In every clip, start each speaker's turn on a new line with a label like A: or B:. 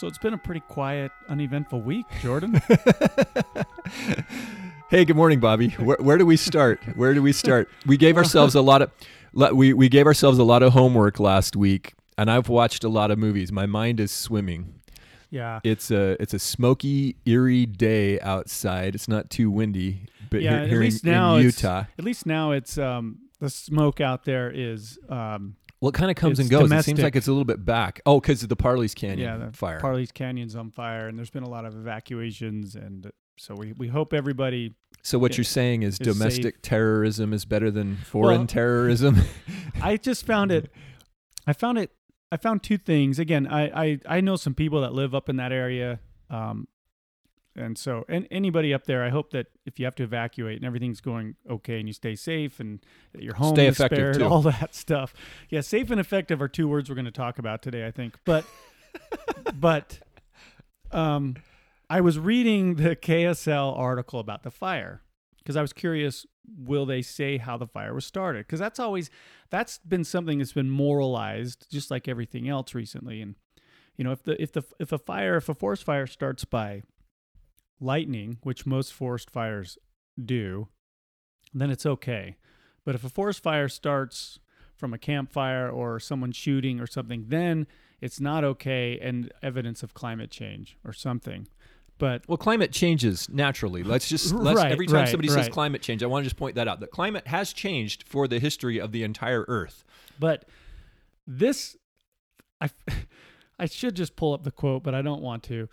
A: So it's been a pretty quiet, uneventful week, Jordan.
B: hey, good morning, Bobby. Where, where do we start? Where do we start? We gave ourselves a lot of we we gave ourselves a lot of homework last week, and I've watched a lot of movies. My mind is swimming.
A: yeah.
B: It's a it's a smoky, eerie day outside. It's not too windy, but
A: Yeah,
B: here,
A: at
B: here
A: least
B: in,
A: now
B: in Utah,
A: At least now it's um the smoke out there is um
B: well, it kind of comes
A: it's
B: and goes. It seems like it's a little bit back. Oh, because of the Parley's Canyon
A: yeah, the
B: fire.
A: Parley's Canyon's on fire and there's been a lot of evacuations and so we, we hope everybody
B: so what you're saying is
A: is
B: domestic terrorism is better than foreign
A: Well,
B: terrorism.
A: I just found it I found it I found two things. Again, I I, I know some people that live up in that area. Um and so and anybody up there, I hope that if you have to evacuate and everything's going okay and you stay safe and that your home
B: Stay
A: is
B: effective,
A: spared,
B: too.
A: all that stuff. Yeah, safe and effective are two words we're going to talk about today, I think. But but um I was reading the KSL article about the fire because I was curious will they say how the fire was started because that's always that's been something that's been moralized just like everything else recently and you know if the if the if a fire if a forest fire starts by lightning which most forest fires do then it's okay but if a forest fire starts from a campfire or someone shooting or something then it's not okay and evidence of climate change or something but
B: Well, climate changes naturally. Let's just let's,
A: Right,
B: every time
A: right,
B: somebody says climate change, I want to just point that out. That climate has changed for the history of the entire Earth.
A: But this, I, I should just pull up the quote, but I don't want to.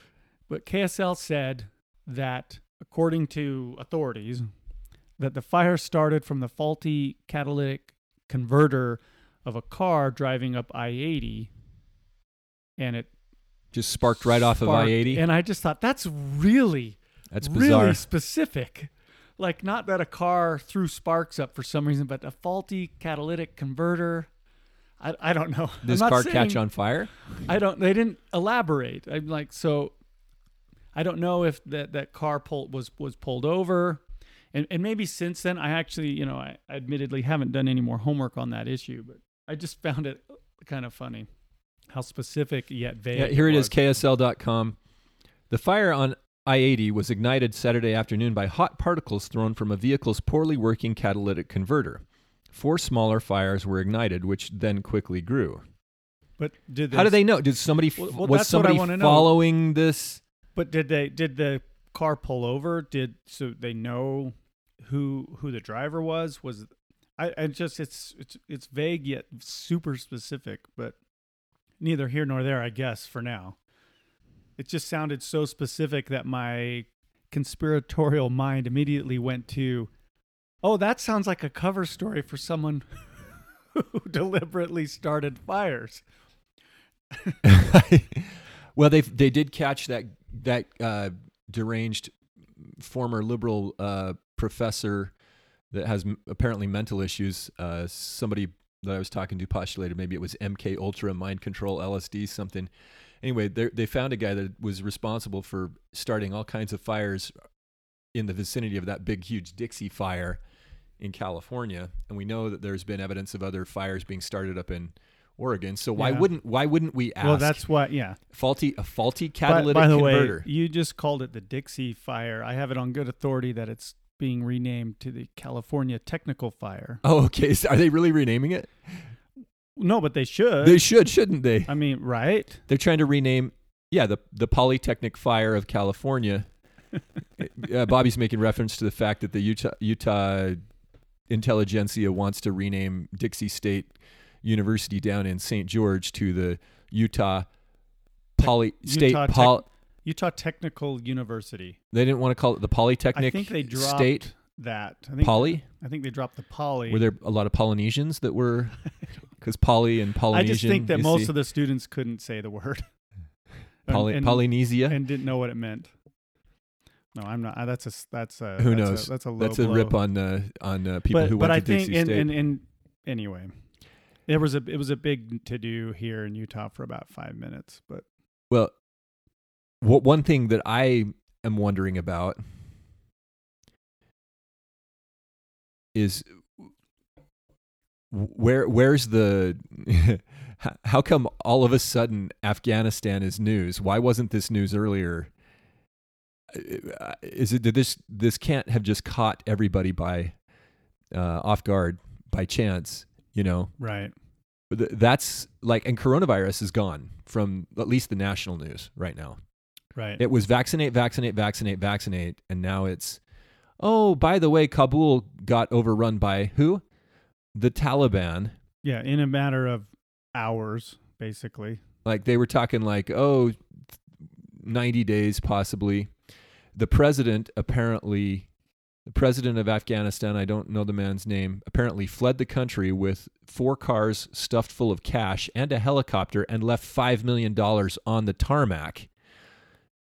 A: But KSL said that, according to authorities, that the fire started from the faulty catalytic converter of a car driving up I 80, and it
B: Just sparked right off of. I-80.
A: And I just thought that's really,
B: That's bizarre.
A: really specific. Like, not that a car threw sparks up for some reason, but a faulty catalytic converter. I, I don't know.
B: This car catch on fire?
A: I don't. They didn't elaborate. I'm like, so. I don't know if that that car pull was was pulled over, and and maybe since then I actually you know I admittedly haven't done any more homework on that issue, but I just found it kind of funny how specific yet vague.
B: Yeah, here it is,
A: was.
B: KSL.com. The fire on I-80 was ignited Saturday afternoon by hot particles thrown from a vehicle's poorly working catalytic converter. Four smaller fires were ignited, which then quickly grew.
A: But did
B: How do they know? Did somebody
A: Well- well,
B: was
A: I
B: somebody
A: wanna know.
B: following this?
A: But did they did the car pull over? Did so they know who who the driver was? Was I, just it's it's it's vague yet super specific, but neither here nor there, I guess, for now. It just sounded so specific that my conspiratorial mind immediately went to Oh, that sounds like a cover story for someone who deliberately started fires.
B: well, they they did catch that that uh, deranged former liberal uh, professor that has m- apparently mental issues. Uh, somebody that I was talking to postulated maybe it was MK Ultra, mind control, LSD, something. Anyway, they they found a guy that was responsible for starting all kinds of fires in the vicinity of that big, huge Dixie fire in California, and we know that there's been evidence of other fires being started up in Oregon. So why
A: Yeah.
B: wouldn't why wouldn't we ask?
A: Well, that's what yeah.
B: faulty a faulty
A: By,
B: catalytic
A: by the
B: converter.
A: way, you just called it the Dixie Fire. I have it on good authority that it's being renamed to the California Technical Fire.
B: oh, okay. So are they really renaming it?
A: No, but they should.
B: They should, shouldn't they?
A: I mean, right?
B: They're trying to rename, yeah, the the Polytechnic Fire of California. uh, Bobby's making reference to the fact that the Utah Utah intelligentsia wants to rename Dixie State University down in St. George to the Utah Poly State
A: Utah
B: Pol-
A: Utah Technical University.
B: They didn't want to call it the Polytechnic
A: I think they dropped
B: State
A: that. I think,
B: Poly.
A: I think they dropped the poly.
B: Were there a lot of Polynesians that were because poly and
A: I just think that most
B: see,
A: of the students couldn't say the word.
B: Poly-
A: and,
B: Polynesia.
A: and didn't know what it meant. No, I'm not. That's a That's a.
B: Who
A: that's
B: knows?
A: A, that's a. Low
B: That's a
A: blow.
B: rip on uh, on uh, people
A: but,
B: who
A: but
B: went
A: I
B: to
A: think
B: Dixie
A: in,
B: State.
A: in, in anyway, it was a it was a big to do here in Utah for about five minutes. But
B: well, wh- one thing that I am wondering about is where where's the how come all of a sudden Afghanistan is news? Why wasn't this news earlier? Uh, is it this this can't have just caught everybody by uh, off guard by chance? You know,
A: Right.
B: Th- that's like, and coronavirus is gone from at least the national news right now.
A: Right.
B: It was vaccinate, vaccinate, vaccinate, vaccinate, and now it's oh, by the way, Kabul got overrun by who? The Taliban.
A: yeah. In a matter of hours, basically.
B: Like they were talking like, oh, 90 days possibly. The president apparently, the president of Afghanistan, I don't know the man's name, apparently fled the country with four cars stuffed full of cash and a helicopter and left $5 million on the tarmac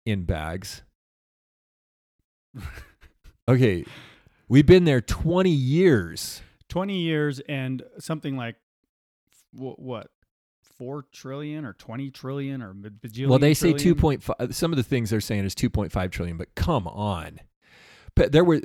B: in bags. okay. We've been there 20 years.
A: 20 years and something like wh- what? 4 trillion or 20 trillion or bajillion
B: Well, they say
A: trillion?
B: 2.5. Some of the things they're saying is 2.5 trillion, but come on. There were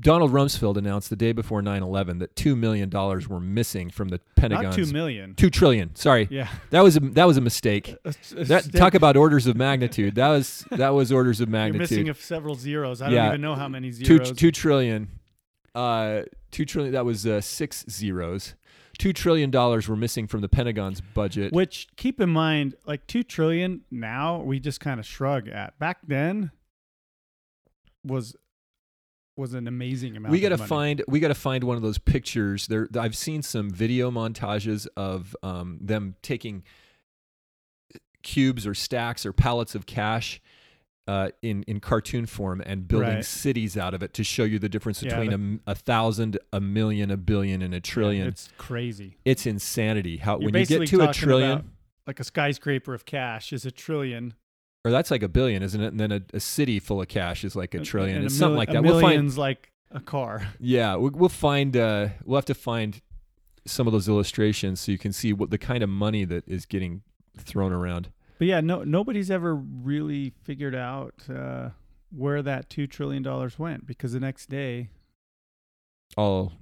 B: Donald Rumsfeld announced the day before 9/11 that two million dollars were missing from the Pentagon.
A: Not 2 million.
B: two trillion. Sorry,
A: Yeah.
B: that was a, that was a mistake.
A: A- a
B: That talk about orders of magnitude. That was that was orders of
A: You're missing of several zeros. I
B: Yeah.
A: don't even know how many
B: Two
A: zeros.
B: two trillion. Uh, two trillion. That was uh, six zeros. Two trillion dollars were missing from the Pentagon's budget.
A: Which keep in mind, like 2 trillion now we just kind of shrug at. Back then was was an amazing amount.
B: we
A: got
B: gotta find we gotta find one of those pictures there i've seen some video montages of um, them taking cubes or stacks or pallets of cash uh, in in cartoon form and building
A: Right.
B: cities out of it to show you the difference
A: Yeah,
B: between a thousand, a million, a billion, and a trillion. it's,
A: crazy.
B: It's insanity. How
A: You're
B: when you get to a trillion,
A: Like a skyscraper of cash is a trillion.
B: Or that's like a billion, isn't it? And then a, a city full of cash is like a trillion.
A: and
B: it's something
A: mil-
B: like that. We'll find
A: like a car.
B: Yeah, we'll, we'll find. Uh, we'll have to find some of those illustrations so you can see what the kind of money that is getting thrown around.
A: But yeah, no nobody's ever really figured out uh, where that two trillion dollars went because the next day
B: All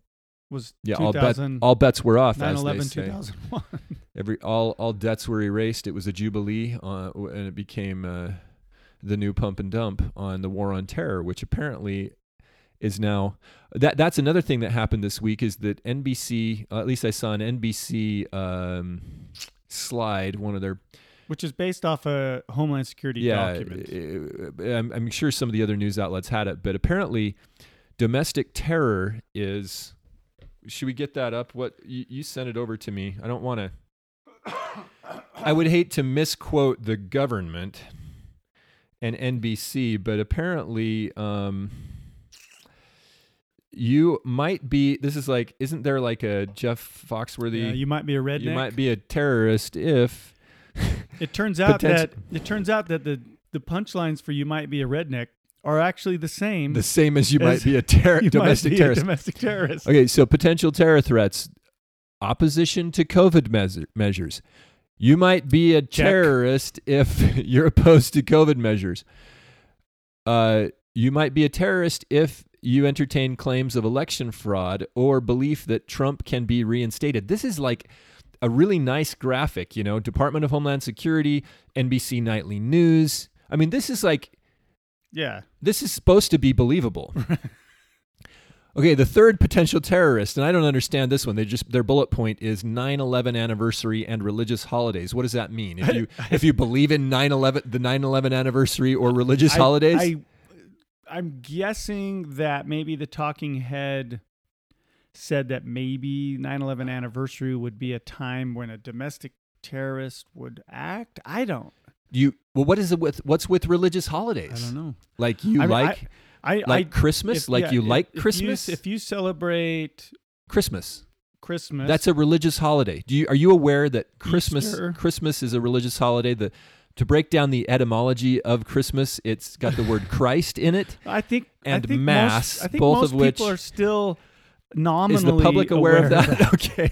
A: was
B: yeah, all bet all bets were off. as they
A: 9/11,
B: say.
A: 2001.
B: Every all all debts were erased. It was a jubilee, uh, and it became uh, the new pump and dump on the war on terror, which apparently is now that that's another thing that happened this week is that NBC, uh, at least I saw an NBC um, slide, one of their
A: which is based off a Homeland Security
B: yeah,
A: document.
B: I'm, I'm sure some of the other news outlets had it, but apparently, domestic terror is. Should we get that up? What you, you sent it over to me? I don't want to. I would hate to misquote the government and NBC, but apparently, um, you might be. This is like, isn't there like a Jeff Foxworthy?
A: You might be a redneck.
B: you might be a terrorist if.
A: It turns out that it turns out that the the punchlines for "you might be a redneck" are actually the same.
B: the same as you
A: As
B: might be a
A: you
B: domestic
A: might be
B: terrorist.
A: A domestic terrorist.
B: Okay, so potential terror threats, opposition to COVID measure, measures. You might be a terrorist if you're opposed to COVID measures. Uh, you might be a terrorist if you entertain claims of election fraud or belief that Trump can be reinstated. This is like a really nice graphic, you know, Department of Homeland Security, NBC Nightly News. I mean, this is like
A: Yeah.
B: this is supposed to be believable. okay, the third potential terrorist, and I don't understand this one. They just their bullet point is 9/11 anniversary and religious holidays. What does that mean? If you if you believe in 9/11 the 9/11 anniversary or religious
A: I-
B: holidays?
A: I, I'm guessing that maybe the talking head said that maybe 9/11 anniversary would be a time when a domestic terrorist would act. I don't.
B: you well what is it with what's with religious holidays?
A: I don't know.
B: Like you
A: I
B: like
A: I
B: like
A: I,
B: Christmas?
A: if-
B: like
A: yeah,
B: you
A: if-
B: like
A: if you-
B: Christmas?
A: if you celebrate
B: Christmas.
A: Christmas,
B: That's a religious holiday. Do you are you aware that Christmas
A: Easter.
B: Christmas is a religious holiday? The to break down the etymology of Christmas, it's got the word Christ in it.
A: I think
B: and
A: I think
B: mass,
A: Most, I think
B: both
A: most
B: of which-
A: people are still
B: Is
A: nominally
B: the public aware, of that? okay.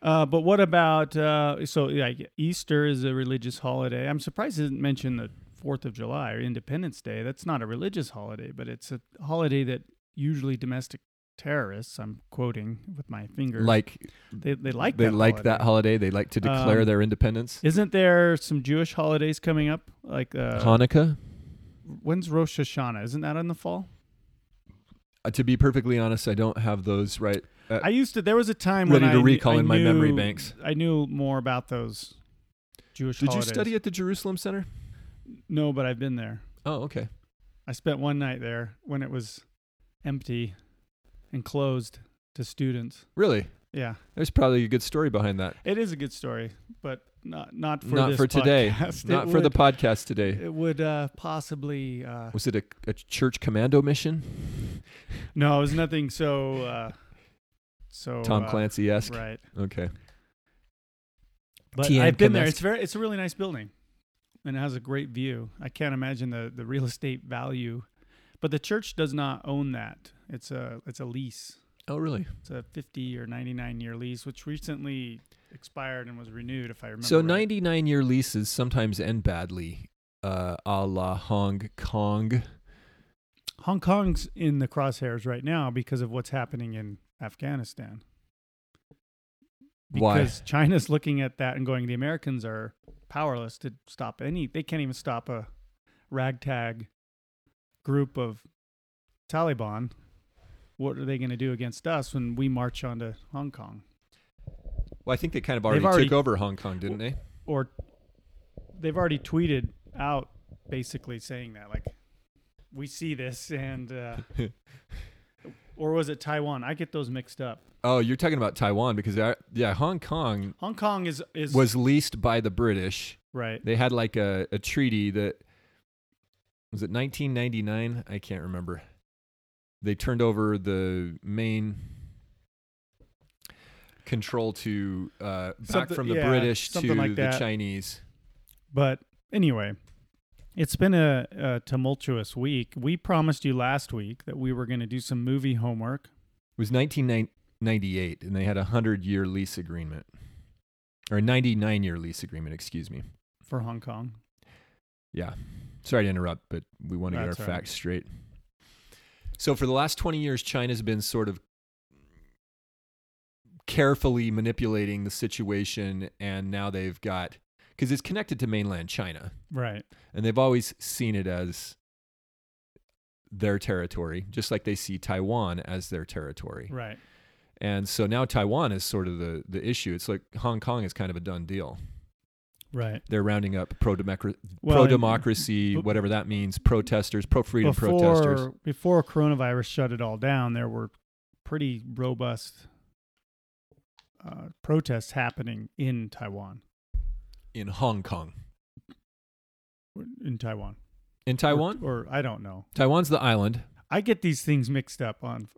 A: Uh, but what about uh, so like Easter is a religious holiday? I'm surprised it didn't mention the Fourth of July or Independence Day. That's not a religious holiday, but it's a holiday that usually domestic terrorists. I'm quoting with my finger.
B: Like
A: they they like
B: they
A: that
B: like
A: holiday.
B: that holiday. They like to declare
A: Um,
B: their independence.
A: Isn't there some Jewish holidays coming up? Like uh,
B: Hanukkah.
A: when's Rosh Hashanah? Isn't that in the fall?
B: Uh, to be perfectly honest, I don't have those right. Uh,
A: I used to. There was a time
B: Ready
A: when
B: to
A: I,
B: recall
A: I
B: in my memory banks.
A: I knew more about those Jewish holidays.
B: Did
A: holidays.
B: you study at the Jerusalem Center?
A: No, but I've been there.
B: Oh, okay.
A: I spent one night there when it was empty and closed to students.
B: Really?
A: Yeah,
B: There's probably a good story behind that.
A: it is a good story, but not not for
B: Not for today. Not for the podcast today.
A: It would uh, possibly. Uh,
B: Was it a, a church commando mission?
A: no, it was nothing so. Uh, so
B: Tom
A: uh,
B: Clancy esque.
A: right?
B: Okay.
A: But I've been there. It's very. It's a really nice building, and it has a great view. I can't imagine the the real estate value, but the church does not own that. It's a it's a lease.
B: Oh, really?
A: It's a 50 or 99 year lease, which recently expired and was renewed, if I remember.
B: So
A: right.
B: 99 year leases sometimes end badly, uh, a la Hong Kong.
A: Hong Kong's in the crosshairs right now because of what's happening in Afghanistan.
B: Why?
A: Because China's looking at that and going, the Americans are powerless to stop any. They can't even stop a ragtag group of Taliban. What are they going to do against us when we march onto Hong Kong?
B: Well, I think they kind of already,
A: already-
B: took over Hong Kong, didn't they?
A: or they've already tweeted out basically saying that like we see this and uh, or was it Taiwan? I get those mixed up.
B: Oh, you're talking about Taiwan because, I, yeah, Hong Kong
A: Hong Kong is is
B: was leased by the British.
A: right.
B: They had like a, a treaty that was it 1999? I can't remember. They turned over the main control to uh, back
A: Something-
B: from the
A: yeah,
B: British to
A: like
B: the. Chinese.
A: But anyway, it's been a, a tumultuous week. We promised you last week that we were going to do some movie homework.
B: It was 1998, and they had a hundred year lease agreement, or a 99 year lease agreement. Excuse me.
A: for Hong Kong.
B: Yeah. Sorry to interrupt, but we want to get our
A: right.
B: facts straight. So, for the last 20 years, China's been sort of carefully manipulating the situation, and now they've got, because it's connected to mainland China,
A: Right.
B: and they've always seen it as their territory, just like they see Taiwan as their territory.
A: Right.
B: And so now Taiwan is sort of the, the issue. It's like Hong Kong is kind of a done deal.
A: Right.
B: They're rounding up pro
A: Well,
B: pro democracy, whatever that means, protesters, pro freedom protesters
A: Before before coronavirus shut it all down, there were pretty robust uh, protests happening in Taiwan.
B: In Hong Kong.
A: In Taiwan.
B: In Taiwan,
A: or, or I don't know.
B: Taiwan's the island.
A: I get these things mixed up on.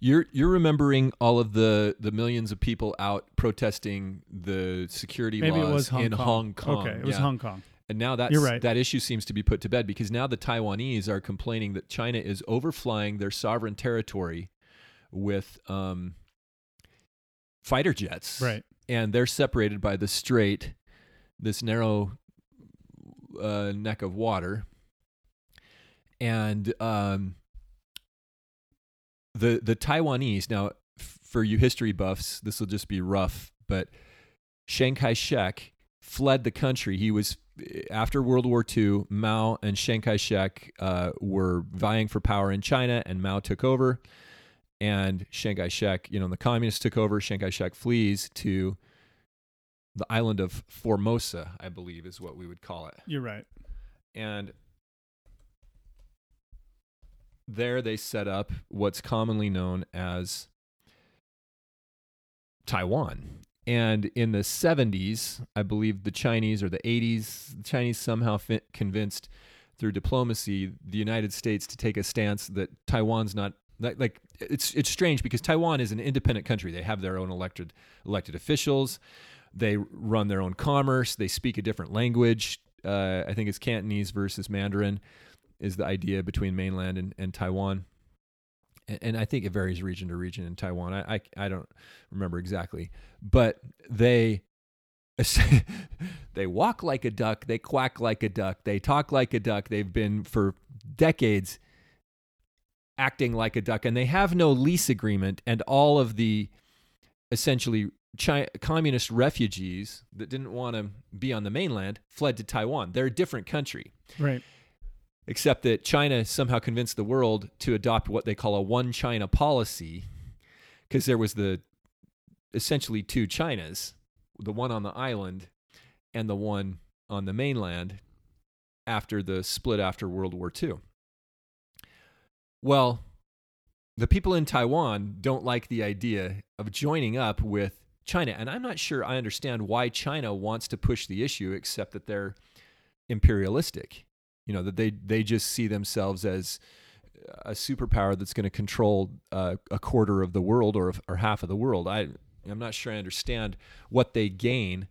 B: You're you're remembering all of the the millions of people out protesting the security
A: Maybe
B: laws
A: Hong
B: in
A: Kong.
B: Hong Kong.
A: Okay, it was
B: yeah.
A: Hong Kong.
B: And now that's
A: right.
B: that issue seems to be put to bed because now the Taiwanese are complaining that China is overflying their sovereign territory with um, fighter jets.
A: Right.
B: And they're separated by the strait, this narrow uh, neck of water. And um, the the Taiwanese now, for you history buffs, this will just be rough, but Chiang Kai Shek fled the country. He was after World War II. Mao and Chiang Kai Shek uh, were vying for power in China, and Mao took over. And Chiang Kai Shek, you know, the communists took over. Chiang Kai Shek flees to the island of Formosa, I believe is what we would call it.
A: You're right.
B: And there they set up what's commonly known as Taiwan. And in the 70s, I believe the Chinese or the 80s, the Chinese somehow convinced through diplomacy the United States to take a stance that Taiwan's not like, like it's it's strange because Taiwan is an independent country. They have their own elected elected officials. They run their own commerce. They speak a different language. Uh, I think it's Cantonese versus Mandarin is the idea between mainland and, and Taiwan. And, I think it varies region to region in Taiwan. I, I, I don't remember exactly, but they they walk like a duck, they quack like a duck, they talk like a duck. They've been for decades acting like a duck, and they have no lease agreement, and all of the essentially Chi- communist refugees that didn't want to be on the mainland fled to Taiwan. They're a different country,
A: Right.
B: except that China somehow convinced the world to adopt what they call a one China policy because there was the essentially two Chinas, the one on the island and the one on the mainland after the split after World War II. Well, the people in Taiwan don't like the idea of joining up with China. And I'm not sure I understand why China wants to push the issue, except that they're imperialistic. You know, that they, they just see themselves as a superpower that's going to control uh, a quarter of the world or, or half of the world. I, I'm not sure I understand what they gain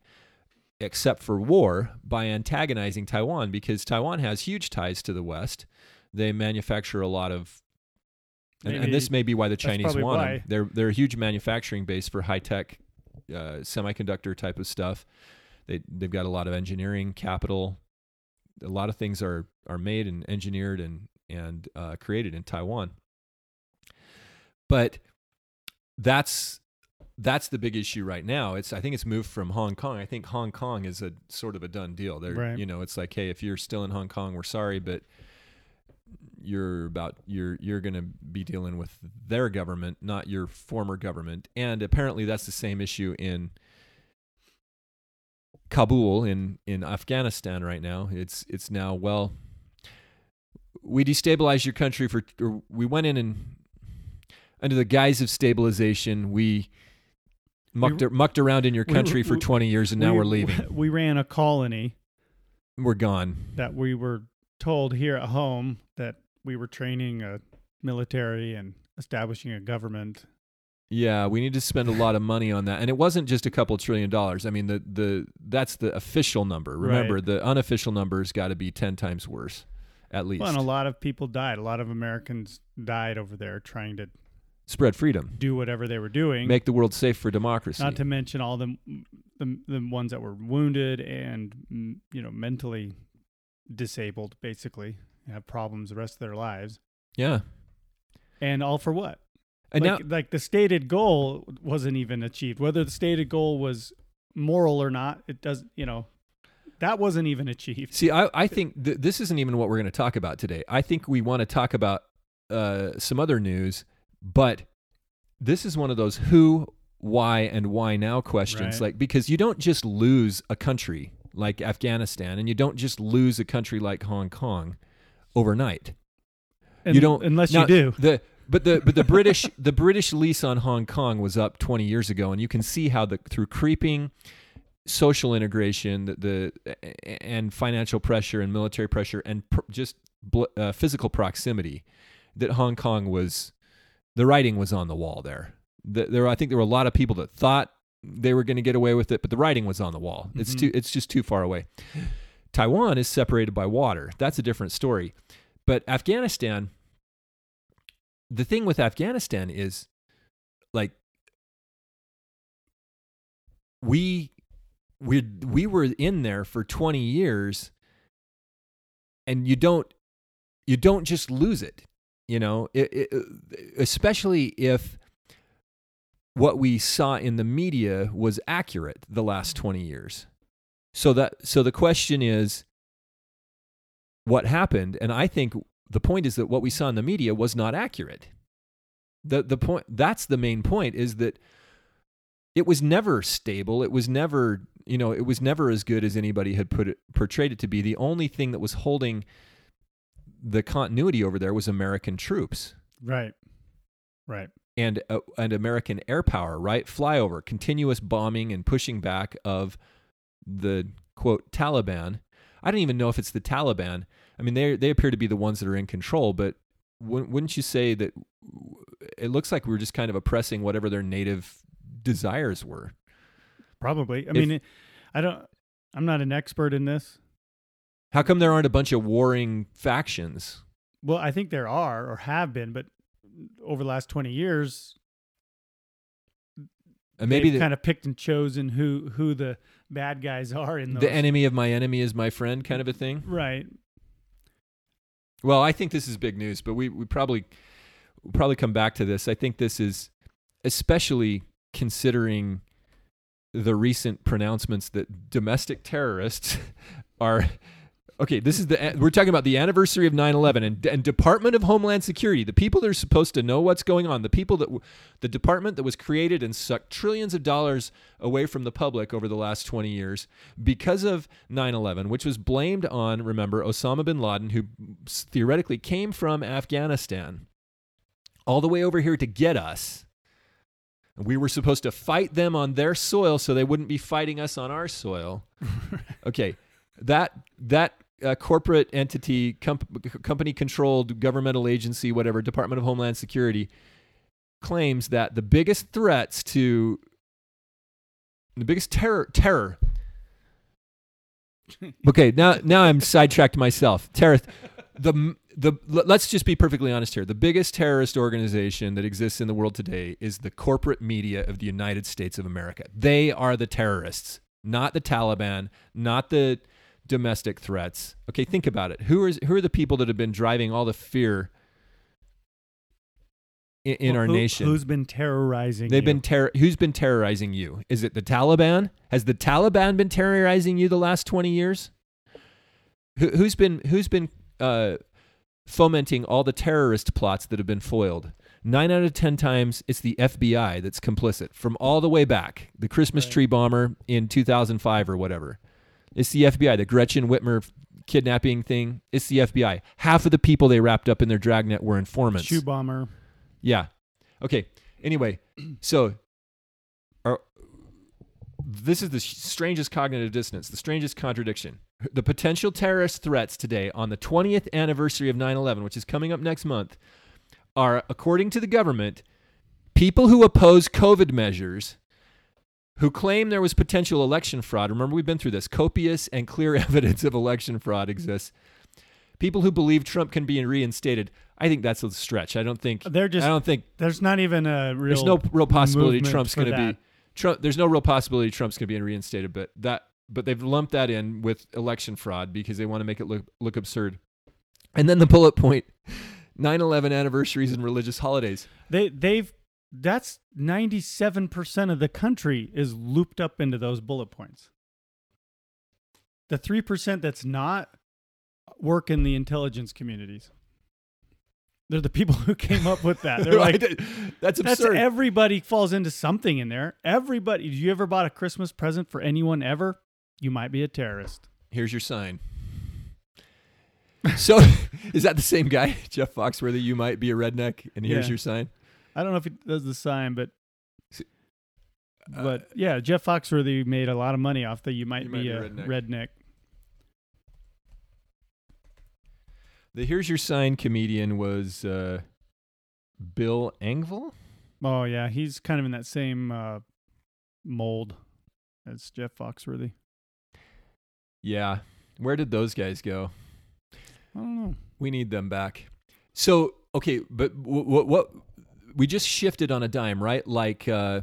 B: except for war by antagonizing Taiwan because Taiwan has huge ties to the West. They manufacture a lot of and, and this may be why the Chinese want
A: why.
B: them. They're they're a huge manufacturing base for high tech uh, semiconductor type of stuff. They they've got a lot of engineering capital. A lot of things are are made and engineered and and uh, created in Taiwan. But that's that's the big issue right now. It's I think it's moved from Hong Kong. I think Hong Kong is a sort of a done deal. They're
A: Right.
B: you know it's like hey if you're still in Hong Kong we're sorry but you're about you're you're going to be dealing with their government not your former government. And apparently that's the same issue in Kabul in in Afghanistan right now. It's it's now well we destabilized your country for or we went in and under the guise of stabilization we mucked, mucked around in your
A: we-
B: country for
A: we-
B: 20 years and now
A: we,
B: we're leaving.
A: We ran a colony
B: we're gone.
A: that we were told here at home that we were training a military and establishing a government.
B: Yeah, we need to spend a lot of money on that, and it wasn't just a couple trillion dollars. I mean, the the that's the official number. Remember,
A: Right.
B: the unofficial number's got to be ten times worse, at least.
A: Well, and a lot of people died. A lot of Americans died over there trying to
B: Spread freedom,
A: do whatever they were doing.
B: make the world safe for democracy.
A: Not to mention all the, the the ones that were wounded and mm, you know mentally disabled, basically have problems the rest of their lives,
B: yeah,
A: and all for what?
B: and
A: like,
B: now
A: like the stated goal wasn't even achieved. Whether the stated goal was moral or not, it does. You know, that wasn't even achieved.
B: see, I I think th- this isn't even what we're going to talk about today. I think we want to talk about uh, some other news, but this is one of those who, why, and why now questions.
A: Right.
B: Like because you don't just lose a country like Afghanistan, and you don't just lose a country like Hong Kong overnight.
A: And-
B: you don't
A: unless
B: now,
A: you do.
B: the but the but the British the British lease on Hong Kong was up 20 years ago, and you can see how the through creeping social integration, the, the and financial pressure and military pressure and pr- just bl- uh, physical proximity, that Hong Kong was the writing was on the wall there. The, there, I think there were a lot of people that thought they were going to get away with it, but the writing was on the wall. It's
A: Mhm.
B: too it's just too far away. Taiwan is separated by water. That's a different story. But Afghanistan, the thing with Afghanistan is like we we we were in there for 20 years and you don't you don't just lose it you know it, it, especially if what we saw in the media was accurate the last 20 years. So that so the question is what happened? And i think the point is that what we saw in the media was not accurate. The the point that's the main point is that it was never stable. It was never you know it was never as good as anybody had put it portrayed it to be. The only thing that was holding the continuity over there was american troops.
A: Right. Right.
B: And uh, and American air power, right? Flyover, continuous bombing and pushing back of the quote Taliban. I don't even know if it's the Taliban. I mean, they they appear to be the ones that are in control, but wou- wouldn't you say that it looks like we were just kind of oppressing whatever their native desires were?
A: Probably. I
B: If-
A: mean, I don't. I'm not an expert in this.
B: How come there aren't a bunch of warring factions?
A: Well, I think there are or have been, but over the last 20 years,
B: And maybe
A: they've
B: the,
A: kind of picked and chosen who who the bad guys are in those.
B: the enemy of my enemy is my friend, kind of a thing.
A: Right.
B: Well, I think this is big news, but we, we probably we'll probably come back to this. I think this is especially considering the recent pronouncements that domestic terrorists are okay this is the we're talking about the anniversary of 9-11 and, and department of homeland security the people that are supposed to know what's going on the people that the department that was created and sucked trillions of dollars away from the public over the last 20 years because of 9-11 which was blamed on remember osama bin laden who theoretically came from afghanistan all the way over here to get us we were supposed to fight them on their soil so they wouldn't be fighting us on our soil. okay, that that uh, corporate entity, comp- company controlled governmental agency, whatever, Department of Homeland Security, claims that the biggest threats to the biggest terror terror. Okay, now now I'm sidetracked myself. Terror. The the let's just be perfectly honest here. The biggest terrorist organization that exists in the world today is the corporate media of the United States of America. They are the terrorists, not the Taliban, not the domestic threats. Okay, think about it. Who is who are the people that have been driving all the fear in, in
A: Well,
B: our
A: who-
B: nation?
A: Who's been terrorizing?
B: They've
A: you?
B: been terror. Who's been terrorizing you? Is it the Taliban? Has the Taliban been terrorizing you the last twenty years? Who, who's been who's been uh, fomenting all the terrorist plots that have been foiled? Nine out of ten times, it's the FBI that's complicit from all the way back. The Christmas
A: Right.
B: tree bomber in two thousand five or whatever. It's the FBI. The Gretchen Whitmer kidnapping thing. It's the FBI. Half of the people they wrapped up in their dragnet were informants.
A: shoe bomber.
B: Yeah. Okay. Anyway, so are, this is the strangest cognitive dissonance, the strangest contradiction. The potential terrorist threats today on the 20th anniversary of 9 11, which is coming up next month, are, according to the government, people who oppose COVID measures who claim there was potential election fraud. Remember, we've been through this. Copious and clear evidence of election fraud exists. People who believe Trump can be reinstated. I think that's a stretch. I don't think.
A: They're just.
B: I don't think
A: there's not even a real.
B: there's no real possibility Trump's going to be. Trump. There's no real possibility Trump's going to be reinstated, but that but they've lumped that in with election fraud because they want to make it look look absurd. And then the bullet point: 9/11 anniversaries and religious holidays.
A: They they've that's 97% of the country is looped up into those bullet points. The 3% that's not work in the intelligence communities. They're the people who came up with that. They're like
B: that's
A: that's
B: absurd.
A: everybody falls into something in there. Everybody, you ever bought a Christmas present for anyone ever? You might be a terrorist.
B: Here's your sign. So, is that the same guy, Jeff Foxworthy? You might be a redneck, and here's
A: Yeah.
B: your sign.
A: I don't know if he does the sign, but
B: Uh,
A: but yeah, Jeff Foxworthy made a lot of money off the you might,
B: You
A: be, a redneck.
B: the here's your sign comedian was uh, Bill Engvall.
A: Oh yeah, he's kind of in that same uh, mold as Jeff Foxworthy.
B: Yeah, where did those guys go?
A: I don't know.
B: We need them back. So okay, but what, what we just shifted on a dime, right? Like uh,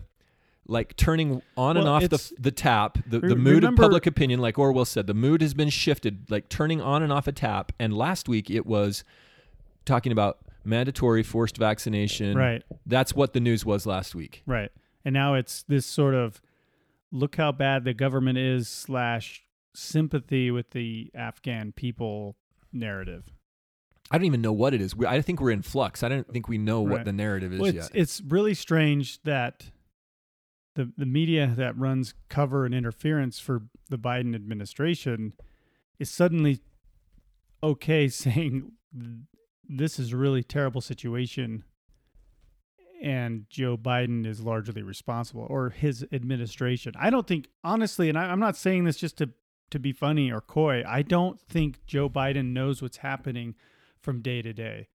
B: like turning on and off the the tap, the, the mood
A: remember-
B: of public opinion, like Orwell said, the mood has been shifted, like turning on and off a tap. And last week it was talking about mandatory forced vaccination.
A: Right,
B: That's what the news was last week.
A: right. And now it's this sort of look how bad the government is slash sympathy with the Afghan people narrative.
B: I don't even know what it is. We, I think we're in flux. I don't think we know what the narrative is
A: Well, it's,
B: yet.
A: it's really strange that the the media that runs cover and interference for the Biden administration is suddenly okay saying this is a really terrible situation and Joe Biden is largely responsible or his administration. I don't think honestly, and I, I'm not saying this just to to be funny or coy. I don't think Joe Biden knows what's happening from day to day.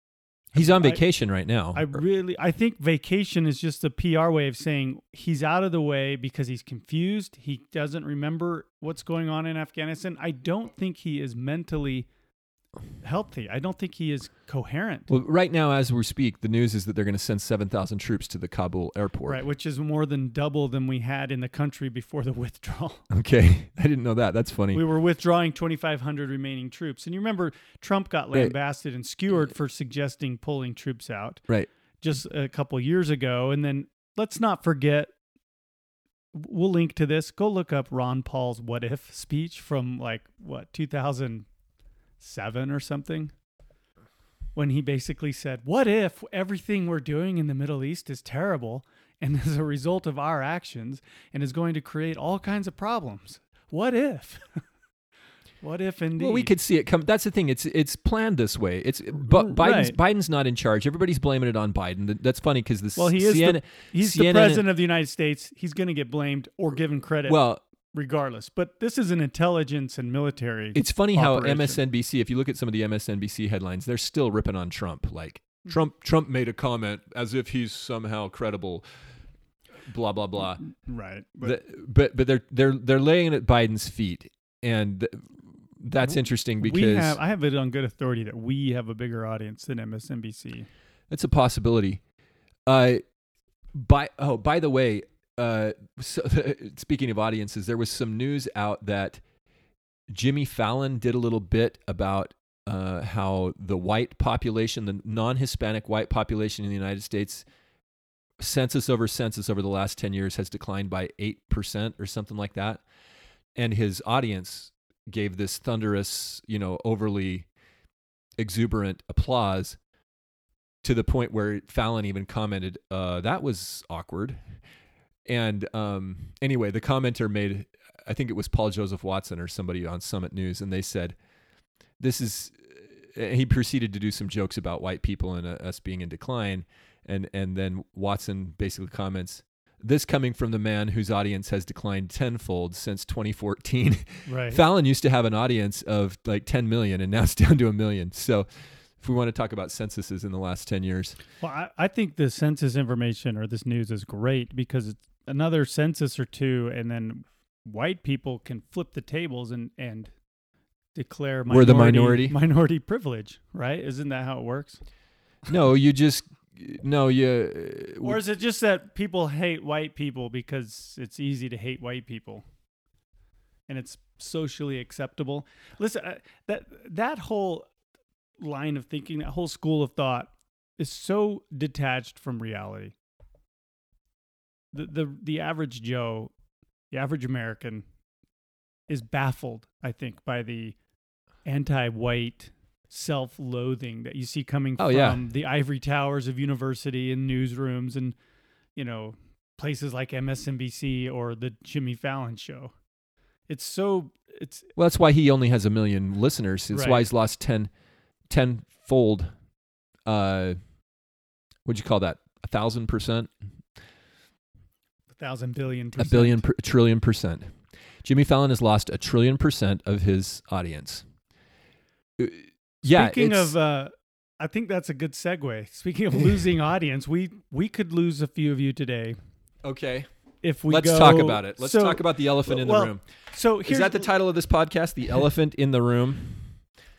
B: He's on
A: I-
B: vacation right now.
A: I really I think vacation is just a PR way of saying he's out of the way because he's confused. He doesn't remember what's going on in Afghanistan. I don't think he is mentally healthy. I don't think he is coherent.
B: well, right now, as we speak, the news is that they're going to send 7,000 troops to the Kabul airport.
A: Right, which is more than double than we had in the country before the withdrawal.
B: Okay. I didn't know that. That's funny.
A: We were withdrawing 2,500 remaining troops. And you remember Trump got
B: Right.
A: lambasted and skewered for suggesting pulling troops out.
B: right.
A: just a couple years ago. And then let's not forget, we'll link to this. Go look up Ron Paul's "What If" speech from like what 2007 or something, when he basically said, "What if everything we're doing in the Middle East is terrible?" And as a result of our actions, and is going to create all kinds of problems. What if? what if indeed?
B: Well, we could see it come. That's the thing. It's it's planned this way. It's but Biden's
A: Right.
B: Biden's not in charge. Everybody's blaming it on Biden. That's funny because this.
A: Well, he is
B: CNN,
A: the, he's the president of the United States. He's going to get blamed or given credit
B: Well,
A: regardless. But this is an intelligence and military.
B: it's funny how. MSNBC. If you look at some of the MSNBC headlines, they're still ripping on Trump. Like mm. Trump Trump made a comment as if he's somehow credible. Blah blah blah.
A: Mm, mm, right. But
B: The- but but they're they're they're laying it at Biden's feet, and th- that's interesting because
A: we have I have it on good authority that we have a bigger audience than MSNBC.
B: That's a possibility. Uh, by oh, by the way, uh, so, speaking of audiences, there was some news out that Jimmy Fallon did a little bit about uh, how the white population, the non-Hispanic white population in the United States, census over census over the last ten years has declined by eight percent or something like that, and his audience gave this thunderous, you know, overly exuberant applause to the point where Fallon even commented, uh, "That was awkward." And um, anyway, the commenter made, I think it was Paul Joseph Watson or somebody on Summit News, and they said, "This is." and He proceeded to do some jokes about white people and uh, us being in decline, and and then Watson basically comments, "This coming from the man whose audience has declined tenfold since 2014."
A: Right.
B: Fallon used to have an audience of like 10 million, and now it's down to a million. So, if we want to talk about censuses in the last 10 years,
A: Well, I, I think the census information or this news is great because it's another census or two, and then white people can flip the tables and and declare
B: We're the minority.
A: minority privilege, right? Isn't that how it works?
B: no, you just no, you.
A: Or is it just that people hate white people because it's easy to hate white people, and it's socially acceptable? Listen, uh, that that whole line of thinking, that whole school of thought, is so detached from reality. The the the average Joe, the average American, is baffled. I think by the anti-white self-loathing that you see coming
B: Oh,
A: from
B: yeah.
A: the ivory towers of university and newsrooms and you know places like MSNBC or the Jimmy Fallon show. It's so it's
B: well, that's why he only has a million listeners. It's why he's lost 10, 10 fold. Uh, what'd you call that? A thousand percent,
A: a thousand billion
B: a billion, per, trillion percent. Jimmy Fallon has lost a trillion percent of his audience. Uh, Yeah.
A: Speaking of, uh, I think that's a good segue. Speaking of losing audience, we we could lose a few of you today
B: okay,
A: if we
B: let's
A: go-
B: talk about it. Let's
A: so,
B: talk about the elephant in the
A: well,
B: room.
A: So
B: Is that the title of this podcast? The elephant in the room.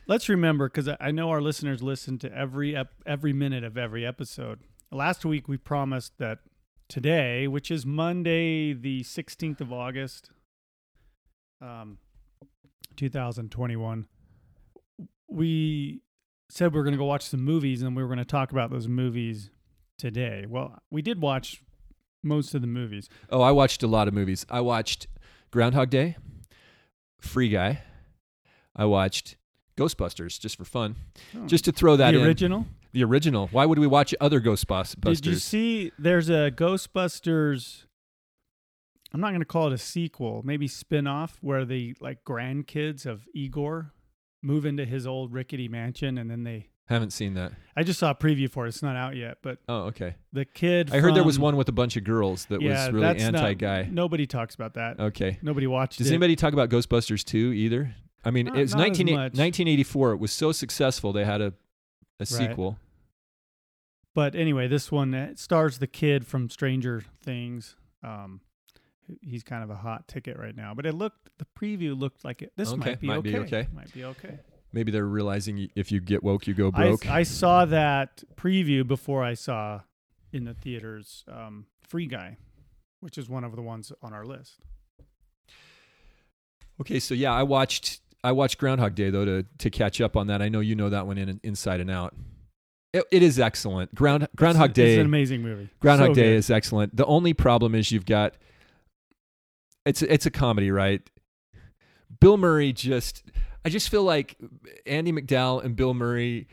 A: let's remember because I I know our listeners listen to every ep- every minute of every episode. Last week we promised that today, which is Monday, the sixteenth of August, um, two thousand twenty-one, we said we were going to go watch some movies and we were going to talk about those movies today. Well, we did watch most of the movies.
B: Oh, I watched a lot of movies. I watched Groundhog Day, Free Guy. I watched Ghostbusters just for fun,
A: Oh.
B: just to throw that
A: the
B: in.
A: original.
B: The original. Why would we watch other Ghostbusters?
A: Did you see? There's a Ghostbusters. I'm not going to call it a sequel, maybe spin-off where the like grandkids of Egon move into his old rickety mansion, and then they.
B: Haven't seen that.
A: I just saw a preview for it. It's not out yet, but
B: Oh, okay.
A: the kid.
B: I heard there was one with a bunch of girls that
A: yeah,
B: was really anti-guy.
A: Nobody talks about that.
B: Okay.
A: Nobody watched
B: Does
A: it.
B: anybody talk about Ghostbusters 2 either? I mean,
A: Not-
B: it's
A: not
B: 19, 1984. It was so successful they had a a sequel.
A: But anyway, this one uh, stars the kid from Stranger Things. Um, he's kind of a hot ticket right now. But it looked the preview looked like it. This
B: Okay,
A: might be
B: might
A: okay.
B: be okay.
A: Might be okay.
B: Maybe they're realizing if you get woke, you go
A: I,
B: broke.
A: I saw that preview before I saw in the theaters um, Free Guy, which is one of the ones on our list.
B: Okay, so yeah, I watched I watched Groundhog Day though to to catch up on that. I know you know that one in inside and out. It, it is excellent. Ground Groundhog
A: it's,
B: Day.
A: It's an amazing movie.
B: Groundhog
A: So
B: Day
A: good.
B: is excellent. The only problem is you've got it's it's a comedy, right? Bill Murray just I just feel like Andie MacDowell and Bill Murray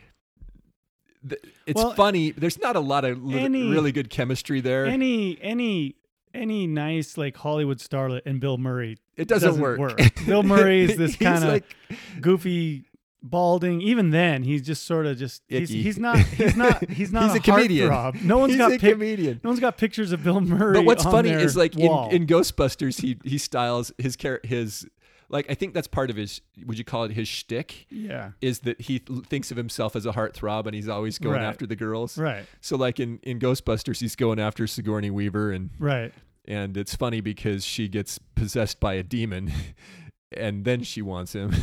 B: it's
A: Well,
B: funny. There's not a lot of
A: any-
B: really good chemistry there.
A: any any any nice like Hollywood starlet and Bill Murray
B: it doesn't,
A: doesn't
B: work.
A: work. Bill Murray is this kinda
B: like
A: goofy balding. Even then, he's just sort of just he's, he's not he's not he's not
B: He's
A: a,
B: a comedian.
A: heartthrob. No one's
B: he's
A: got
B: a
A: pic-
B: comedian.
A: no one's got pictures of Bill Murray.
B: But what's funny is like in, in Ghostbusters, he he styles his char- his like I think that's part of his. Would you call it his shtick?
A: yeah
B: Is that he th- thinks of himself as a heartthrob and he's always going
A: Right.
B: after the girls.
A: right
B: So like in in Ghostbusters, he's going after Sigourney Weaver and
A: right
B: and it's funny because she gets possessed by a demon, and then she wants him.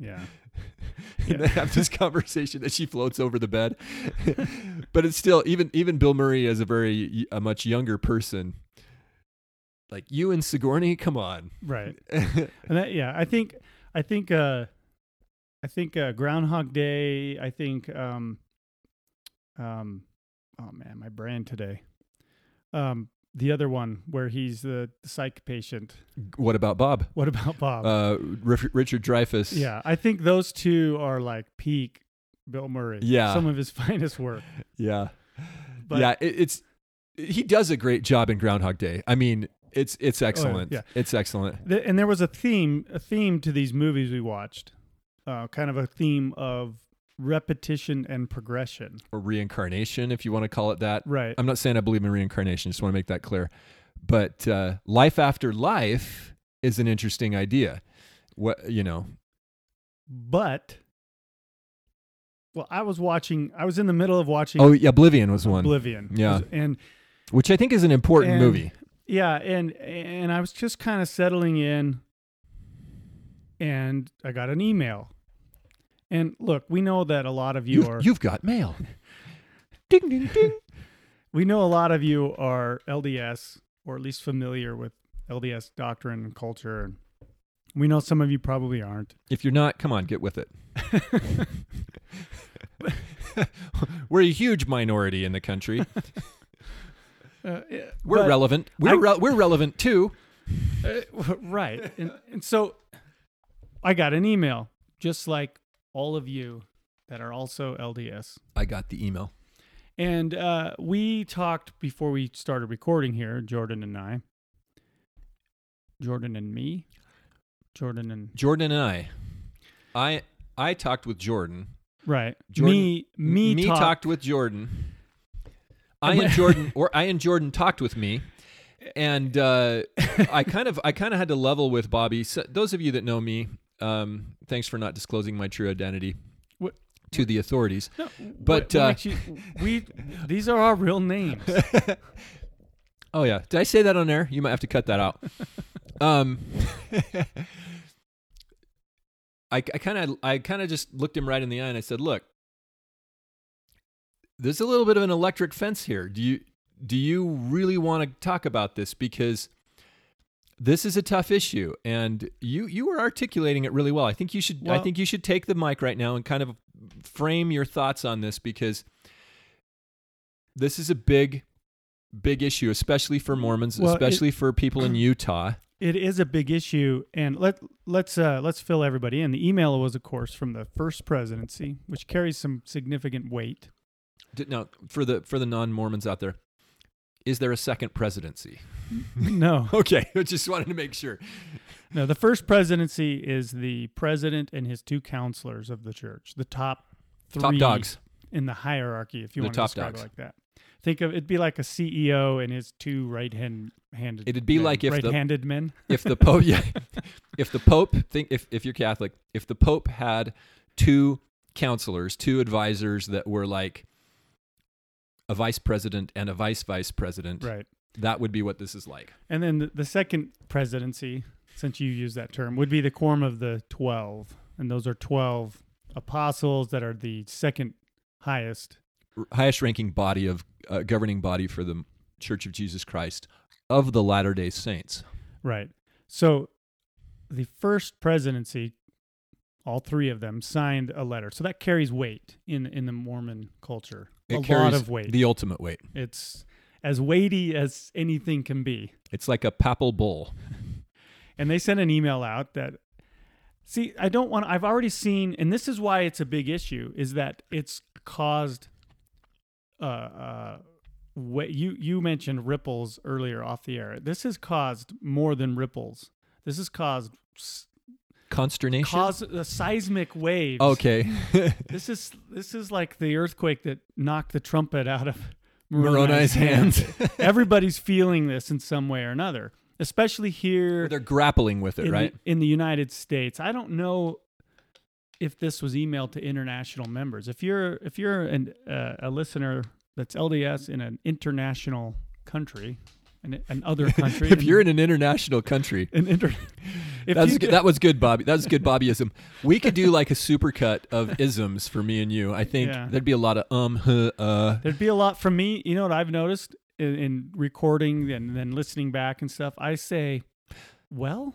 A: yeah
B: and they have this conversation that she floats over the bed. but it's still even even Bill Murray as a very a much younger person. Like you and Sigourney, come on.
A: right. And that, yeah, I think I think uh I think uh Groundhog Day, I think um um oh man, my brain today. Um the other one where he's the psych patient.
B: what about Bob?
A: What about Bob?
B: Uh, Richard Dreyfuss.
A: yeah, I think those two are like peak Bill Murray.
B: Yeah.
A: Some of his finest work.
B: yeah,
A: But
B: yeah. It, it's he does a great job in Groundhog Day. I mean, it's it's excellent.
A: Oh, yeah.
B: It's excellent.
A: th- and there was a theme a theme to these movies we watched. Uh kind of a theme of repetition and progression.
B: Or reincarnation, if you want to call it that.
A: Right.
B: I'm not saying I believe in reincarnation. Just want to make that clear. But uh, life after life is an interesting idea. What you know?
A: But well, I was watching. I was in the middle of watching
B: Oh, yeah, Oblivion was one,
A: Oblivion.
B: Yeah.
A: and
B: which I think is an important
A: And-
B: movie.
A: yeah, and and I was just kind of settling in, and I got an email. And look, we know that a lot of you
B: You've,
A: are.
B: you've got mail. ding ding ding.
A: we know a lot of you are LDS, or at least familiar with LDS doctrine and culture. We know some of you probably aren't.
B: If you're not, come on, get with it. We're a huge minority in the country.
A: Uh,
B: We're relevant. We're
A: I-
B: re- we're relevant too.
A: Uh, right. And, and so I got an email, just like all of you that are also LDS.
B: I got the email.
A: And uh, we talked before we started recording here, Jordan and I. Jordan and me. Jordan and
B: Jordan and I. I I talked with Jordan.
A: right.
B: Jordan-
A: me me,
B: me
A: talk-
B: talked with Jordan. I
A: And
B: and Jordan, or I and Jordan talked with me, and uh, I kind of, I kind of had to level with Bobby. So those of you that know me, um, thanks for not disclosing my true identity
A: What-
B: to the authorities.
A: No,
B: But,
A: what- what
B: uh,
A: you- we these are our real names.
B: Oh yeah, did I say that on air? You might have to cut that out. um, I, I kind of, I kind of just looked him right in the eye and I said, "Look, there's a little bit of an electric fence here. Do you, do you really want to talk about this? Because this is a tough issue, and you, you were articulating it really well. I think you should, I think you should take the mic right now and kind of frame your thoughts on this because this is a big." big issue, especially for Mormons,
A: Well, it-
B: especially for people in Utah.
A: It is a big issue, and let let's uh, let's fill everybody in. The email was, of course, from the first presidency, which carries some significant weight.
B: Now, for the for the non-Mormons out there, is there a second presidency?
A: no,
B: Okay, I just wanted to make sure.
A: no. The first presidency is the president and his two counselors of the church, the top three
B: Top dogs.
A: in the hierarchy, if you
B: The
A: want to describe
B: dogs.
A: it like that. Think of it'd be like a CEO and his two right hand handed.
B: It'd be like if the-
A: right-handed men.
B: If the Pope, yeah, if the Pope think if if you're Catholic, if the Pope had two counselors, two advisors that were like a vice president and a vice vice president,
A: Right.
B: that would be what this is like.
A: And then the, the second presidency, since you use that term, would be the quorum of the 12. And those are 12 apostles that are the second highest.
B: R- highest ranking body of uh, governing body for the Church of Jesus Christ of the Latter Day Saints.
A: Right. So the first presidency, all three of them signed a letter. So that carries weight in in the Mormon culture.
B: It
A: a lot of weight.
B: The ultimate weight.
A: it's as weighty as anything can be.
B: It's like a papal bull.
A: and they sent an email out that see i don't want i've already seen and this is why it's a big issue is that it's caused uh uh wa- you you mentioned ripples earlier off the air this has caused more than ripples this has caused
B: Consternation.
A: caused a seismic waves
B: okay.
A: this is this is like the earthquake that knocked the trumpet out of
B: Moroni's hands.
A: everybody's feeling this in some way or another especially here
B: They're grappling with it,
A: in,
B: right?
A: the, in the United States. I don't know if this was emailed to international members. If you're if you're an, uh, a listener that's LDS in an international country, an, an other country,
B: if you're in an international country,
A: an inter,
B: That's good. that was good, Bobby. That was good Bobbyism. We could do like a supercut of isms for me and you. I think
A: Yeah.
B: there'd be a lot of um, huh, uh.
A: there'd be a lot from me. You know what I've noticed in, in recording and then listening back and stuff. I say, well,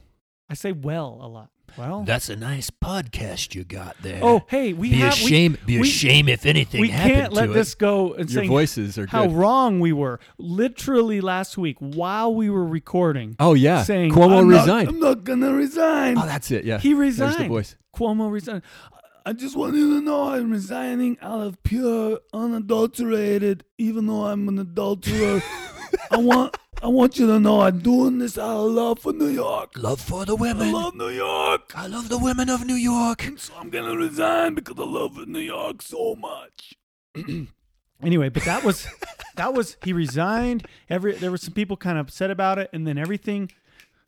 A: I say well a lot. Well,
C: That's a nice podcast you got there.
A: oh hey, we
C: be a
A: have we-
C: shame. be a
A: we-
C: shame if anything
A: we can't let this go and
B: Your voices are
A: how
B: good.
A: wrong we were. Literally last week, while we were recording,
B: Oh yeah,
A: saying
B: Cuomo
A: "I'm not-
B: resigned.
A: I'm not gonna resign.
B: oh, that's it. Yeah,
A: he
B: There's
A: resigned.
B: the voice.
A: Cuomo resigned. I just want you to know I'm resigning out of pure, unadulterated. Even though I'm an adulterer, I want I want you to know I'm doing this out of love for New York.
C: Love for the
A: I
C: women.
A: love New York.
C: I love the women of New York.
A: And so I'm gonna resign because I love New York so much. anyway, but that was that was he resigned. Every there were some people kind of upset about it, and then everything,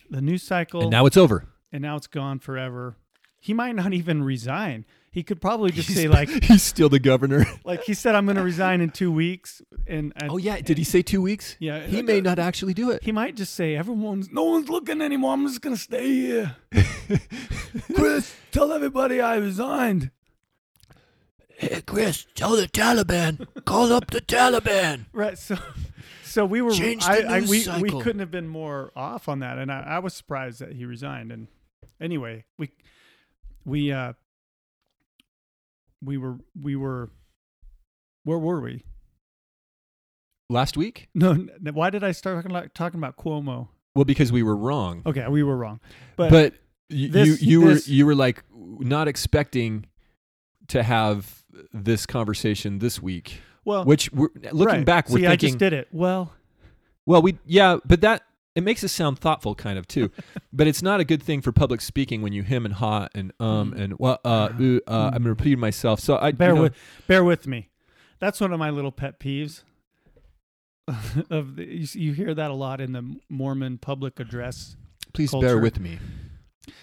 A: the news cycle,
B: And now it's over.
A: and now it's gone forever. He might not even resign. He could probably just say like
B: he's still the governor.
A: like he said, I'm going to resign in two weeks, and, and
B: oh yeah, did he say two weeks?
A: Yeah,
B: he
A: like,
B: may
A: uh,
B: not actually do it.
A: he might just say everyone's no one's looking anymore. I'm just going to stay here. Chris, tell everybody I resigned.
C: Hey, Chris, tell the Taliban. Call up the Taliban.
A: Right. So, so we were.
C: Change the
A: I, I,
C: news
A: we we
C: cycle.
A: couldn't have been more off on that, and I, I was surprised that he resigned. And anyway, we we uh we were we were where were we?
B: Last week?
A: No, why did I start talking about talking about Cuomo?
B: Well, because we were wrong.
A: Okay, we were wrong, but,
B: but y-
A: this-
B: you you
A: this-
B: were you were like not expecting to have this conversation this week.
A: well,
B: Which we're, looking
A: right.
B: back, we're
A: See, I just did it. Well,
B: well, we yeah, but that it makes us sound thoughtful, kind of too. but it's not a good thing for public speaking when you him and ha and um
A: Mm.
B: and well uh, uh, uh I'm repeating myself. So I
A: bear
B: you know,
A: with bear with me. That's one of my little pet peeves. of the, you, you hear that a lot in the Mormon public address
B: please
A: culture.
B: bear with me.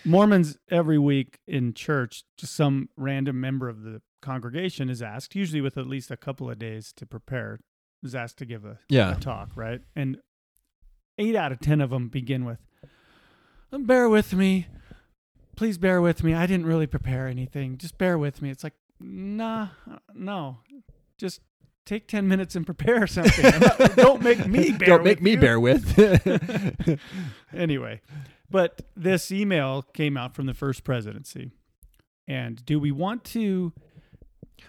A: Mormons every week in church, just some random member of the congregation is asked, usually with at least a couple of days to prepare, is asked to give a,
B: Yeah.
A: a talk, right? And eight out of ten of them begin with, "Um, "Bear with me, please bear with me. I didn't really prepare anything. Just bear with me." It's like, nah, no, just take ten minutes and prepare something. Not- Don't make me bear.
B: Don't make me
A: you
B: bear with.
A: anyway, but this email came out from the first presidency. And do we want to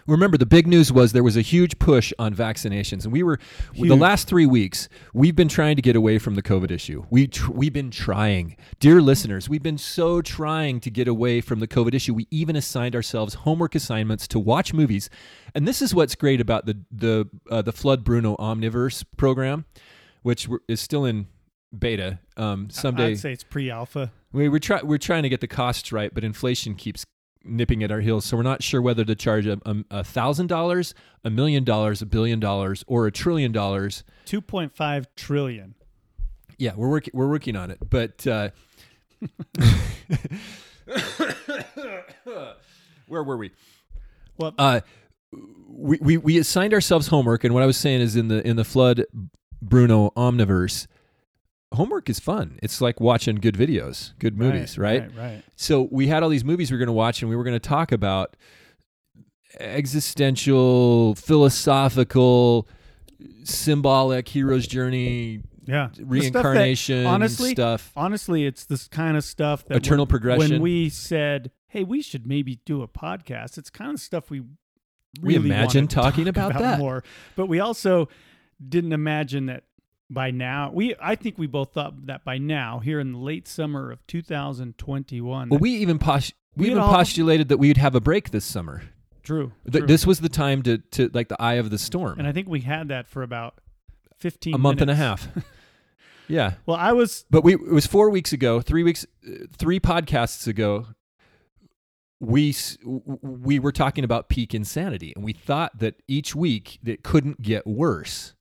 B: Remember, the big news was there was a huge push on vaccinations, and we were the last three weeks. We've been trying to get away from the COVID issue. We tr- we've been trying, dear listeners. We've been so trying to get away from the COVID issue. We even assigned ourselves homework assignments to watch movies, and this is what's great about the the uh, the Flood Bruno Omniverse program, which is still in beta. Um, someday
A: I'd say it's pre-alpha.
B: we, we're, try, we're trying to get the costs right, but inflation keeps nipping at our heels. So we're not sure whether to charge a, thousand dollars, a million dollars, a billion dollars, or a trillion dollars.
A: 2.5 trillion.
B: Yeah, we're working we're working on it. But uh, where were we?
A: Well,
B: Uh, we, we we assigned ourselves homework, and what I was saying is in the in the flood Bruno Omniverse. Homework is fun. It's like watching good videos, good movies, right?
A: Right, right.
B: so we had all these movies we were going to watch and we were going to talk about existential philosophical symbolic hero's journey
A: Yeah. The stuff that-
B: reincarnation
A: honestly,
B: stuff
A: honestly, it's this kind of stuff that
B: Eternal
A: when-
B: progression.
A: When we said, "Hey, we should maybe do a podcast," it's kind of stuff we
B: We
A: really
B: imagine talking
A: talk
B: about that.
A: more, but we also didn't imagine that by now. We I think we both thought that by now, here in the late summer of 2021,
B: Well, we even pos- we
A: We
B: even
A: all-
B: postulated that we'd have a break this summer.
A: true,
B: Th-
A: true.
B: this was the time to to like the eye of the storm.
A: and I think we had that for about 15
B: a month and a half. yeah,
A: Well, I was
B: but we it was four weeks ago, three weeks, uh, three podcasts ago. We s- w- w- we were talking about peak insanity, and we thought that each week it couldn't get worse,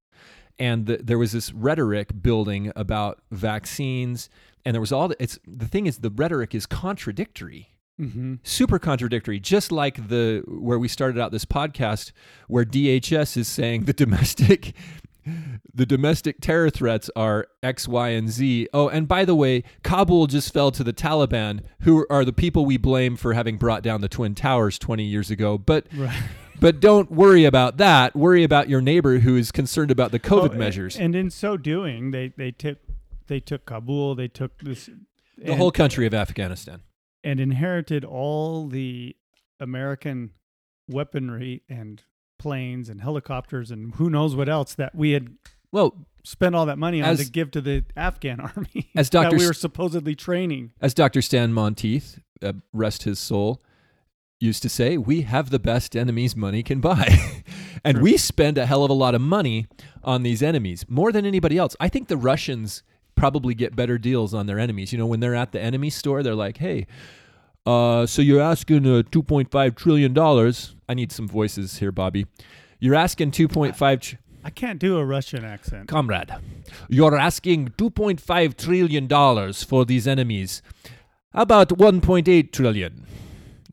B: and that there was this rhetoric building about vaccines, and there was all the, it's the thing is the rhetoric is contradictory
A: mhm.
B: super contradictory just like the where we started out this podcast where DHS is saying the domestic the domestic terror threats are X, Y, and Z. Oh, and by the way, Kabul just fell to the Taliban, who are the people we blame for having brought down the Twin Towers 20 years ago. But
A: right.
B: but don't worry about that. Worry about your neighbor who is concerned about the COVID
A: Well,
B: measures.
A: And in so doing, they they took they took Kabul, they took this
B: the
A: and-
B: whole country of Afghanistan.
A: and inherited all the American weaponry and planes and helicopters and who knows what else that we had
B: Well,
A: spent all that money on
B: As-
A: to give to the Afghan army
B: As
A: that we were supposedly training.
B: as Dr. Stan Monteith, uh, rest his soul, used to say, we have the best enemies money can buy. and
A: True.
B: we spend a hell of a lot of money on these enemies, more than anybody else. I think the Russians probably get better deals on their enemies. You know, when they're at the enemy store, they're like, hey, uh, so you're asking uh, $2.5 trillion. I need some voices here, Bobby. You're asking 2.5 tr-
A: I can't do a Russian accent.
B: comrade. You're asking 2.5 trillion dollars for these enemies. How about 1.8 trillion?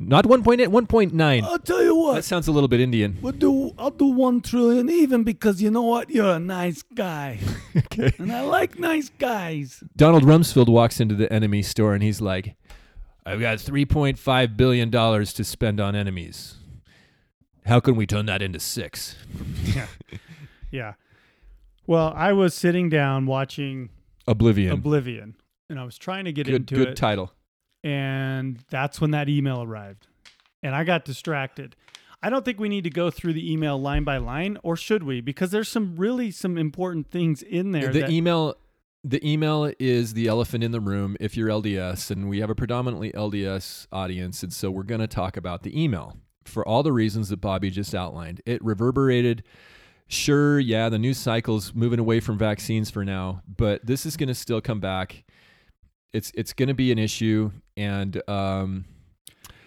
B: Not 1.8, 1.9.
A: I'll tell you what.
B: That sounds a little bit Indian.
A: We'll do. I'll do one trillion even because you know what? You're a nice guy,
B: Okay.
A: and I like nice guys.
B: Donald Rumsfeld walks into the enemy store and he's like, I've got 3.5 billion dollars to spend on enemies. How can we turn that into six?
A: Yeah, yeah. Well, I was sitting down watching
B: Oblivion.
A: Oblivion, and I was trying to get
B: good
A: into
B: good
A: it, Good
B: title.
A: And that's when that email arrived, and I got distracted. I don't think we need to go through the email line by line, or should we? Because there's some really some important things in there.
B: the
A: that,
B: email the email is the elephant in the room if you're LDS and we have a predominantly LDS audience and so we're going to talk about the email for all the reasons that Bobby just outlined. It reverberated sure, yeah, the news cycle's moving away from vaccines for now, but this is going to still come back. It's it's going to be an issue and um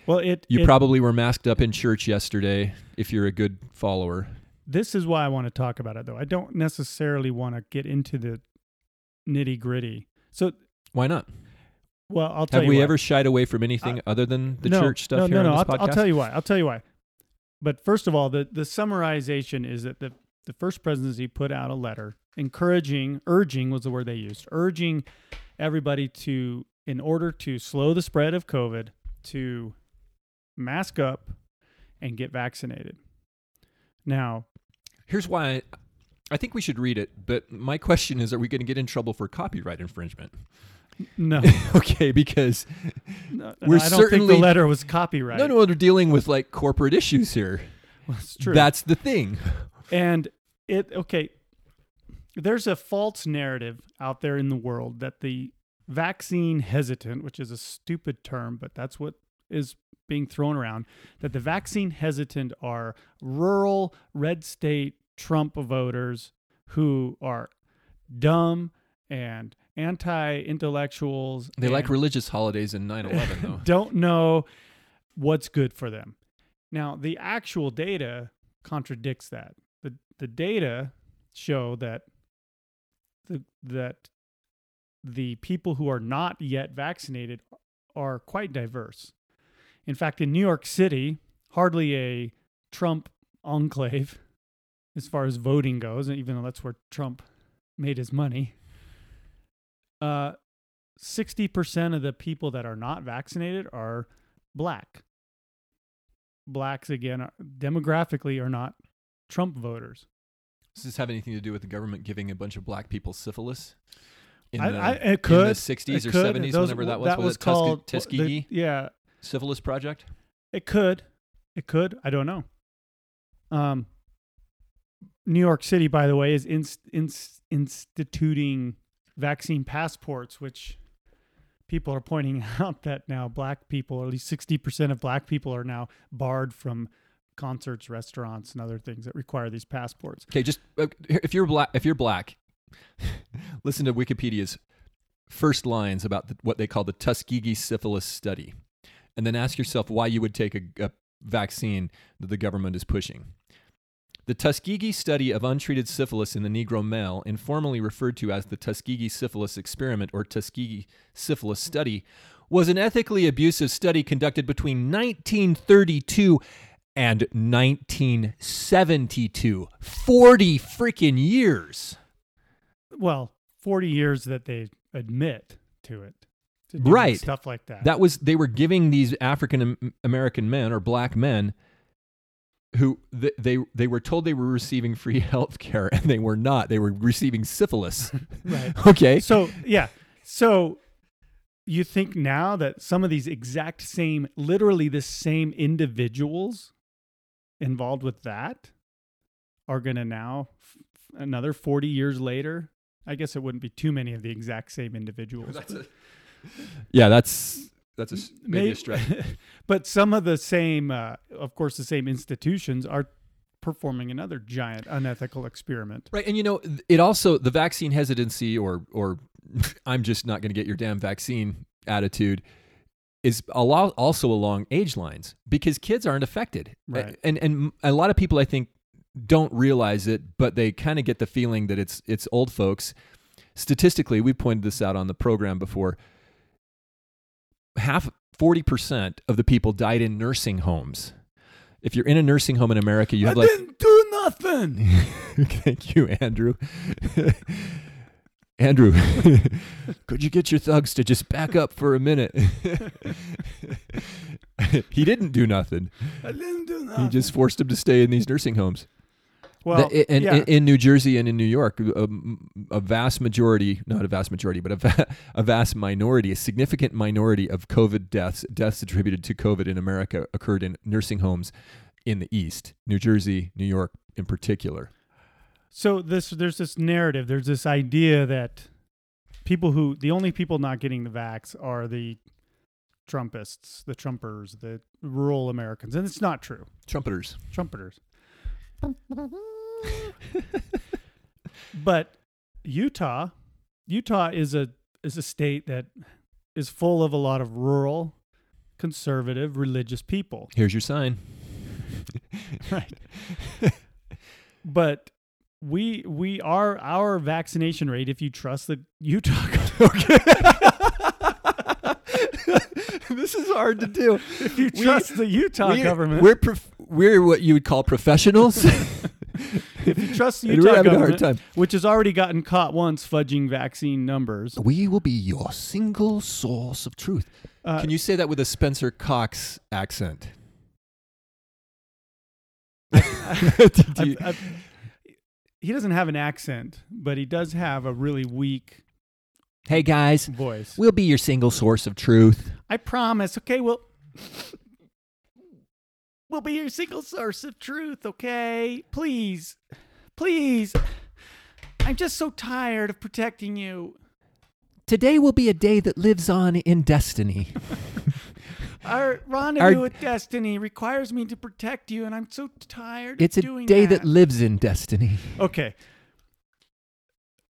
A: well, it
B: you
A: it-
B: probably were masked up in church yesterday if you're a good follower.
A: this is why I want to talk about it, though. I don't necessarily want to get into the nitty gritty. So,
B: Why not?
A: well, I'll tell
B: Have
A: you
B: we
A: what.
B: ever shied away from anything other than the
A: no,
B: church stuff
A: no,
B: here
A: no,
B: on
A: no.
B: this
A: I'll,
B: podcast?
A: I'll tell you why. I'll tell you why. But first of all, the the summarization is that the the first presidency put out a letter encouraging, urging was the word they used, urging everybody to, in order to slow the spread of COVID, to mask up and get vaccinated. Now,
B: Here's why I, think we should read it, but my question is are we going to get in trouble for copyright infringement?
A: no,
B: okay, because
A: no
B: We're
A: I don't think the
B: certainly-
A: letter was copyright.
B: no, no, we're dealing with like corporate issues here.
A: Well, it's true.
B: That's the thing.
A: And it okay, there's a false narrative out there in the world that the vaccine hesitant, which is a stupid term, but that's what is being thrown around, that the vaccine hesitant are rural red state Trump voters who are dumb and anti-intellectuals.
B: They like religious holidays and 9/11 though.
A: don't know what's good for them. Now, the actual data contradicts that. The the data show that the that the people who are not yet vaccinated are quite diverse. In fact, in New York City, hardly a Trump enclave as far as voting goes, even though that's where Trump made his money. Uh, 60% of the people that are not vaccinated are black. Blacks, again, are- demographically are not Trump voters.
B: Does this have anything to do with the government giving a bunch of black people syphilis? In
A: I,
B: the,
A: I, it
B: in the 60s
A: it
B: or
A: could.
B: 70s,
A: Those-
B: whenever that was,
A: That
B: was
A: was called.
B: Tuskegee
A: the- yeah,
B: syphilis project?
A: it could. It could. I don't know. Um, New York City, by the way, is inst- inst- instituting vaccine passports, which people are pointing out that now black people, or at least 60% of black people, are now barred from concerts, restaurants, and other things that require these passports.
B: Okay, just uh, if you're black, if you're black, listen to Wikipedia's first lines about the, what they call the Tuskegee syphilis study, and then ask yourself why you would take a, a vaccine that the government is pushing. The Tuskegee study of untreated syphilis in the Negro male, informally referred to as the Tuskegee syphilis experiment or Tuskegee syphilis study, was an ethically abusive study conducted between 1932 and 1972. 40 freaking years.
A: Well, 40 years that they admit to it. to
B: Right.
A: Stuff like that.
B: That was they were giving these African American men or black men who th- they they were told they were receiving free health care and they were not. They were receiving syphilis.
A: right.
B: okay.
A: So, yeah. So you think now that some of these exact same, literally the same individuals involved with that are going to now, f- another 40 years later, I guess it wouldn't be too many of the exact same individuals.
B: Yeah, that's that's a s- maybe
A: May-
B: a stretch.
A: but some of the same, uh, of course, the same institutions are performing another giant unethical experiment.
B: Right, and you know, it also the vaccine hesitancy or or I'm just not going to get your damn vaccine attitude is a lot also along age lines because kids aren't affected.
A: Right.
B: And and a lot of people I think don't realize it, but they kind of get the feeling that it's it's old folks. Statistically, we pointed this out on the program before. Half 40% of the people died in nursing homes. If you're in a nursing home in America, you have like
C: didn't do nothing.
B: Thank you, Andrew. Andrew, could you get your thugs to just back up for a minute? he didn't do nothing.
C: I didn't do
B: He just forced them to stay in these nursing homes.
A: Well,
B: The- and
A: yeah.
B: in, in New Jersey and in New York, a, a vast majority, not a vast majority, but a, va- a vast minority, a significant minority of COVID deaths, deaths attributed to COVID in America occurred in nursing homes in the East, New Jersey, New York in particular.
A: So this there's this narrative, there's this idea that people who the only people not getting the vax are the Trumpists, the Trumpers, the rural Americans, and it's not true.
B: Trumpeters.
A: Trumpeters. But Utah, Utah is a is a state that is full of a lot of rural, conservative, religious people.
B: Here's your sign.
A: right but we we are our vaccination rate if you trust the utah
B: this is hard to do.
A: if you
B: We-
A: trust the utah
B: we're,
A: government
B: We're prof- we're what you would call professionals.
A: if you trust the utah government which has already gotten caught once fudging vaccine numbers
B: We will be your single source of truth.
A: uh,
B: Can you say that with a Spencer Cox accent?
A: I've- I've- he doesn't have an accent but he does have a really weak
B: hey guys,
A: voice
B: we'll be your single source of truth.
A: i promise okay well we'll be your single source of truth okay please please i'm just so tired of protecting you
B: Today will be a day that lives on in destiny.
A: our rendezvous
B: Our-
A: with destiny requires me to protect you and i'm so tired
B: It's a
A: of doing
B: day
A: that,
B: that lives in destiny.
A: okay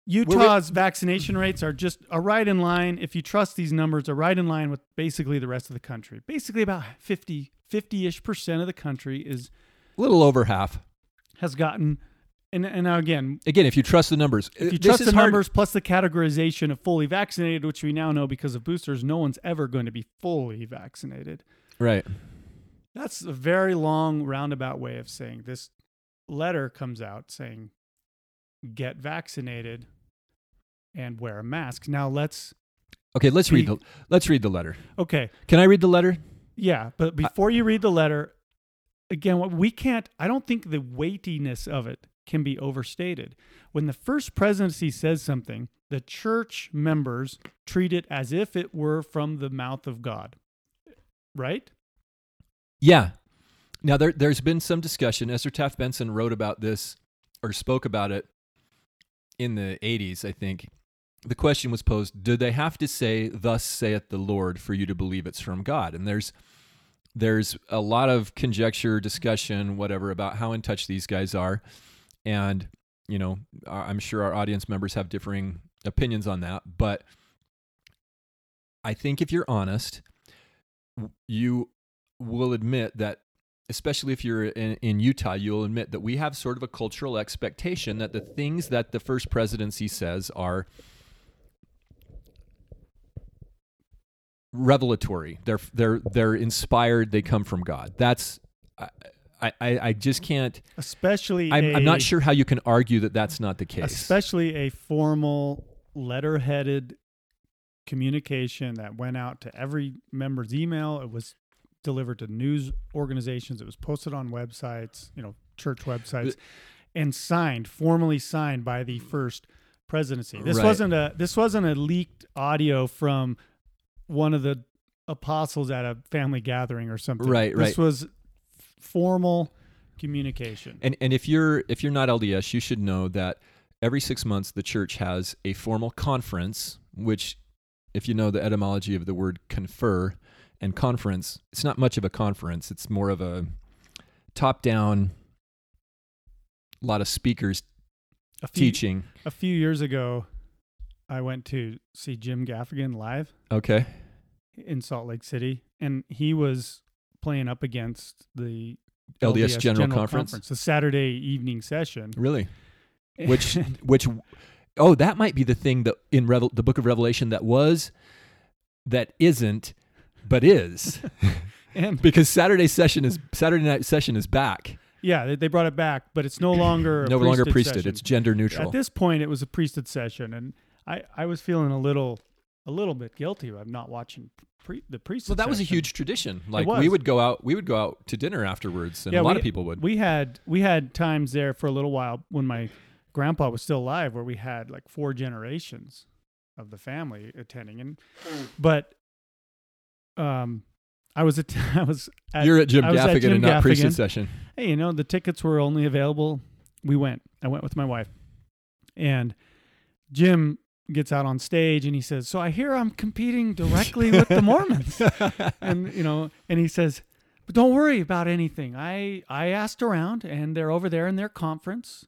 A: Utah's vaccination rates are just are right in line. If you trust these numbers, are right in line with basically the rest of the country. Basically, about 50 ish percent of the country is
B: A little over half.
A: has gotten. And, and now again,
B: Again, if you trust the numbers,
A: if you trust the
B: hard-
A: numbers plus the categorization of fully vaccinated, which we now know because of boosters, no one's ever going to be fully vaccinated.
B: right?
A: That's a very long roundabout way of saying this letter comes out saying get vaccinated and wear a mask. Now let's
B: Okay, let's read the let's read the letter.
A: okay,
B: Can I read the letter?
A: Yeah, but before you read the letter, again, what we can't I don't think the weightiness of it can be overstated. When the first presidency says something, the church members treat it as if it were from the mouth of God. Right?
B: Yeah. Now there there's been some discussion. Ezra Taft Benson wrote about this or spoke about it in the 80s, I think. The question was posed, do they have to say thus saith the Lord for you to believe it's from God? And there's there's a lot of conjecture, discussion, whatever about how in touch these guys are. And, you know, I'm sure our audience members have differing opinions on that, but I think if you're honest, you will admit that especially if you're in, in Utah, you'll admit that we have sort of a cultural expectation that the things that the first presidency says are revelatory. They're they're they're inspired. They come from God. That's I I, I just can't.
A: especially
B: I'm,
A: i
B: I'm not sure how you can argue that that's not the case.
A: especially a formal letter-headed communication that went out to every member's email. It was delivered to news organizations. It was posted on websites, you know, church websites, and signed, formally signed by the first presidency. This
B: Right.
A: wasn't a this wasn't a leaked audio from one of the apostles at a family gathering or something.
B: Right,
A: This
B: right.
A: was formal communication.
B: And and if you're if you're not LDS, you should know that every six months the church has a formal conference, which, if you know the etymology of the word confer and conference, it's not much of a conference. It's more of a top down. A lot of speakers
A: a few,
B: teaching.
A: A few years ago, I went to see Jim Gaffigan live
B: Okay.
A: In Salt Lake City, and he was playing up against the
B: LDS, General, Conference.
A: the Saturday evening session.
B: Really? Which which oh, that might be the thing that in Revel, the book of Revelation that was that isn't but is.
A: and
B: because Saturday session is Saturday night session is back.
A: yeah, they, brought it back, but it's no longer a
B: no longer
A: priesthood
B: priesthood.
A: session.
B: It's gender neutral.
A: At this point, it was a priesthood session, and I, I was feeling a little a little bit guilty of not watching pre, the priesthood.
B: well, that was a huge tradition. Like we would go out, we would go out to dinner afterwards, and
A: Yeah,
B: a lot
A: we-
B: of people would.
A: We had we had times there for a little while when my grandpa was still alive, where we had like four generations of the family attending, and but um, I was at I was at,
B: You're at Jim
A: was at
B: Gaffigan
A: Jim
B: and not
A: Gaffigan.
B: session.
A: hey, you know, the tickets were only available. We went. I went with my wife, and Jim gets out on stage and he says, "So I hear I'm competing directly with the Mormons." and you know, and he says, "But don't worry about anything. I I asked around, and they're over there in their conference,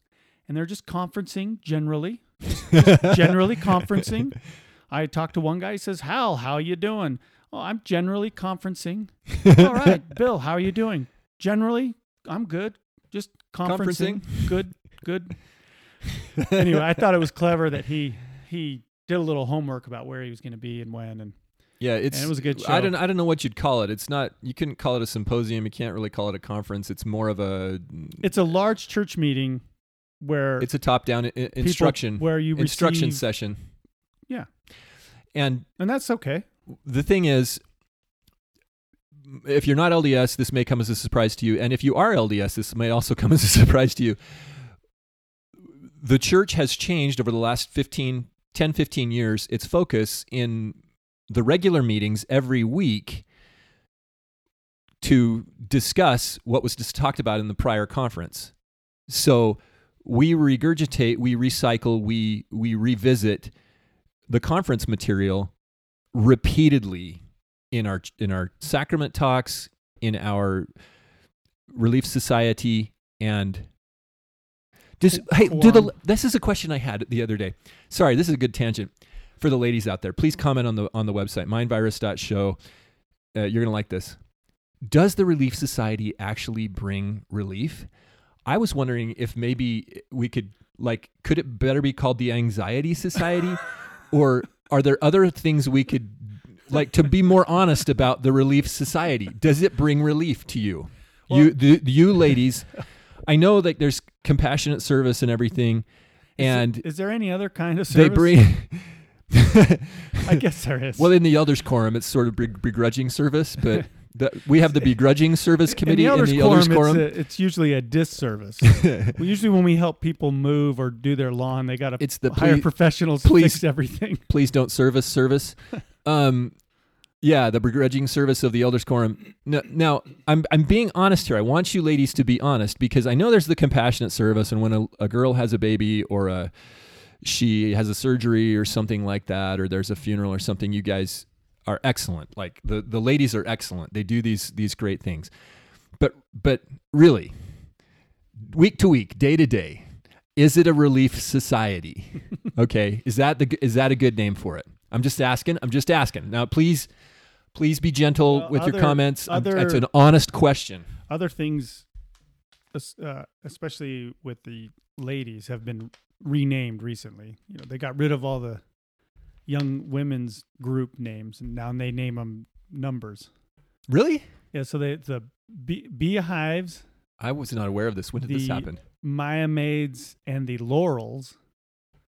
A: and they're just conferencing generally, just generally conferencing." I talked to one guy. He says, "Hal, how you doing?" "Oh, I'm generally conferencing." All right, Bill, how are you doing? Generally, I'm good. Just conferencing. Good, good. anyway, I thought it was clever that he he did a little homework about where he was going to be and when, and
B: Yeah, it's
A: And it was a good show.
B: I don't I don't know what you'd call it. It's not you couldn't call it a symposium. You can't really call it a conference. It's more of a
A: it's a large church meeting where
B: it's a top down
A: people-
B: instruction
A: where you
B: instruction
A: receive,
B: session.
A: Yeah.
B: And
A: and that's okay.
B: the thing is if you're not LDS, this may come as a surprise to you. And if you are LDS, this may also come as a surprise to you. The church has changed over the last 15, 10, 15 years. Its focus in the regular meetings every week to discuss what was just talked about in the prior conference. So we regurgitate, we recycle, we we revisit the conference material repeatedly in our in our sacrament talks, in our relief society, and does hey do the this is a question I had the other day. Sorry, this is a good tangent for the ladies out there. Please comment on the on the website mindvirus.show. Uh, you're gonna like this. Does the Relief Society actually bring relief? I was wondering if maybe we could like could it better be called the Anxiety Society, or are there other things we could like to be more honest about the Relief Society? Does it bring relief to you? you the, you ladies, I know that there's compassionate service and everything,
A: Is
B: and
A: there- is there any other kind of
B: they
A: service?
B: bring.
A: I guess there is.
B: well, in the elders quorum, it's sort of begrudging service, but the, we have the begrudging service committee
A: in
B: in
A: the
B: the,
A: elders,
B: elders
A: quorum. It's, a, it's usually a disservice. well, usually when we help people move or do their lawn, they got to
B: It's the
A: hire
B: please,
A: professionals
B: please-
A: to fix everything.
B: please don't service service. Um, Yeah, the begrudging service of the elders quorum. No, now, I'm I'm being honest here. I want you ladies to be honest because I know there's the compassionate service, and when a, a girl has a baby or a she has a surgery or something like that, or there's a funeral or something, you guys are excellent. Like the the ladies are excellent. They do these these great things. But but really, week to week, day to day, is it a relief society? okay, is that the is that a good name for it? I'm just asking. I'm just asking. Now, please, please be gentle
A: Well,
B: with
A: other-
B: your comments. I'm-
A: other-
B: It's an honest question.
A: Other things, uh, especially with the ladies, have been renamed recently. You know, they got rid of all the young women's group names, and now they name them numbers.
B: Really?
A: Yeah, so they the bee, beehives,
B: I was not aware of this. When did this happen?
A: Mia Maids, and the laurels.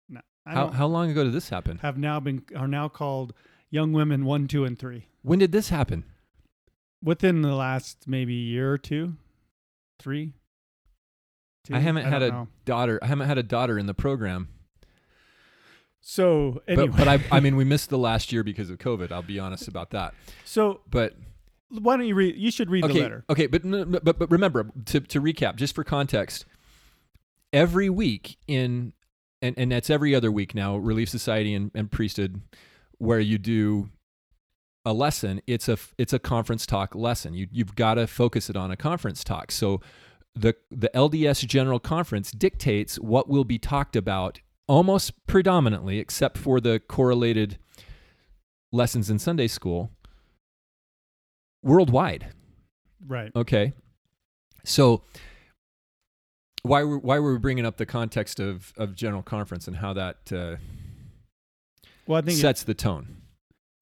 A: Now,
B: How how long ago did this happen?
A: have now been are now called young women one, two, and three.
B: When did this happen?
A: Within the last maybe year or two, three. Two?
B: I haven't had a
A: know.
B: daughter. I haven't had a daughter in the program.
A: So anyway,
B: But but I I mean we missed the last year because of COVID. I'll be honest about that.
A: so
B: But
A: why don't you read? You should read
B: okay,
A: the letter.
B: okay, but, but but remember to to recap just for context. Every week in and and that's every other week now. Relief Society and, and Priesthood, where you do a lesson. It's a it's a conference talk lesson. You you've got to focus it on a conference talk. So the the LDS General Conference dictates what will be talked about almost predominantly, except for the correlated lessons in Sunday school, worldwide.
A: Right.
B: Okay. So why were why were we bringing up the context of of general conference and how that uh,
A: Well, I think it-
B: sets the tone?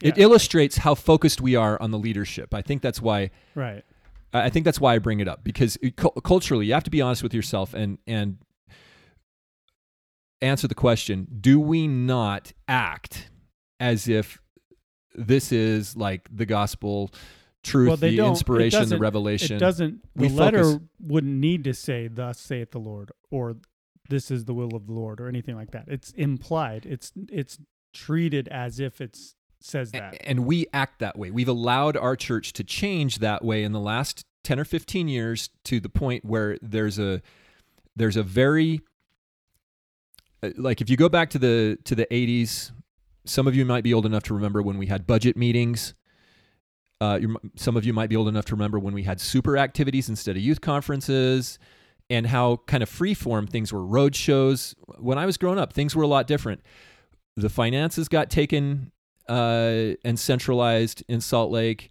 B: It illustrates how focused we are on the leadership. I think that's why
A: right.
B: I think that's why I bring it up because it, cu- culturally you have to be honest with yourself and and answer the question: Do we not act as if this is like the gospel, truth,
A: Well,
B: the
A: don't.
B: Inspiration, the revelation?
A: It doesn't. The
B: We
A: letter
B: focus-
A: wouldn't need to say "Thus saith the Lord" or "This is the will of the Lord" or anything like that. It's implied. It's it's treated as if it's says that.
B: And we act that way. We've allowed our church to change that way in the last 10 or 15 years to the point where there's a there's a very uh, like if you go back to the to the 80s, some of you might be old enough to remember when we had budget meetings. Uh, some of you might be old enough to remember when we had super activities instead of youth conferences, and how kind of free form things were. Road shows. When I was growing up, things were a lot different. The finances got taken uh, and centralized in Salt Lake.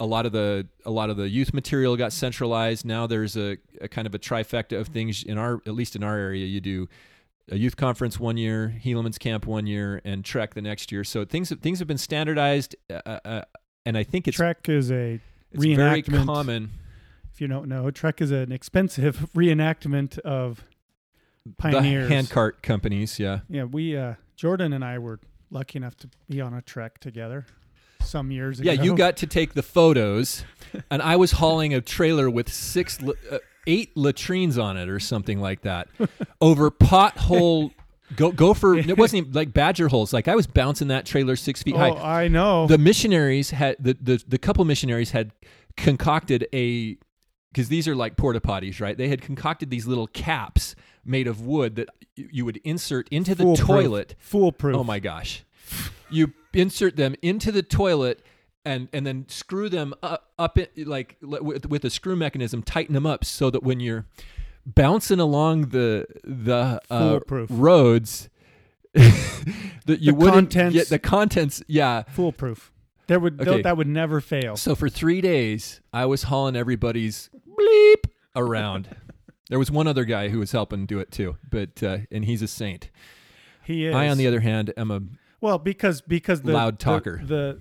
B: A lot of the a lot of the youth material got centralized. Now there's a, a kind of a trifecta of things in our at least in our area. You do a youth conference one year, Helaman's camp one year, and Trek the next year. So things things have been standardized, uh, uh, and I think it's
A: Trek is a
B: it's very common.
A: if you don't know, Trek is an expensive reenactment of
B: The handcart companies, yeah.
A: Yeah, we uh, Jordan and I were lucky enough to be on a trek together some years ago.
B: Yeah, you got to take the photos, and I was hauling a trailer with six, uh, eight latrines on it, or something like that, over pothole. Go go for it wasn't even like badger holes. Like I was bouncing that trailer six feet high.
A: Oh,
B: high.
A: I know.
B: The missionaries had the the the couple missionaries had concocted a because these are like porta potties, right? They had concocted these little caps made of wood that you would insert into the
A: Foolproof.
B: toilet
A: Foolproof.
B: Oh my gosh. You insert them into the toilet and and then screw them up, up it, like with, with a screw mechanism, tighten them up so that when you're bouncing along the the uh, roads that you
A: The
B: wouldn't
A: contents-
B: get the contents. Yeah.
A: Foolproof. There would
B: Okay.
A: that would never fail.
B: So for three days, I was hauling everybody's bleep around. there was one other guy who was helping do it too, but uh, and he's a saint.
A: He is.
B: I, on the other hand, am a
A: well because because the
B: Loud talker.
A: The,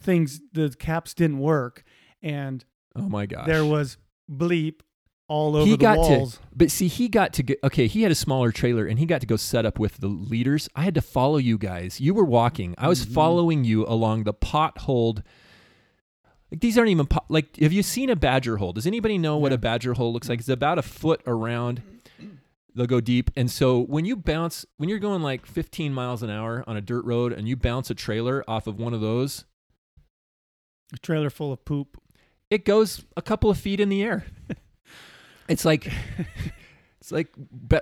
A: things the caps didn't work and
B: oh my gosh.
A: there was bleep all over
B: he
A: the
B: got
A: walls.
B: to but see he got to get okay he had a smaller trailer and he got to go set up with the leaders i had to follow you guys you were walking i was
A: Mhm.
B: following you along the potholed like these aren't even pot, like have you seen a badger hole does anybody know what
A: Yeah.
B: a badger hole looks like it's about a foot around they'll go deep and so when you bounce when you're going like 15 miles an hour on a dirt road and you bounce a trailer off of one of those
A: A trailer full of poop.
B: it goes a couple of feet in the air. It's like it's like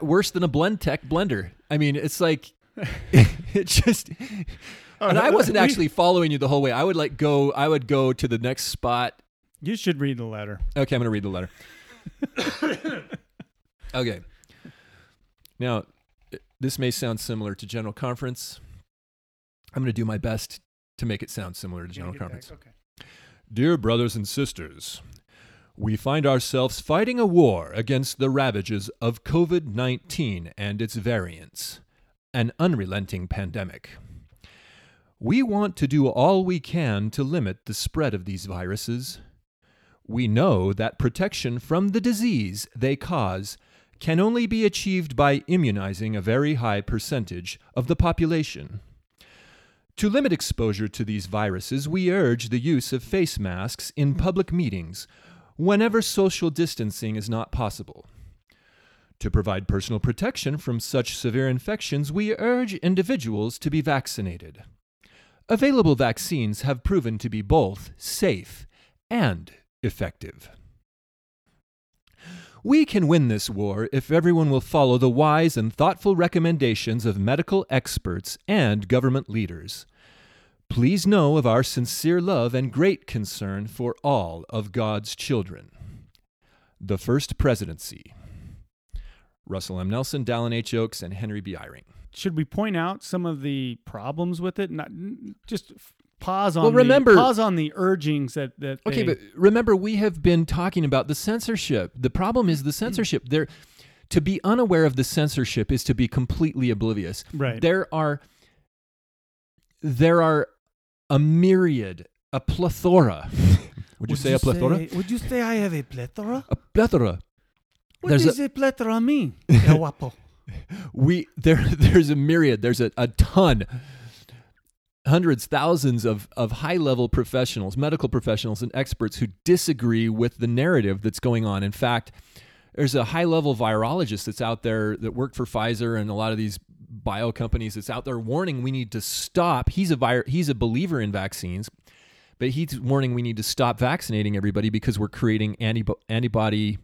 B: worse than a Blendtec blender. I mean, it's like it just. Oh, and I wasn't actually following you the whole way. I would like go. I would go to the next spot.
A: You should read the letter.
B: Okay, I'm going to read the letter. okay. Now, this may sound similar to General Conference. I'm going to do my best to make it sound similar to General Conference.
A: Okay.
B: Dear brothers and sisters, we find ourselves fighting a war against the ravages of COVID 19 and its variants, an unrelenting pandemic. We want to do all we can to limit the spread of these viruses. We know that protection from the disease they cause can only be achieved by immunizing a very high percentage of the population. To limit exposure to these viruses, we urge the use of face masks in public meetings whenever social distancing is not possible. To provide personal protection from such severe infections, we urge individuals to be vaccinated. Available vaccines have proven to be both safe and effective. We can win this war if everyone will follow the wise and thoughtful recommendations of medical experts and government leaders. Please know of our sincere love and great concern for all of God's children. The First Presidency. Russell M. Nelson, Dallin H. Oaks, and Henry B. Eyring.
A: Should we point out some of the problems with it? Not just pause on.
B: Well,
A: the-
B: remember-
A: pause on the urgings that that.
B: Okay,
A: they-
B: but remember, we have been talking about the censorship. The problem is the censorship. There, to be unaware of the censorship is to be completely oblivious.
A: right.
B: There are, there are a myriad, a plethora. Would you say a plethora?
A: would you say I have a plethora?
B: A plethora.
A: What
B: There's
A: does a, plethora mean? El guapo.
B: We there. There's a myriad. There's a, a ton. Hundreds, thousands of, of high level professionals, medical professionals, and experts who disagree with the narrative that's going on. In fact, there's a high level virologist that's out there that worked for Pfizer and a lot of these bio companies that's out there warning we need to stop. He's a vir- he's a believer in vaccines, but he's warning we need to stop vaccinating everybody because we're creating antibo- antibody.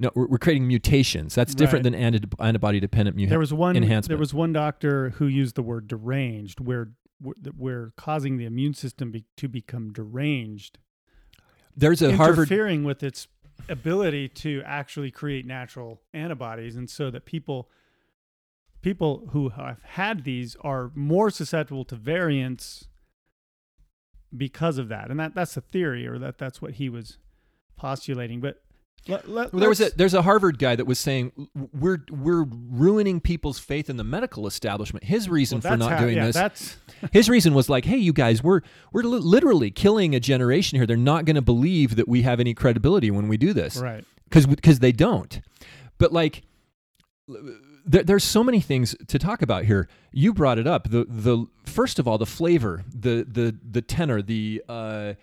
B: No, we're, we're creating mutations. That's different
A: Right.
B: than anti- antibody dependent mu-
A: There was one.
B: enhancement.
A: There was one doctor who used the word deranged, where where- we're causing the immune system be, to become deranged,
B: There's a Harvard.
A: interfering with its ability to actually create natural antibodies, and so that people people who have had these are more susceptible to variants because of that, and that that's a theory, or that that's what he was postulating. But let, let,
B: Well, there was a there's a Harvard guy that was saying we're we're ruining people's faith in the medical establishment. His reason
A: well,
B: for not
A: how-
B: doing
A: yeah,
B: this,
A: That's
B: his reason was like, hey, you guys, we're we're li- literally killing a generation here. They're not going to believe that we have any credibility when we do this
A: right.
B: because because they don't. But like, there, there's so many things to talk about here. You brought it up. The the first of all, the flavor, the the the tenor, the uh,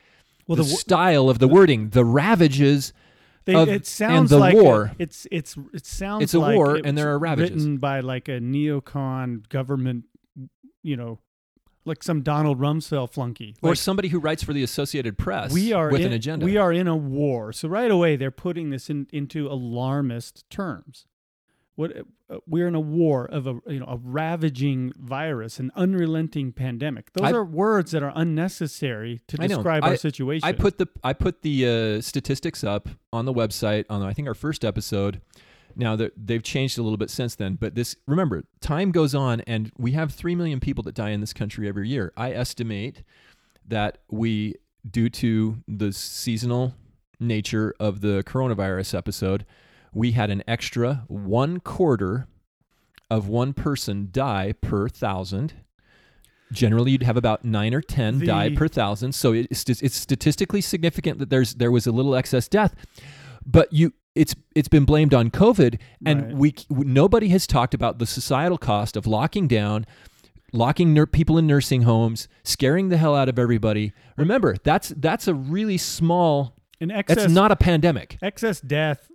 A: Well,
B: the,
A: the
B: style of the wording, the ravages.
A: They,
B: of-
A: it sounds
B: the
A: like a-
B: war.
A: it's it's it sounds
B: It's a
A: like
B: war,
A: it
B: and there are ravages.
A: written by like a neocon government, you know, like some Donald Rumsfeld flunky.
B: or somebody who writes for the Associated Press
A: we are
B: with
A: in,
B: an agenda.
A: We are in a war, so right away they're putting this in, into alarmist terms. What we're in a war of a you know a ravaging virus, an unrelenting pandemic. Those
B: I-
A: are words that are unnecessary to describe
B: I-
A: our situation.
B: I put the I put the uh, statistics up on the website on I think our first episode. Now that they've changed a little bit since then, but this remember time goes on, and we have three million people that die in this country every year. I estimate that we, due to the seasonal nature of the coronavirus episode, we had an extra one quarter of one person die per thousand. Generally, you'd have about nine or ten
A: The-
B: die per thousand. So it's it's statistically significant that there's there was a little excess death, but you it's it's been blamed on COVID, and
A: Right.
B: we nobody has talked about the societal cost of locking down, locking nur- people in nursing homes, scaring the hell out of everybody. Remember, that's that's a really small.
A: an excess
B: That's not a pandemic.
A: excess death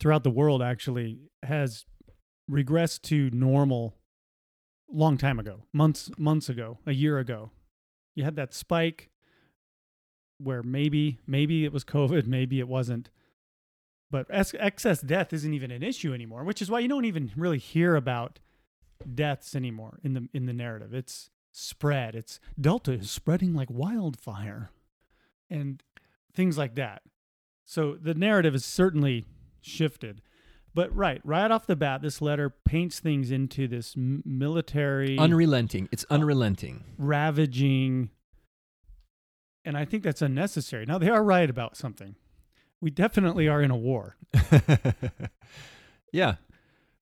A: throughout the world actually has regressed to normal long time ago months months ago a year ago you had that spike where maybe maybe it was COVID, maybe it wasn't. But ex- excess death isn't even an issue anymore, which is why you don't even really hear about deaths anymore in the in the narrative. It's spread. It's Delta is spreading like wildfire, and things like that. So the narrative is certainly shifted. But right, right off the bat, this letter paints things into this military
B: Unrelenting. It's unrelenting.
A: ravaging and i think that's unnecessary now they are right about something we definitely are in a war
B: yeah.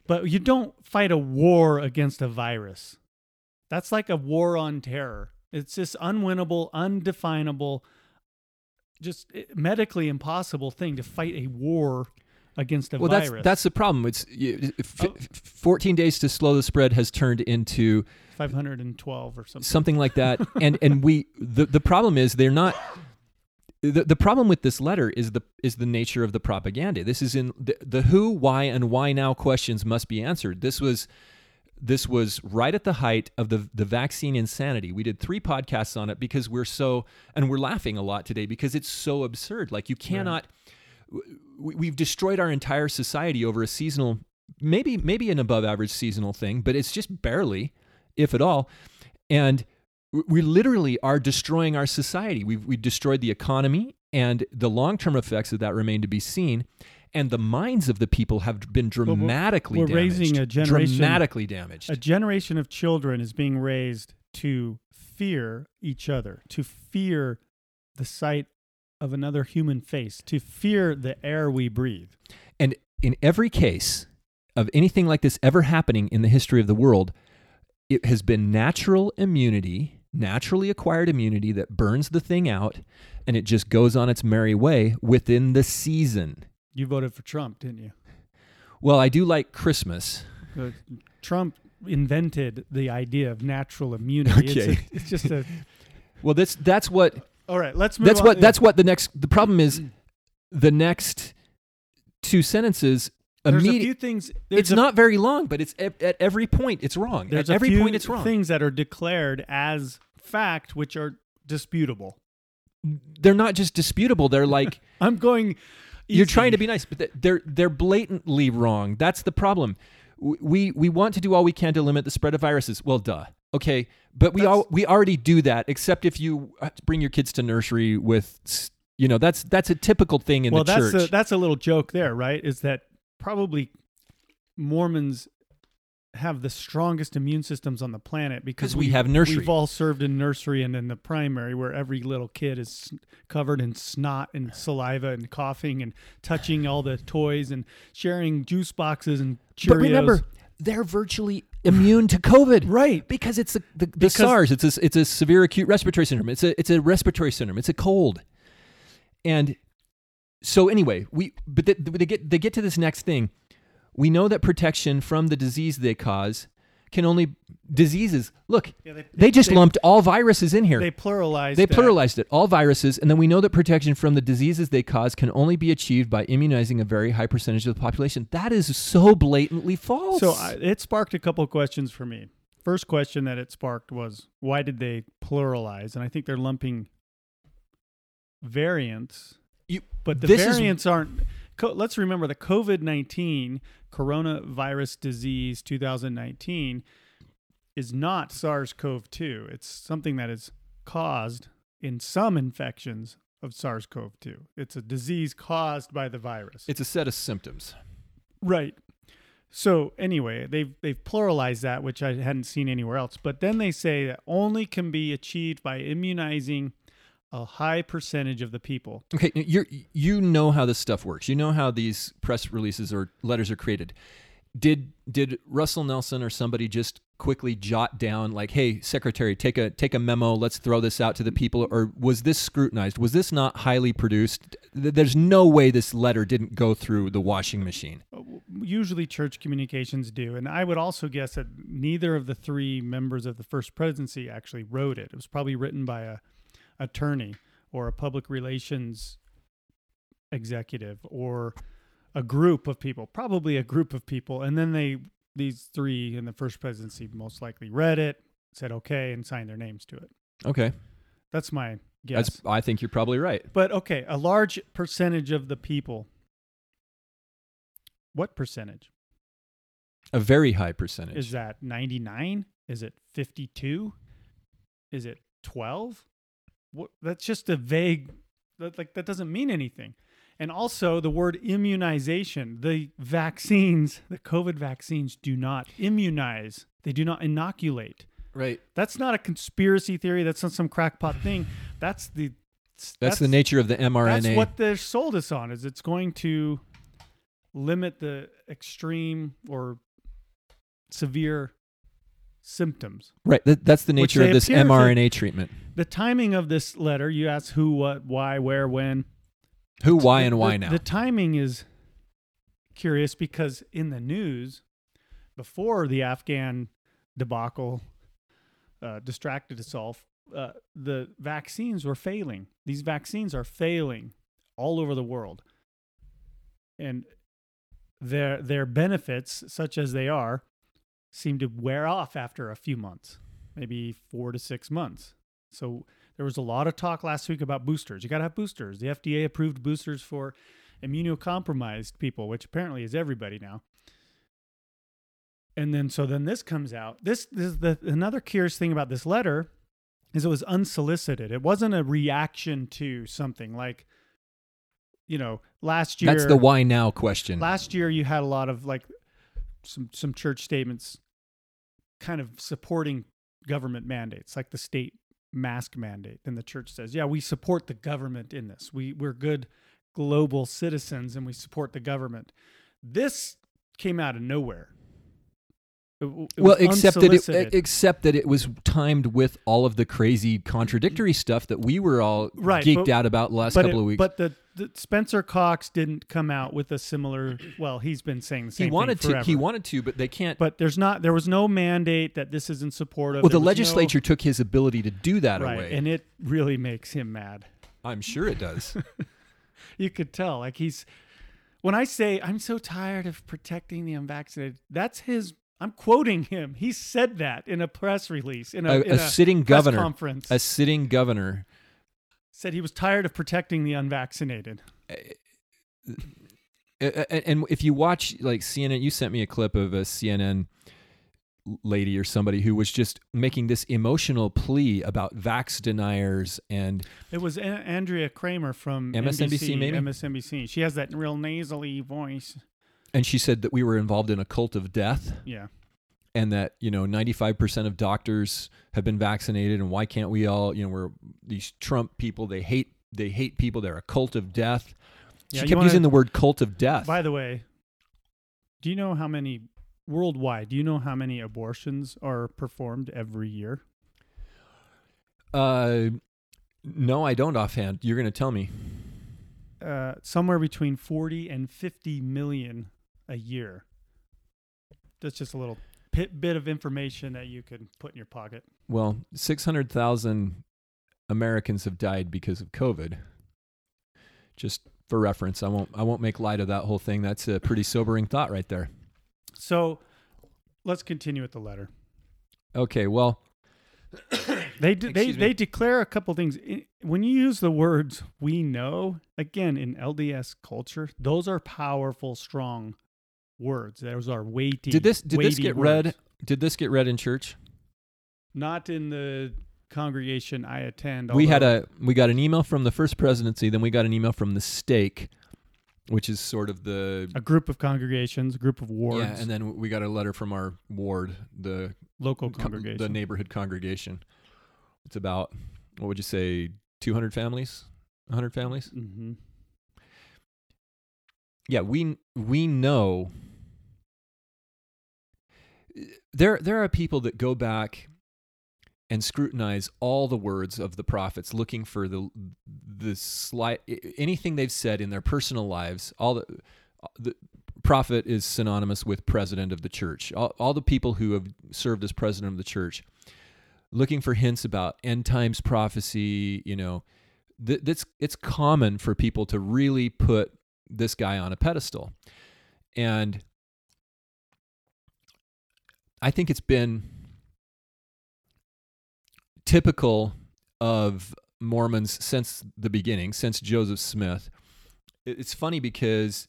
A: but you don't fight a war against a virus that's like a war on terror it's this unwinnable undefinable just eh, medically impossible thing to fight a war against a
B: Well,
A: virus.
B: that's that's the problem. It's you, f-
A: Oh.
B: 14 days to slow the spread has turned into
A: 512 or something.
B: something like that. And and we the the problem is they're not the, the problem with this letter is the is the nature of the propaganda. This is in the, the who why and why now questions must be answered. This was this was right at the height of the the vaccine insanity. We did three podcasts on it because we're so and we're laughing a lot today because it's so absurd. Like you cannot we, we've destroyed our entire society over a seasonal maybe maybe an above average seasonal thing but it's just barely if at all. And we literally are destroying our society. We've we destroyed the economy and the long-term effects of that remain to be seen. And the minds of the people have been
A: we're-
B: dramatically
A: we're
B: damaged.
A: raising a generation-
B: dramatically damaged.
A: A generation of children is being raised to fear each other, to fear the sight of another human face, to fear the air we breathe.
B: And in every case of anything like this ever happening in the history of the world, it has been natural immunity, naturally acquired immunity that burns the thing out and it just goes on its merry way within the season.
A: You voted for Trump, didn't you?
B: Well, I do like Christmas.
A: Uh, Trump invented the idea of natural immunity. It's,
B: Okay.
A: a, it's just a.
B: Well, that's that's what
A: All right, let's move
B: that's
A: on.
B: what that's what the next the problem is the next two sentences
A: There's a few things.
B: It's
A: a,
B: not very long, but it's at, at every point it's wrong.
A: There's
B: at
A: a
B: every
A: few
B: point it's wrong.
A: things that are declared as fact, which are disputable.
B: They're not just disputable. They're like
A: I'm going.
B: You're trying to be nice, but they're they're blatantly wrong. That's the problem. We we want to do all we can to limit the spread of viruses. Well, duh. Okay, but we all we already do that. Except if you uh, bring your kids to nursery with, you know, that's that's a typical thing in
A: well,
B: the
A: that's
B: church.
A: a, that's a little joke there, right? Is that probably Mormons have the strongest immune systems on the planet because
B: we have nursery.
A: We've all served in nursery and in the primary, where every little kid is covered in snot and saliva and coughing and touching all the toys and sharing juice boxes and Cheerios.
B: but remember, they're virtually immune to COVID,
A: right?
B: Because it's the, the
A: Because-
B: SARS. It's a, it's a severe acute respiratory syndrome. It's a it's a respiratory syndrome. It's a cold, and so anyway, we but they, they get they get to this next thing. We know that protection from the disease they cause can only diseases. Look,
A: Yeah, they,
B: they just
A: they,
B: lumped all viruses in here.
A: They pluralized.
B: They pluralized it, all viruses, and then we know that protection from the diseases they cause can only be achieved by immunizing a very high percentage of the population. That is so blatantly false.
A: So I, it sparked a couple of questions for me. First question that it sparked was why did they pluralize? And I think they're lumping variants,
B: You-
A: but the
B: this is-
A: variants aren't. Co- let's remember the COVID nineteen coronavirus disease 2019 is not SARS-CoV-2. It's something that is caused in some infections of SARS-CoV-2. It's a disease caused by the virus.
B: it's a set of symptoms.
A: Right. So anyway, they've they've pluralized that, which I hadn't seen anywhere else. But then they say that only can be achieved by immunizing a high percentage of the people.
B: Okay, you you know how this stuff works. You know how these press releases or letters are created. Did did Russell Nelson or somebody just quickly jot down like, "Hey, secretary, take a take a memo. Let's throw this out to the people." Or was this scrutinized? Was this not highly produced? There's no way this letter didn't go through the washing machine.
A: Uh, usually, church communications do, and I would also guess that neither of the three members of the first presidency actually wrote it. It was probably written by a attorney or a public relations executive or a group of people, probably a group of people, and then they these three in the first presidency most likely read it, said okay, and signed their names to it.
B: Okay.
A: That's my guess.
B: That's, I think you're probably right.
A: but okay, a large percentage of the people. What percentage?
B: A very high percentage.
A: Is that 99? Is it 52? Is it 12? What, that's just a vague that like that doesn't mean anything. And also the word immunization, the vaccines, the COVID vaccines do not immunize. They do not inoculate.
B: right.
A: That's not a conspiracy theory. That's not some crackpot thing. That's the
B: That's, the nature of the mRNA.
A: That's what they're sold us on. Is it's going to limit the extreme or severe symptoms.
B: right. That, that's the nature of this
A: appear to-
B: mRNA treatment.
A: The timing of this letter, you ask who, what, why, where, when.
B: Who, why,
A: The-
B: and why
A: the-
B: now?
A: The timing is curious because in the news, before the Afghan debacle uh, distracted itself, uh, the vaccines were failing. These vaccines are failing all over the world, and their their benefits, such as they are, seem to wear off after a few months, maybe four to six months. So there was a lot of talk last week about boosters. You got to have boosters. The FDA approved boosters for immunocompromised people, which apparently is everybody now. And then so then this comes out. This, this is the another curious thing about this letter is it was unsolicited. It wasn't a reaction to something like you know, last year
B: That's the why now question.
A: last year you had a lot of like some some church statements kind of supporting government mandates like the state mask mandate. And the church says yeah we support the government in this. We we're good global citizens and we support the government. This came out of nowhere. It it
B: well, except that it, except that it was timed with all of the crazy contradictory stuff that we were all
A: Right,
B: geeked
A: but-
B: out about the last couple
A: it-
B: of weeks.
A: but the Spencer Cox didn't come out with a similar. Well, he's been saying the same
B: he wanted
A: thing
B: to. He wanted to, but they can't.
A: but there's not. There was no mandate that this is in support of.
B: well,
A: There
B: the
A: was no-
B: legislature took his ability to do that
A: right,
B: away.
A: and it really makes him mad.
B: I'm sure it does.
A: You could tell, like he's. When I say I'm so tired of protecting the unvaccinated, that's his. I'm quoting him. He said that in a press release in a,
B: a,
A: in
B: a sitting
A: press
B: governor,
A: conference.
B: a sitting governor.
A: Said he was tired of protecting the unvaccinated.
B: A- a- and if you watch like CNN, you sent me a clip of a CNN lady or somebody who was just making this emotional plea about vax deniers and
A: It was a- Andrea Kramer from
B: MSNBC,
A: NBC,
B: maybe?
A: MSNBC. She has that real nasally voice.
B: and she said that we were involved in a cult of death
A: Yeah.
B: And that you know 95% of doctors have been vaccinated and why can't we all you know we're these trump people they hate they hate people they're a cult of death she
A: Yeah,
B: kept
A: wanna-
B: using the word cult of death
A: By the way, do you know how many worldwide? Do you know how many abortions are performed every year?
B: uh no i don't offhand you're going to tell me
A: Uh, somewhere between 40 and 50 million a year. That's just a little bit of information that you can put in your pocket.
B: well 600000 americans have died because of covid just for reference i won't i won't make light of that whole thing that's a pretty sobering thought right there
A: So let's continue with the letter.
B: okay well
A: They de- they
B: me.
A: they declare a couple things. When you use the words "we know," again in LDS culture, those are powerful, strong words. Those are weighty.
B: did this did this get
A: words.
B: read did this get read in church
A: Not in the congregation I attend.
B: we had a we got an email from the first presidency then we got an email from the stake which is sort of the
A: a group of congregations, a group of wards,
B: yeah and then we got a letter from our ward the
A: local
B: co-
A: congregation.
B: the neighborhood congregation it's about what would you say 200 families 100 families
A: hmm
B: yeah we we know there there are people that go back and scrutinize all the words of the prophets looking for the the slight anything they've said in their personal lives all the the prophet is synonymous with president of the church. All, all the people who have served as president of the church looking for hints about end times prophecy you know th- that's it's common for people to really put this guy on a pedestal. And i think it's been typical of Mormons since the beginning, since Joseph Smith. It's funny because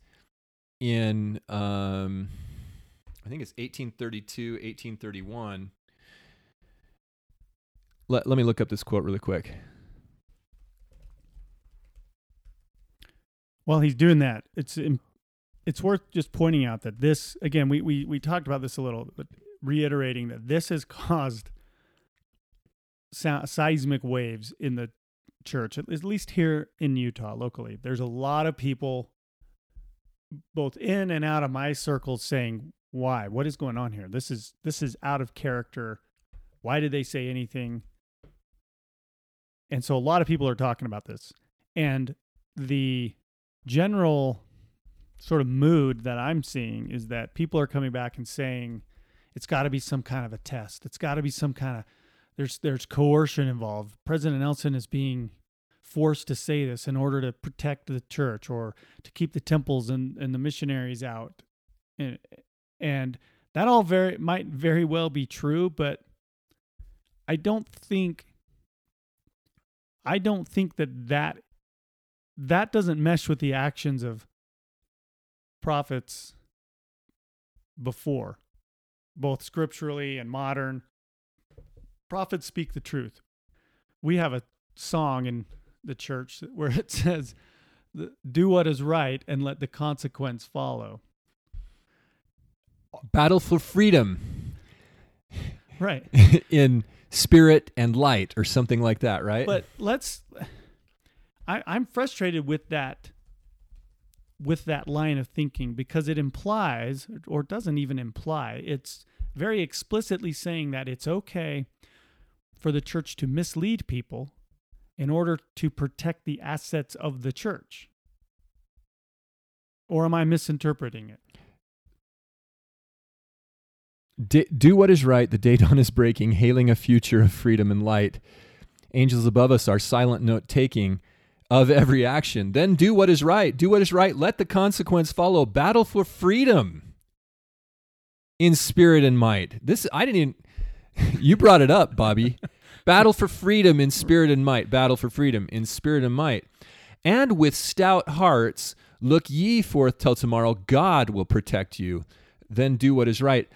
B: in um, I think it's 1832, 1831. Let, let me look up this quote really quick.
A: While he's doing that, it's it's worth just pointing out that this again we, we we talked about this a little, but reiterating that this has caused seismic waves in the church, at at least here in Utah locally. There's a lot of people, both in and out of my circles, saying, "Why? What is going on here? This is this is out of character. Why did they say anything?" And so a lot of people are talking about this, and the general sort of mood that I'm seeing is that people are coming back and saying it's got to be some kind of a test. It's got to be some kind of there's there's coercion involved. President Nelson is being forced to say this in order to protect the church or to keep the temples and, and the missionaries out. And, and that all very might very well be true, but I don't think I don't think that that that doesn't mesh with the actions of prophets before, both scripturally and modern. Prophets speak the truth. We have a song in the church where it says, Do what is right and let the consequence follow.
B: Battle for freedom
A: Right.
B: in spirit and light, or something like that, right?
A: But let's. I, I'm frustrated with that. With that line of thinking, because it implies, or doesn't even imply, it's very explicitly saying that it's okay for the church to mislead people in order to protect the assets of the church. Or am I misinterpreting it?
B: D- do what is right. The day dawn is breaking, hailing a future of freedom and light. Angels above us are silent note taking of every action. Then do what is right. Do what is right. Let the consequence follow. Battle for freedom in spirit and might. This, I didn't even, you brought it up, Bobby. Battle for freedom in spirit and might. Battle for freedom in spirit and might. And with stout hearts, look ye forth till tomorrow. God will protect you. Then do what is right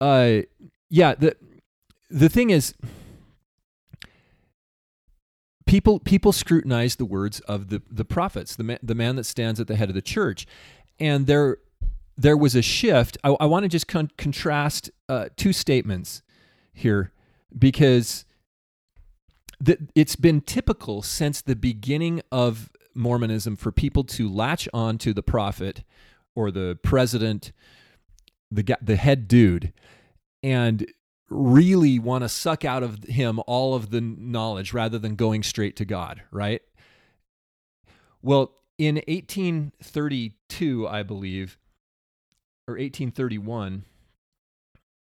B: uh yeah the the thing is people people scrutinize the words of the the prophets the man, the man that stands at the head of the church. And there there was a shift. I, I want to just con- contrast uh, two statements here because the, it's been typical since the beginning of mormonism for people to latch on to the prophet or the president the the head dude. And really want to suck out of him all of the knowledge rather than going straight to God, right? Well, in 1832, I believe, or 1831,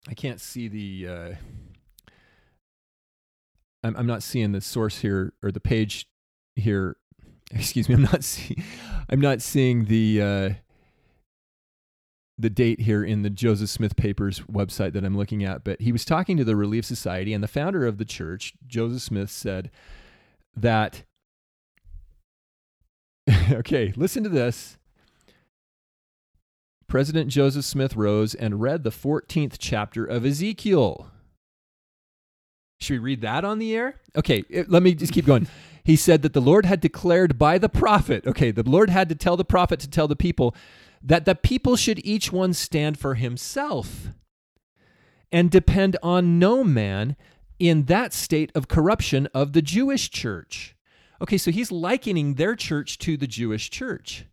B: I can't see the. Uh, I'm, I'm not seeing the source here or the page here. Excuse me. I'm not seeing. I'm not seeing the. Uh, the date here in the Joseph Smith Papers website that I'm looking at, but he was talking to the Relief Society, and the founder of the church, Joseph Smith, said that. okay, listen to this. President Joseph Smith rose and read the 14th chapter of Ezekiel. Should we read that on the air? Okay, it- let me just keep going. He said that the Lord had declared by the prophet, okay, the Lord had to tell the prophet to tell the people that the people should each one stand for himself and depend on no man in that state of corruption of the Jewish church. Okay, so he's likening their church to the Jewish church.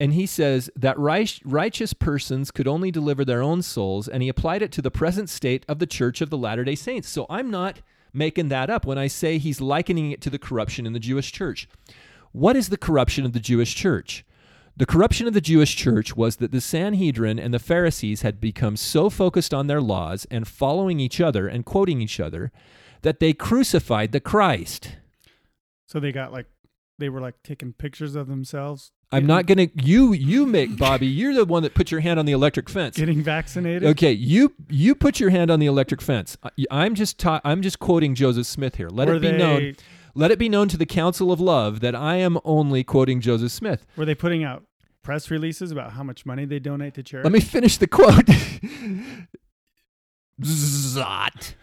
B: And he says that righteous persons could only deliver their own souls, and he applied it to the present state of the church of the Latter day Saints. So I'm not making that up when I say he's likening it to the corruption in the Jewish church. What is the corruption of the Jewish church? The corruption of the Jewish church was that the Sanhedrin and the Pharisees had become so focused on their laws and following each other and quoting each other that they crucified the Christ.
A: So they got like they were like taking pictures of themselves.
B: I'm not going to you you make Bobby, you're the one that put your hand on the electric fence.
A: getting vaccinated.
B: Okay, you you put your hand on the electric fence. I- I'm just ta- I'm just quoting Joseph Smith here. Let
A: Were
B: it be known Let it be known to the council of love that I am only quoting Joseph Smith.
A: Were they putting out press releases about how much money they donate to charity?
B: Let me finish the quote. Zot.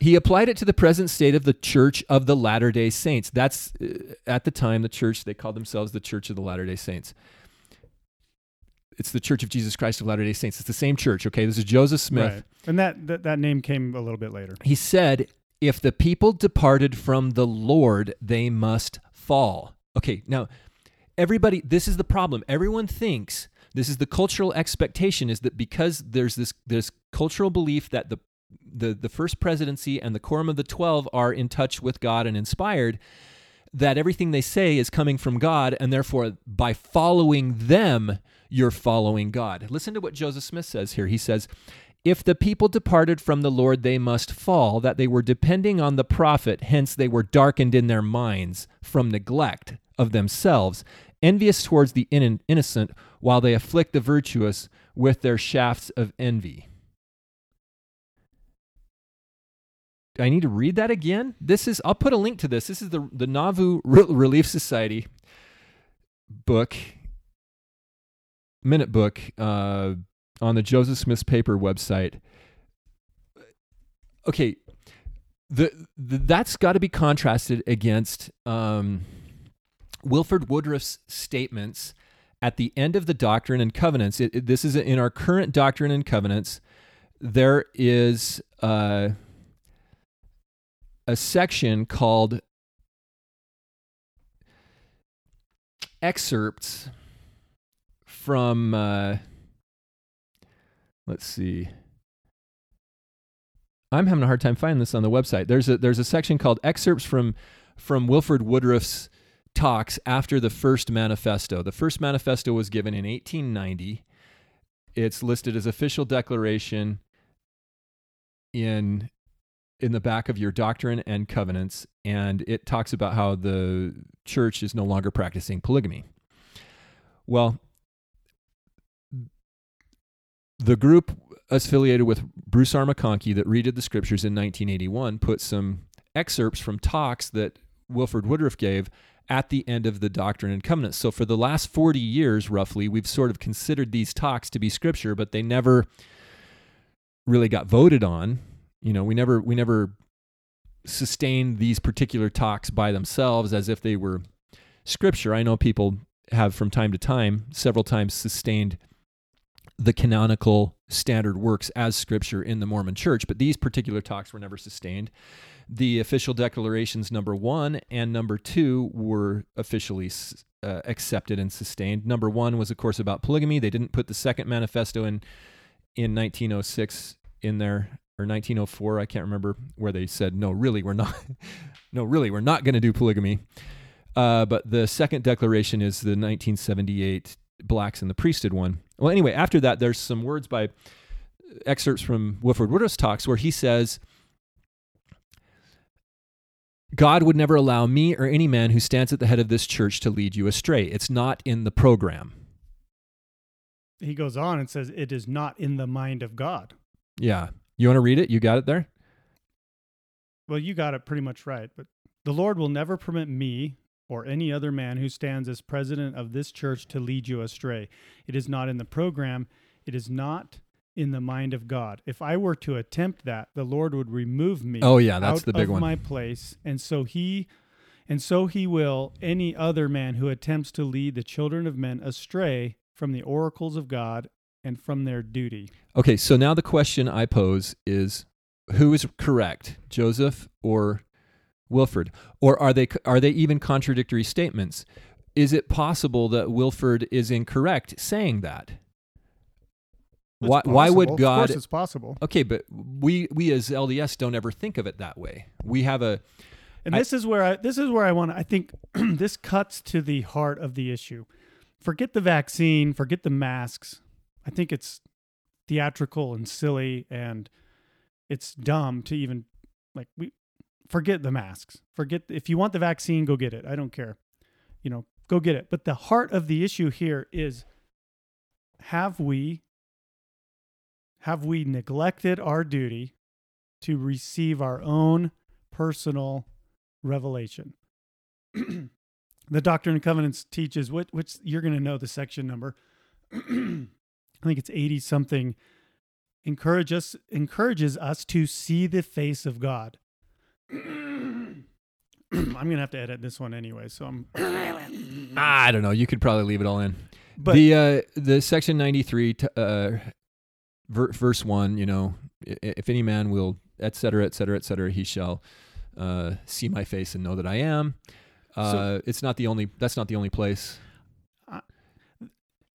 B: he applied it to the present state of the Church of the Latter day Saints. That's uh, at the time the church, they called themselves the Church of the Latter day Saints. It's the Church of Jesus Christ of Latter day Saints. It's the same church, okay? This is Joseph Smith.
A: Right. And that, that that name came a little bit later.
B: He said, If the people departed from the Lord, they must fall. Okay, now, everybody, this is the problem. Everyone thinks this is the cultural expectation is that because there's this this cultural belief that the the, the first presidency and the quorum of the 12 are in touch with God and inspired, that everything they say is coming from God, and therefore by following them, you're following God. Listen to what Joseph Smith says here. He says, if the people departed from the Lord, they must fall, that they were depending on the prophet, hence they were darkened in their minds from neglect of themselves, envious towards the in- innocent, while they afflict the virtuous with their shafts of envy. I need to read that again. This is I'll put a link to this. This is the the Nauvoo Re- Relief Society book minute book uh, on the Joseph Smith's paper website. Okay, the, the that's got to be contrasted against um, Wilford Woodruff's statements at the end of the Doctrine and Covenants. It, it- this is in our current Doctrine and Covenants. There is uh, a section called excerpts from uh, let's see. I'm having a hard time finding this on the website. There's a there's a section called excerpts from from wilford woodruff's talks after the first manifesto. The first manifesto was given in 1890 it's listed as official declaration in in the back of your doctrine and covenants and it talks about how the church is no longer practicing polygamy. Well the group affiliated with Bruce R. McConkie that redid the scriptures in 1981 put some excerpts from talks that Wilford Woodruff gave at the end of the Doctrine and Covenants. So for the last 40 years, roughly, we've sort of considered these talks to be scripture, but they never really got voted on. You know, we never we never sustained these particular talks by themselves as if they were scripture. I know people have from time to time, several times sustained the canonical standard works as scripture in the Mormon church, but these particular talks were never sustained. The official declarations, number one and number two, were officially uh, accepted and sustained. Number one was, of course, about polygamy. They didn't put the second manifesto in in 1906 in there or 1904. I can't remember where they said no. Really, we're not. no, really, we're not going to do polygamy. Uh, but the second declaration is the 1978 blacks in the priesthood one. Well, anyway, after that, there's some words by excerpts from Wilford Woodruff's talks where he says, God would never allow me or any man who stands at the head of this church to lead you astray. It's not in the program.
A: He goes on and says, It is not in the mind of God.
B: Yeah. You want to read it? You got it there?
A: Well, you got it pretty much right. But the Lord will never permit me or any other man who stands as president of this church to lead you astray. It is not in the program. It is not in the mind of God. If I were to attempt that, the Lord would remove me
B: Oh, yeah, that's
A: out
B: the big
A: of
B: one.
A: my place. And so he and so he will any other man who attempts to lead the children of men astray from the oracles of God and from their duty.
B: Okay, so now the question I pose is who is correct, Joseph or Wilford? Or are they are they even contradictory statements? Is it possible that Wilford is incorrect saying that?
A: It's
B: Why why would
A: possible. Of
B: God
A: course it's possible.
B: Okay, but we we as LDS don't ever think of it that way. We have a
A: And
B: I-
A: this is where I this is where I want I think this cuts to the heart of the issue. Forget the vaccine, forget the masks. I think it's theatrical and silly and it's dumb to even like we forget the masks. Forget if you want the vaccine, go get it. I don't care. You know, go get it. But the heart of the issue here is have we have we neglected our duty to receive our own personal revelation. the Doctrine and Covenants teaches what which you're going to know the section number. I think it's 80 something encourage us encourages us to see the face of God. I'm going to have to edit this one anyway, so I'm
B: Ah, I don't know. You could probably leave it all in.
A: but
B: the uh, the section ninety three, t- uh, ver- verse one. You know, if any man will, et cetera, et cetera, et cetera, he shall uh, see my face and know that I am. Uh,
A: So-
B: it's not the only. That's not the only place.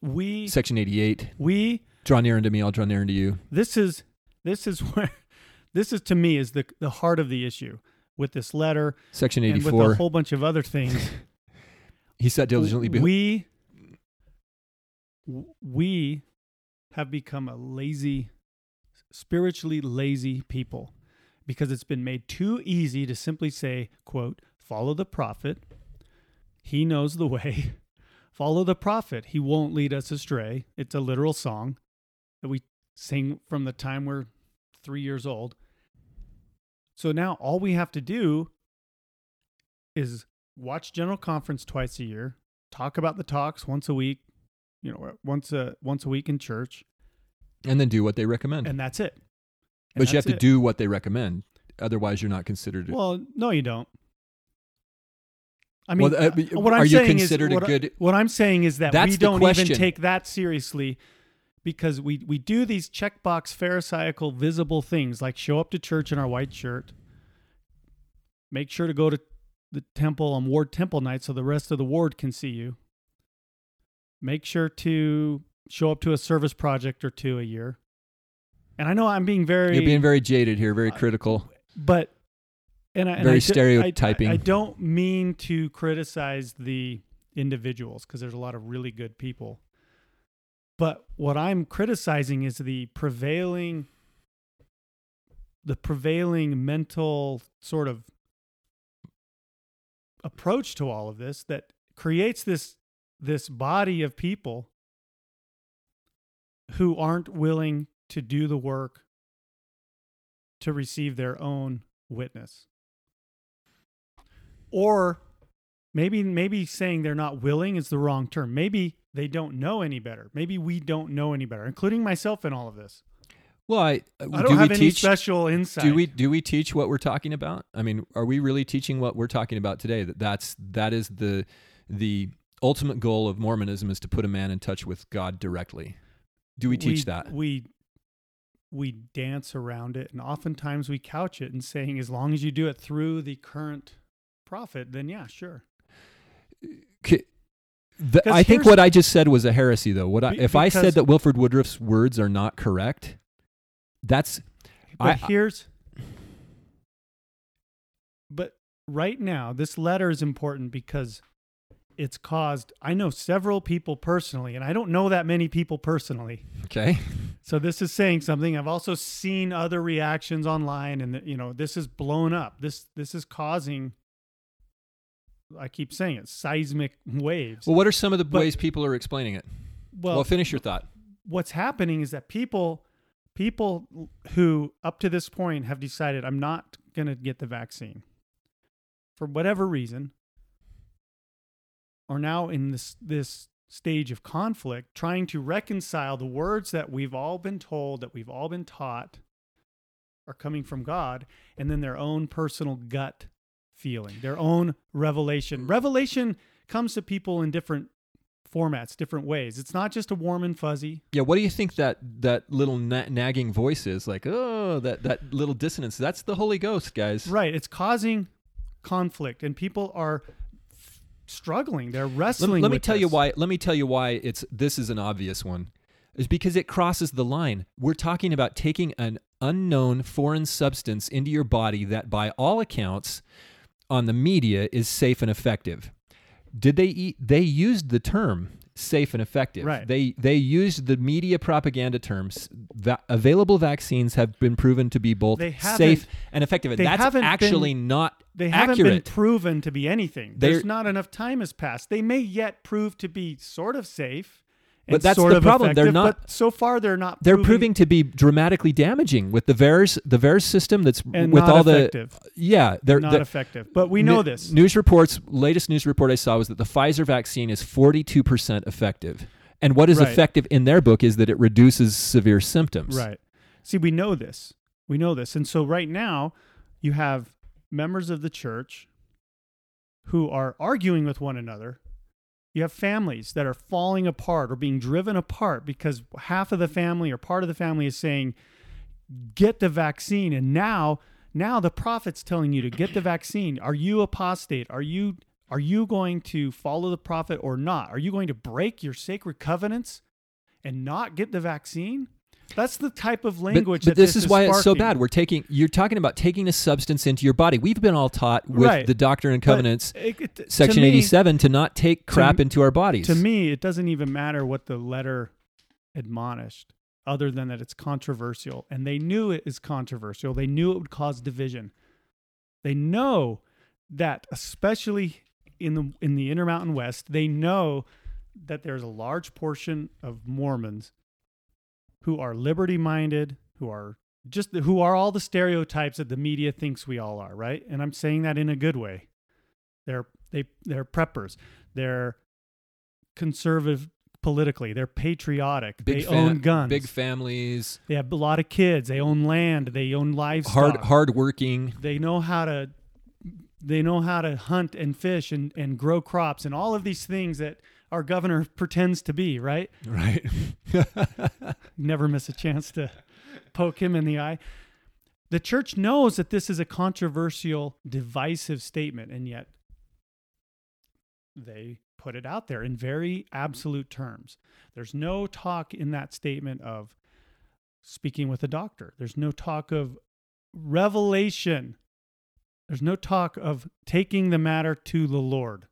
A: we
B: Section eighty eight.
A: we
B: Draw near unto me, I'll draw near unto you.
A: this is this is where this is to me is the the heart of the issue with this letter
B: Section
A: and with a whole bunch of other things.
B: He sat diligently. Be-
A: we we have become a lazy spiritually lazy people because it's been made too easy to simply say quote follow the prophet. He knows the way. Follow the prophet. He won't lead us astray. It's a literal song that we sing from the time we're 3 years old so now all we have to do is watch general conference twice a year talk about the talks once a week you know once a once a week in church
B: and then do what they recommend.
A: and that's it And
B: but you have to
A: it.
B: do what they recommend. Otherwise, you're not considered.
A: well no you don't i mean
B: Well, uh,
A: what
B: are
A: i'm
B: you
A: saying
B: considered
A: is
B: a
A: what, I-
B: good-
A: what i'm saying is that we don't even take that seriously because we we do these checkbox pharisaical visible things like show up to church in our white shirt make sure to go to the temple on ward temple night so the rest of the ward can see you make sure to show up to a service project or two a year and i know i'm being very
B: you're being very jaded here, very
A: Uh,
B: critical.
A: but and, I,
B: Very
A: do- I-
B: stereotyping.
A: I, I don't mean to criticize the individuals because there's a lot of really good people. But what I'm criticizing is the prevailing the prevailing mental sort of approach to all of this that creates this this body of people who aren't willing to do the work to receive their own witness. Or maybe maybe saying they're not willing is the wrong term. Maybe they don't know any better. Maybe we don't know any better, including myself in all of this.
B: Well, I,
A: I
B: do
A: don't have
B: we
A: any
B: teach?
A: special insight.
B: do we do we teach what we're talking about? I mean, are we really teaching what we're talking about today? That that's that is the the ultimate goal of Mormonism is to put a man in touch with God directly. Do we teach that?
A: We we dance around it and oftentimes we couch it in saying as long as you do it through the current prophet, then yeah, sure.
B: The- I think what I just said was a heresy, though. What I,
A: Be-
B: if I said that Wilford Woodruff's words are not correct? That's
A: But
B: I-
A: here's But right now, this letter is important because it's caused I know several people personally, and I don't know that many people personally.
B: okay.
A: So this is saying something. I've also seen other reactions online, and you know this is blown up. This this is causing. I keep saying it, seismic waves.
B: Well, what are some of the
A: But-
B: ways people are explaining it? Well, finish your thought.
A: what's happening is that people people who up to this point have decided I'm not going to get the vaccine for whatever reason are now in this this stage of conflict trying to reconcile the words that we've all been told that we've all been taught are coming from God and then their own personal gut feeling their own revelation revelation comes to people in different formats different ways it's not just a warm and fuzzy
B: Yeah, what do you think that that little na- nagging voice is like? Oh, that that little dissonance. That's the Holy Ghost, guys.
A: Right. It's causing conflict, and people are f- struggling. They're wrestling.
B: let me
A: with
B: tell you why. Let me tell you why it's this is an obvious one. Is because it crosses the line. We're talking about taking an unknown foreign substance into your body that, by all accounts, on the media is safe and effective. Did they eat? They used the term safe and effective.
A: Right.
B: They they used the media propaganda terms. Va- available vaccines have been proven to be both safe and effective.
A: They
B: that's
A: haven't
B: actually
A: been-
B: not
A: They haven't
B: accurate.
A: been proven to be anything.
B: They're-
A: There's not enough time has passed. They may yet prove to be sort of safe,
B: But that's the problem. They're not-
A: But so far, they're not.
B: They're proving to be dramatically damaging with the VAERS the VAERS system that's
A: and
B: with
A: not
B: all
A: effective.
B: the yeah they're,
A: not
B: they're-
A: effective. But we know
B: Nu-
A: this.
B: News reports, latest news report I saw was that the Pfizer vaccine is 42% effective. And what is
A: Right.
B: effective in their book is that it reduces severe symptoms.
A: Right. See, we know this. We know this. And so right now, you have members of the church who are arguing with one another. You have families that are falling apart or being driven apart because half of the family or part of the family is saying, get the vaccine. And now, now the prophet's telling you to get the vaccine. Are you apostate? Are you are you going to follow the prophet or not? Are you going to break your sacred covenants and not get the vaccine? That's the type of language
B: but
A: that
B: this, is why it's so bad. We're taking you're talking about taking a substance into your body. We've been all taught with
A: Right.
B: the Doctrine and Covenants
A: it- it-
B: section
A: me-
B: 87 to not take crap
A: to-
B: into our bodies.
A: To me, it doesn't even matter what the letter admonished, other than that it's controversial. And they knew it is controversial. They knew it would cause division. They know that, especially in the in the Intermountain West, they know that there's a large portion of Mormons who are liberty minded, who are just who are all the stereotypes that the media thinks we all are, right? And I'm saying that in a good way. They're they they're preppers. They're conservative politically. They're patriotic.
B: big
A: they
B: fa-
A: own guns.
B: big families,
A: they have a lot of kids. They own land. They own livestock.
B: hard hard working.
A: They know how to they know how to hunt and fish and, and grow crops and all of these things that our governor pretends to be, right?
B: Right.
A: Never miss a chance to poke him in the eye. The church knows that this is a controversial, divisive statement, and yet they put it out there in very absolute terms. There's no talk in that statement of speaking with a doctor. There's no talk of revelation. There's no talk of taking the matter to the Lord.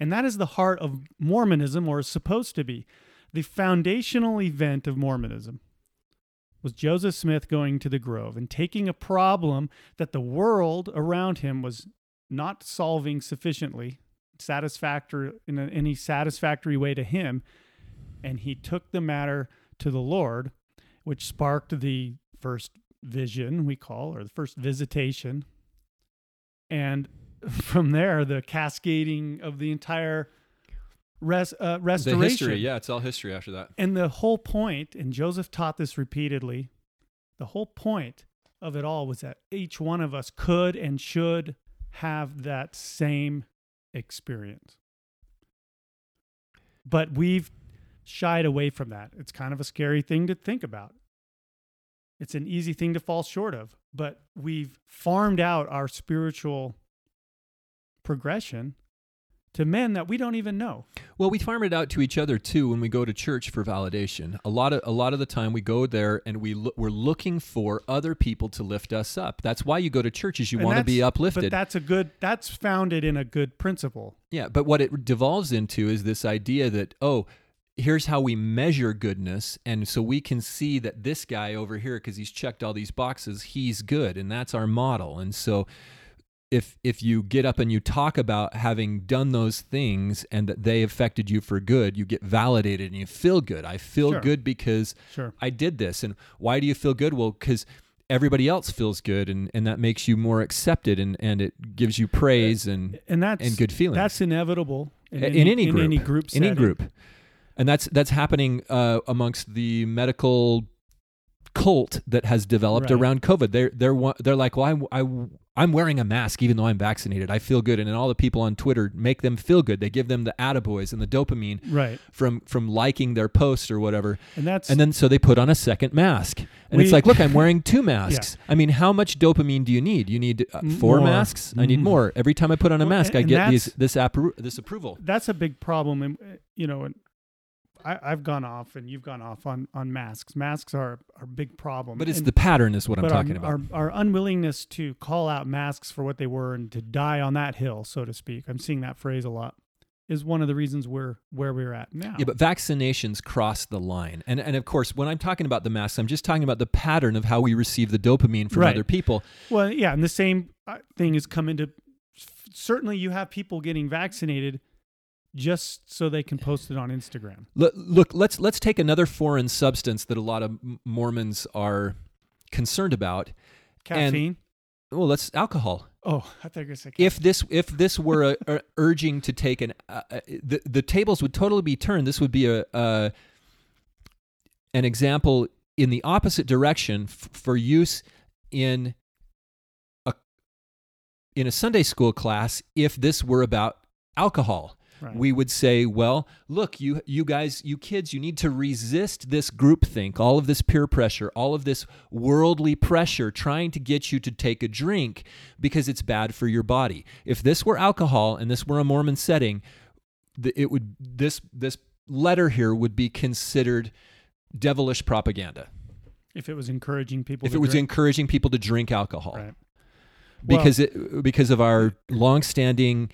A: And that is the heart of Mormonism, or is supposed to be. The foundational event of Mormonism was Joseph Smith going to the Grove and taking a problem that the world around him was not solving sufficiently satisfactory in any satisfactory way to him and he took the matter to the Lord which sparked the first vision we call or the first visitation and from there the cascading of the entire res, uh,
B: the
A: restoration
B: history, yeah, it's all history after that.
A: and the whole point, and Joseph taught this repeatedly, the whole point of it all was that each one of us could and should have that same experience. But we've shied away from that. It's kind of a scary thing to think about. It's an easy thing to fall short of, but we've farmed out our spiritual progression to men that we don't even know.
B: Well, we farm it out to each other too when we go to church for validation. A lot of a lot of the time we go there and we lo- we're looking for other people to lift us up. That's why you go to church is you want to be uplifted.
A: But that's a good. That's founded in a good principle.
B: Yeah, but what it devolves into is this idea that, oh, here's how we measure goodness. And so we can see that this guy over here, because he's checked all these boxes, he's good. And that's our model. And so if if you get up and you talk about having done those things and that they affected you for good, you get validated and you feel good. I feel
A: Sure.
B: good because
A: Sure.
B: I did this. And why do you feel good? Well, because everybody else feels good and, and that makes you more accepted and, and it gives you praise and
A: And that's
B: and good feelings.
A: That's inevitable in,
B: in
A: any,
B: any group,
A: in any group.
B: any group, and that's that's happening uh, amongst the medical cult that has developed
A: Right.
B: around COVID. They're they're they're like, well, I, I I'm wearing a mask even though I'm vaccinated. I feel good, and then all the people on Twitter make them feel good. They give them the attaboys and the dopamine
A: Right.
B: from from liking their post or whatever,
A: And that's
B: and then so they put on a second mask, and it's like, look, I'm wearing two masks. I mean, how much dopamine do you need? You need uh, four
A: More.
B: masks. I need
A: Mhm.
B: more every time I put on a
A: Well,
B: mask.
A: and-
B: I get these this appro- this approval.
A: that's a big problem. And uh, you know, and I, I've gone off, and you've gone off on on masks. Masks are are a big problem.
B: But it's
A: And-
B: the pattern, is what I'm talking
A: our,
B: about.
A: Our, our unwillingness to call out masks for what they were and to die on that hill, so to speak. I'm seeing that phrase a lot. Is one of the reasons we're where we're at now.
B: yeah, but vaccinations cross the line, and and of course, when I'm talking about the masks, I'm just talking about the pattern of how we receive the dopamine from
A: Right.
B: other people.
A: Well, yeah, and the same uh, thing has come into. Certainly, you have people getting vaccinated just so they can post it on Instagram.
B: Look, look, let's let's take another foreign substance that a lot of Mormons are concerned about.
A: Caffeine.
B: Well, that's alcohol.
A: oh, I thought you were
B: If this if this were a, a urging to take an uh, uh, the the tables would totally be turned. This would be a uh, an example in the opposite direction f- for use in a in a Sunday school class. If this were about alcohol,
A: Right.
B: we would say, well, look, you you guys, you kids, you need to resist this groupthink, all of this peer pressure, all of this worldly pressure trying to get you to take a drink because it's bad for your body. If this were alcohol and this were a Mormon setting, it would this this letter here would be considered devilish propaganda.
A: if it was encouraging people.
B: If
A: to
B: it was
A: drink.
B: encouraging people to drink alcohol.
A: right. Well-
B: Because it because of our longstanding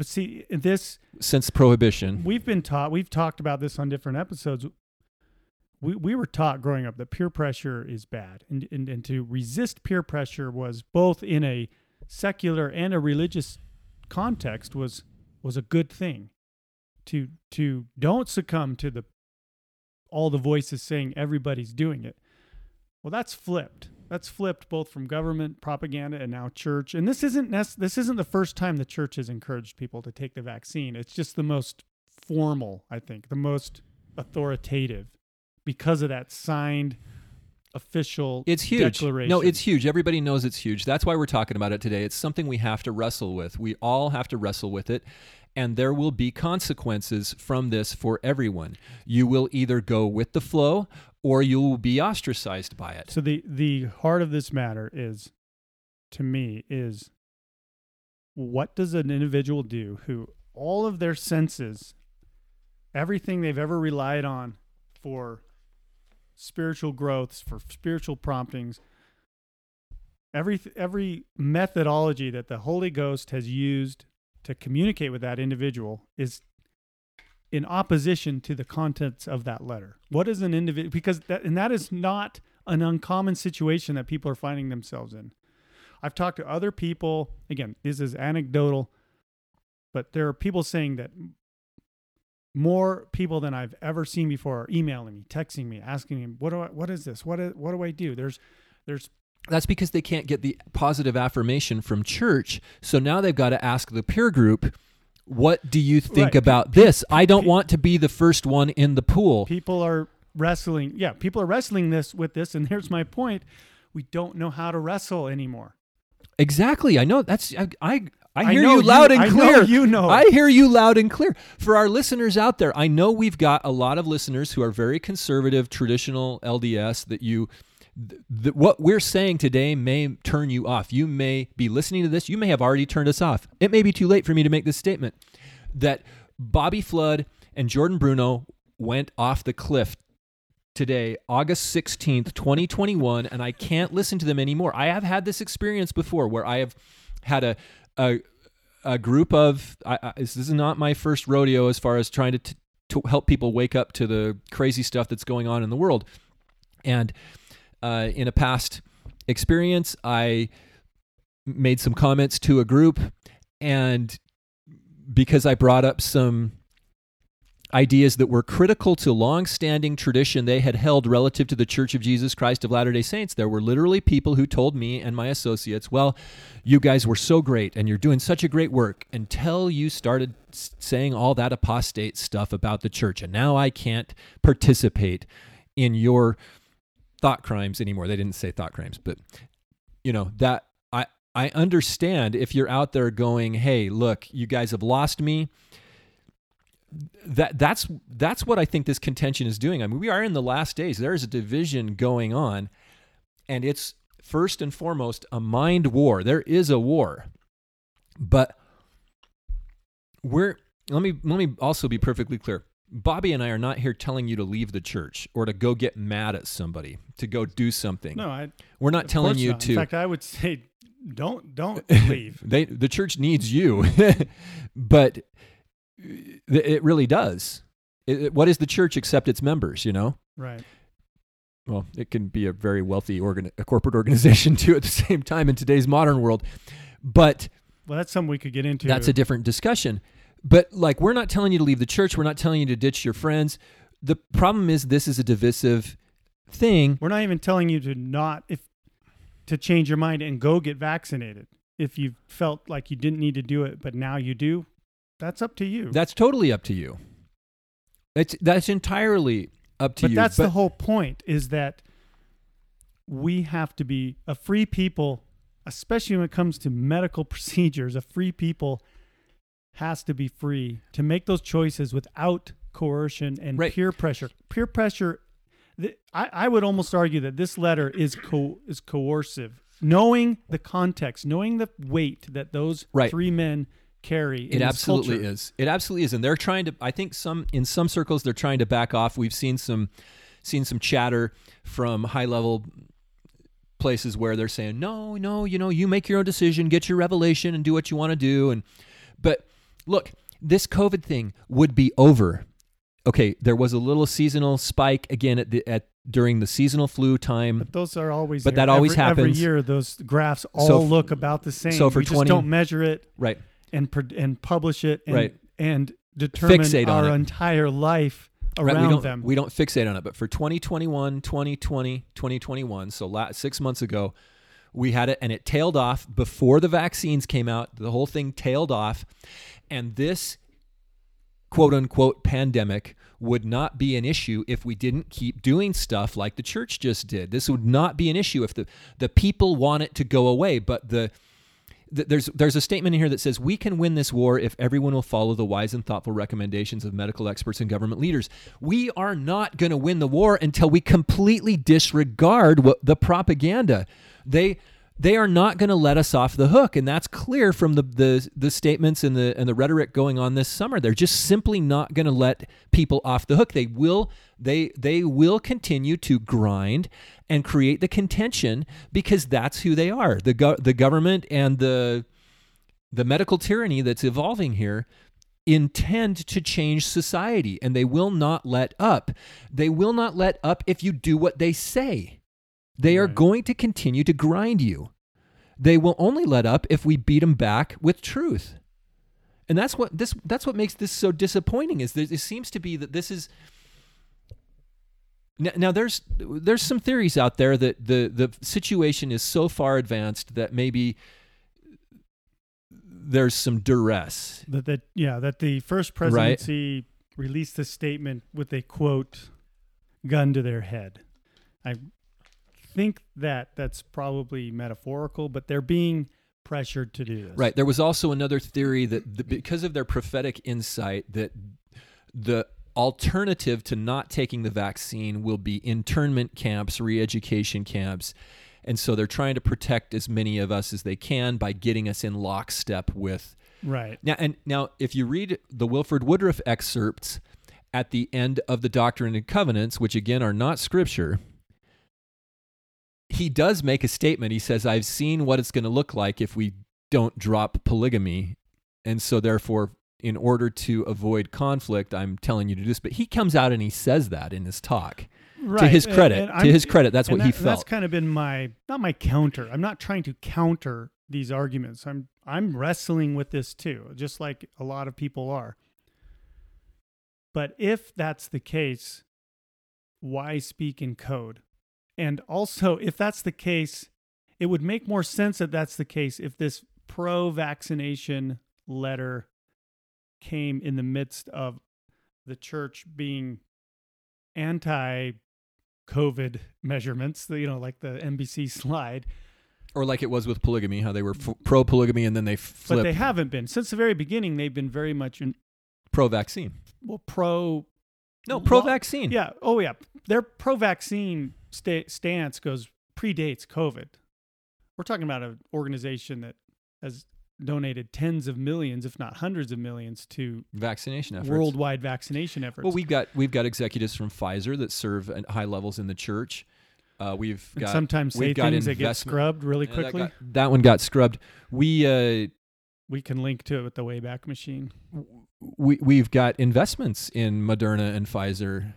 A: But see, this
B: since prohibition.
A: we've been taught. We've talked about this on different episodes. We we were taught growing up that peer pressure is bad, and and, and to resist peer pressure was both in a secular and a religious context was was a good thing. To to don't succumb to the all the voices saying everybody's doing it. Well, that's flipped. That's flipped both from government propaganda and now church. And this isn't nec- this isn't the first time the church has encouraged people to take the vaccine. It's just the most formal, I think, the most authoritative because of that signed official
B: It's huge.
A: declaration.
B: No, it's huge. Everybody knows it's huge. That's why we're talking about it today. It's something we have to wrestle with. We all have to wrestle with it. And there will be consequences from this for everyone. You will either go with the flow or you will be ostracized by it.
A: So the the heart of this matter is, to me, is what does an individual do who all of their senses, everything they've ever relied on for spiritual growths, for spiritual promptings, every every methodology that the Holy Ghost has used to communicate with that individual is in opposition to the contents of that letter. What is an individual? Because that and that is not an uncommon situation that people are finding themselves in. I've talked to other people. Again, this is anecdotal, but there are people saying that more people than I've ever seen before are emailing me, texting me, asking me, "What do I? What is this? What is, what do I do?" There's there's
B: That's because they can't get the positive affirmation from church. So now they've got to ask the peer group, what do you think
A: Right.
B: about this? I don't
A: pe-
B: want to be the first one in the pool.
A: people are wrestling. Yeah, people are wrestling this with this, and here's my point: we don't know how to wrestle anymore.
B: Exactly. I know that's I I, I
A: I
B: hear
A: know
B: you loud
A: you-
B: and
A: I know
B: clear.
A: you know.
B: I hear you loud and clear. For our listeners out there, I know we've got a lot of listeners who are very conservative, traditional LDS that you th- th- what we're saying today may turn you off. You may be listening to this, you may have already turned us off. It may be too late for me to make this statement that Bobby Flood and Jordan Bruno went off the cliff today, August 16th, 2021, and I can't listen to them anymore. I have had this experience before where I have had a a, a group of I, I, this is not my first rodeo as far as trying to, t- to help people wake up to the crazy stuff that's going on in the world. And uh, in a past experience, I made some comments to a group, and because I brought up some ideas that were critical to long-standing tradition they had held relative to the Church of Jesus Christ of Latter-day Saints. There were literally people who told me and my associates, "Well, you guys were so great and you're doing such a great work until you started saying all that apostate stuff about the church and now I can't participate in your thought crimes anymore." They didn't say thought crimes, but you know, that I I understand if you're out there going, "Hey, look, you guys have lost me." that that's that's what I think this contention is doing. I mean, we are in the last days. There is a division going on, and it's first and foremost a mind war. There is a war, but we're let me let me also be perfectly clear. Bobby and I are not here telling you to leave the church or to go get mad at somebody, to go do something.
A: No, I
B: we're not telling you
A: not.
B: to
A: In fact, I would say, don't don't leave.
B: they the church needs you but uh, it it really does It- it- what is the church except its members you know
A: right.
B: well it can be a very wealthy organ a corporate organization too at the same time in today's modern world but
A: Well, that's something we could get into.
B: that's a different discussion But like, we're not telling you to leave the church. We're not telling you to ditch your friends. The problem is, this is a divisive thing.
A: We're not even telling you to not if to change your mind and go get vaccinated. If you felt like you didn't need to do it, but now you do, that's up to you.
B: That's totally up to you. It's that's entirely up to you.
A: but
B: you.
A: that's the whole point is that we have to be a free people, especially when it comes to medical procedures. A free people has to be free to make those choices without coercion and
B: Right.
A: peer pressure. Peer pressure. th- I, I would almost argue that this letter is co- is coercive. Knowing the context, knowing the weight that those
B: Right.
A: three men carry, in
B: It absolutely
A: culture.
B: is. It absolutely is, and they're trying to. I think some in some circles they're trying to back off. We've seen some seen some chatter from high level places where they're saying, "No, no, you know, you make your own decision, get your revelation, and do what you want to do." And but look, this COVID thing would be over. Okay, there was a little seasonal spike again at the at during the seasonal flu time.
A: But those are always.
B: But that always
A: every, Every year, those graphs all
B: So
A: look about the same.
B: so for
A: we
B: 20
A: just don't measure it
B: Right.
A: and and publish it and,
B: Right.
A: and determine
B: Fixate
A: our entire life
B: Right,
A: around
B: we don't,
A: them.
B: We don't fixate on it, but for 2021, 2020, 2021, so la- six months ago, we had it and it tailed off before the vaccines came out. The whole thing tailed off. And this quote unquote pandemic would not be an issue if we didn't keep doing stuff like the church just did. This would not be an issue if the, the people want it to go away. But the th- there's there's a statement in here that says we can win this war if everyone will follow the wise and thoughtful recommendations of medical experts and government leaders. We are not going to win the war until we completely disregard what the propaganda. They they are not going to let us off the hook, and that's clear from the, the the statements and the and the rhetoric going on this summer. They're just simply not going to let people off the hook. They will they they will continue to grind and create the contention because that's who they are. The go- the government and the the medical tyranny that's evolving here intend to change society and they will not let up. They will not let up if you do what they say. They are going to continue to grind you. They will only let up if we beat them back with truth. And that's what this that's what makes this so disappointing is it seems to be that this is now, now there's there's some theories out there that the the situation is so far advanced that maybe there's some duress.
A: that that yeah that the first
B: Right.
A: presidency released this statement with a quote gun to their head. I think that that's probably metaphorical, but they're being pressured to do this.
B: Right. There was also another theory that the, because of their prophetic insight that the alternative to not taking the vaccine will be internment camps, re-education camps. And so they're trying to protect as many of us as they can by getting us in lockstep with
A: Right.
B: Now, and now, if you read the Wilford Woodruff excerpts at the end of the Doctrine and Covenants, which again are not scripture, he does make a statement. He says, "I've seen what it's going to look like if we don't drop polygamy, and so therefore." In order to avoid conflict, I'm telling you to do this. But he comes out and he says that in his talk.
A: Right.
B: To his credit,
A: and
B: to his credit, that's
A: and
B: what he
A: felt. That's kind of been my not my counter. I'm not trying to counter these arguments. I'm I'm wrestling with this too, just like a lot of people are. But if that's the case, why speak in code? And also, if that's the case, it would make more sense that that's the case if this pro vaccination letter came in the midst of the church being anti COVID measurements, you know, like the NBC slide,
B: or like it was with polygamy, how they were f- pro polygamy and then they
A: but they haven't been since the very beginning. They've been very much in,
B: pro vaccine.
A: well pro.
B: No, pro vaccine.
A: Yeah. Oh yeah. They're pro vaccine sta- stance goes predates COVID. We're talking about an organization that has donated tens of millions, if not hundreds of millions, to
B: Vaccination efforts.
A: worldwide vaccination efforts.
B: Well, we've got we've got executives from Pfizer that serve at high levels in the church. Uh, we've got
A: sometimes say
B: we've got
A: things that get scrubbed really
B: Yeah, that
A: quickly.
B: got- That, one got scrubbed. We uh,
A: we can link to it with the Wayback Machine.
B: we we've got investments in Moderna and Pfizer.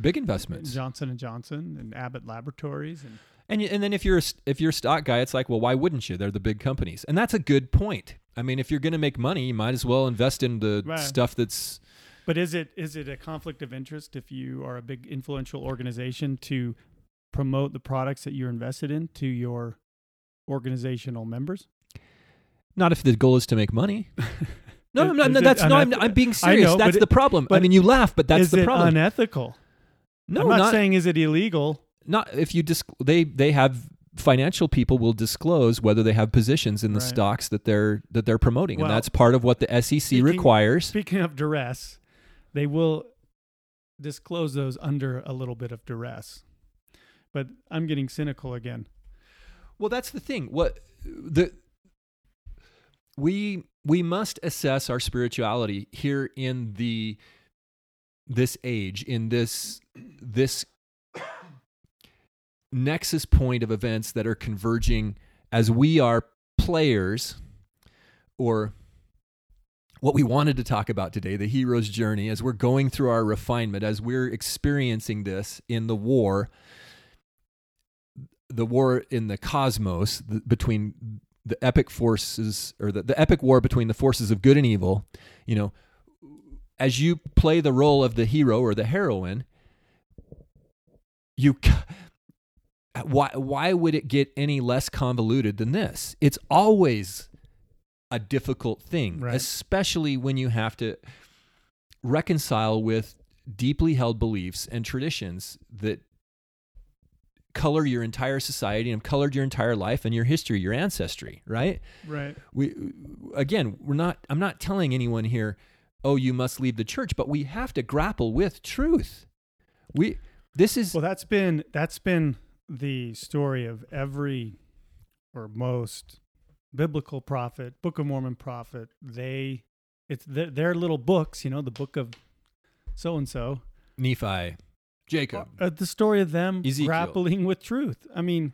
B: Big investments.
A: Johnson and Johnson and Abbott Laboratories and
B: And and then if you're a, if you're a stock guy, it's like, well, why wouldn't you? They're the big companies, and that's a good point. I mean, if you're going to make money, you might as well invest in the
A: Right.
B: stuff that's
A: But is it is it a conflict of interest if you are a big influential organization to promote the products that you're invested in to your organizational members?
B: not if the goal is to make money. No,
A: Is-
B: no
A: it
B: that's no. I'm, I'm being serious.
A: know,
B: that's the
A: it-
B: problem. I mean, you laugh, but that's
A: is
B: the
A: it
B: problem.
A: unethical?
B: No,
A: I'm not,
B: not
A: saying is it illegal.
B: not if you dis- they they have financial people will disclose whether they have positions in the
A: Right.
B: stocks that they're that they're promoting
A: Well,
B: and that's part of what the SEC
A: speaking-
B: requires
A: Speaking of duress, they will disclose those under a little bit of duress. But I'm getting cynical again.
B: well that's the thing what the we we must assess our spirituality here in the this age in this this nexus point of events that are converging as we are players or what we wanted to talk about today the hero's journey as we're going through our refinement as we're experiencing this in the war the war in the cosmos the, between the epic forces or the, the epic war between the forces of good and evil you know as you play the role of the hero or the heroine you why why would it get any less convoluted than this it's always a difficult thing
A: Right.
B: especially when you have to reconcile with deeply held beliefs and traditions that color your entire society and have colored your entire life and your history your ancestry right
A: Right.
B: we again we're not i'm not telling anyone here oh you must leave the church but we have to grapple with truth we this is
A: Well, that's been that's been the story of every or most biblical prophet, Book of Mormon prophet. They it's their, their little books, you know, the book of so and so.
B: nephi jacob
A: Uh, the story of them
B: Ezekiel.
A: grappling with truth. I mean,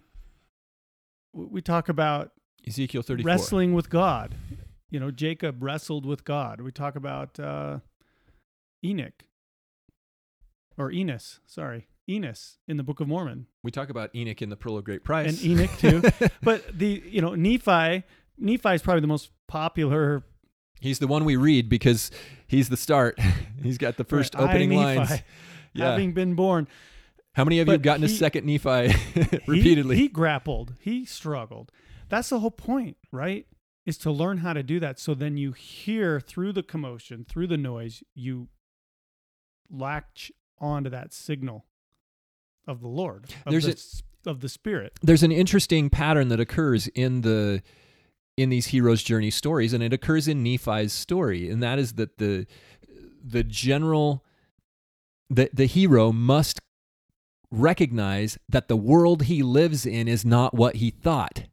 A: we talk about
B: ezekiel 34
A: wrestling with God. You know, Jacob wrestled with God. We talk about uh, Enoch or Enos, sorry, Enos in the Book of Mormon.
B: we talk about enoch in the pearl of great price
A: and Enoch too. but the you know Nephi, Nephi is probably the most popular.
B: he's the one we read because he's the start he's got the first
A: Right, I,
B: opening
A: Nephi,
B: lines yeah
A: Having been born,
B: how many of you have gotten a second nephi
A: he-
B: repeatedly
A: he, grappled, he struggled. That's the whole point, right? Is to learn how to do that. So then you hear through the commotion, through the noise, you latch onto that signal of the Lord, of,
B: There's
A: the,
B: a-
A: of the Spirit.
B: there's an interesting pattern that occurs in the in these heroes journey stories and it occurs in nephi's story and that is that the the general the the hero must recognize that the world he lives in is not what he thought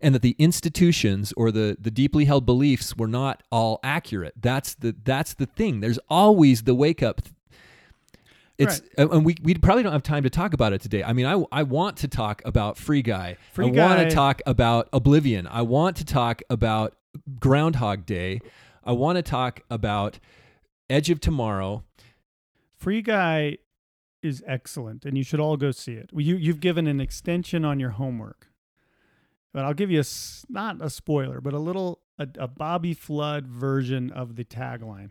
B: and that the institutions or the the deeply held beliefs were not all accurate that's the that's the thing there's always the wake up it's and we, we probably don't have time to talk about it today. I mean, I, I want to talk about Free Guy.
A: Free
B: I want to talk about Oblivion. I want to talk about Groundhog Day. I want to talk about Edge of Tomorrow.
A: Free Guy is excellent, and you should all go see it. You you've given an extension on your homework, but I'll give you a not a spoiler, but a little a, a Bobby Flood version of the tagline.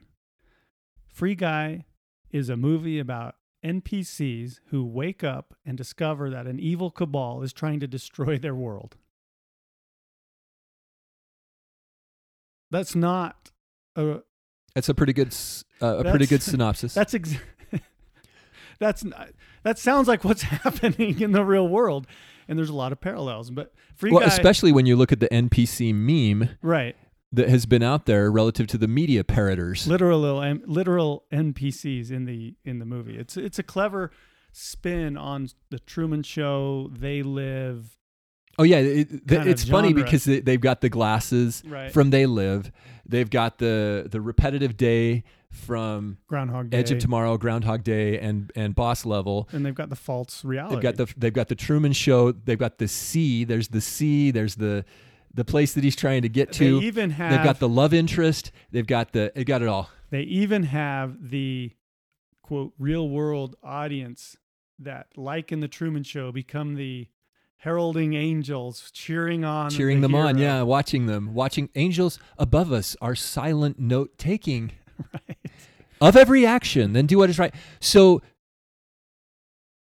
A: Free Guy is a movie about NPCs who wake up and discover that an evil cabal is trying to destroy their world. That's not a
B: That's a pretty good uh, a pretty good synopsis.
A: That's ex- that's not, that sounds like what's happening in the real world, and there's a lot of parallels. But
B: well, especially when you look at the NPC meme
A: right,
B: that has been out there relative to the media parroters.
A: literal literal NPCs in the in the movie. It's it's a clever spin on the Truman Show. They live
B: Oh yeah, it, it's funny because they, they've got the glasses
A: right
B: from They Live. They've got the the repetitive day from
A: Groundhog Day,
B: Edge of Tomorrow, Groundhog Day, and and Boss Level.
A: and they've got the false reality.
B: They've got the they've got the Truman Show. They've got the sea. There's the sea. There's the the place that he's trying to get to.
A: they even have
B: They've got the love interest. They've got the they got it all.
A: They even have the quote real world audience that, like in the Truman Show, become the heralding angels, cheering on,
B: cheering
A: the
B: them on, yeah, watching them, watching angels above us are silent note taking
A: right.
B: of every action, then do what is right. So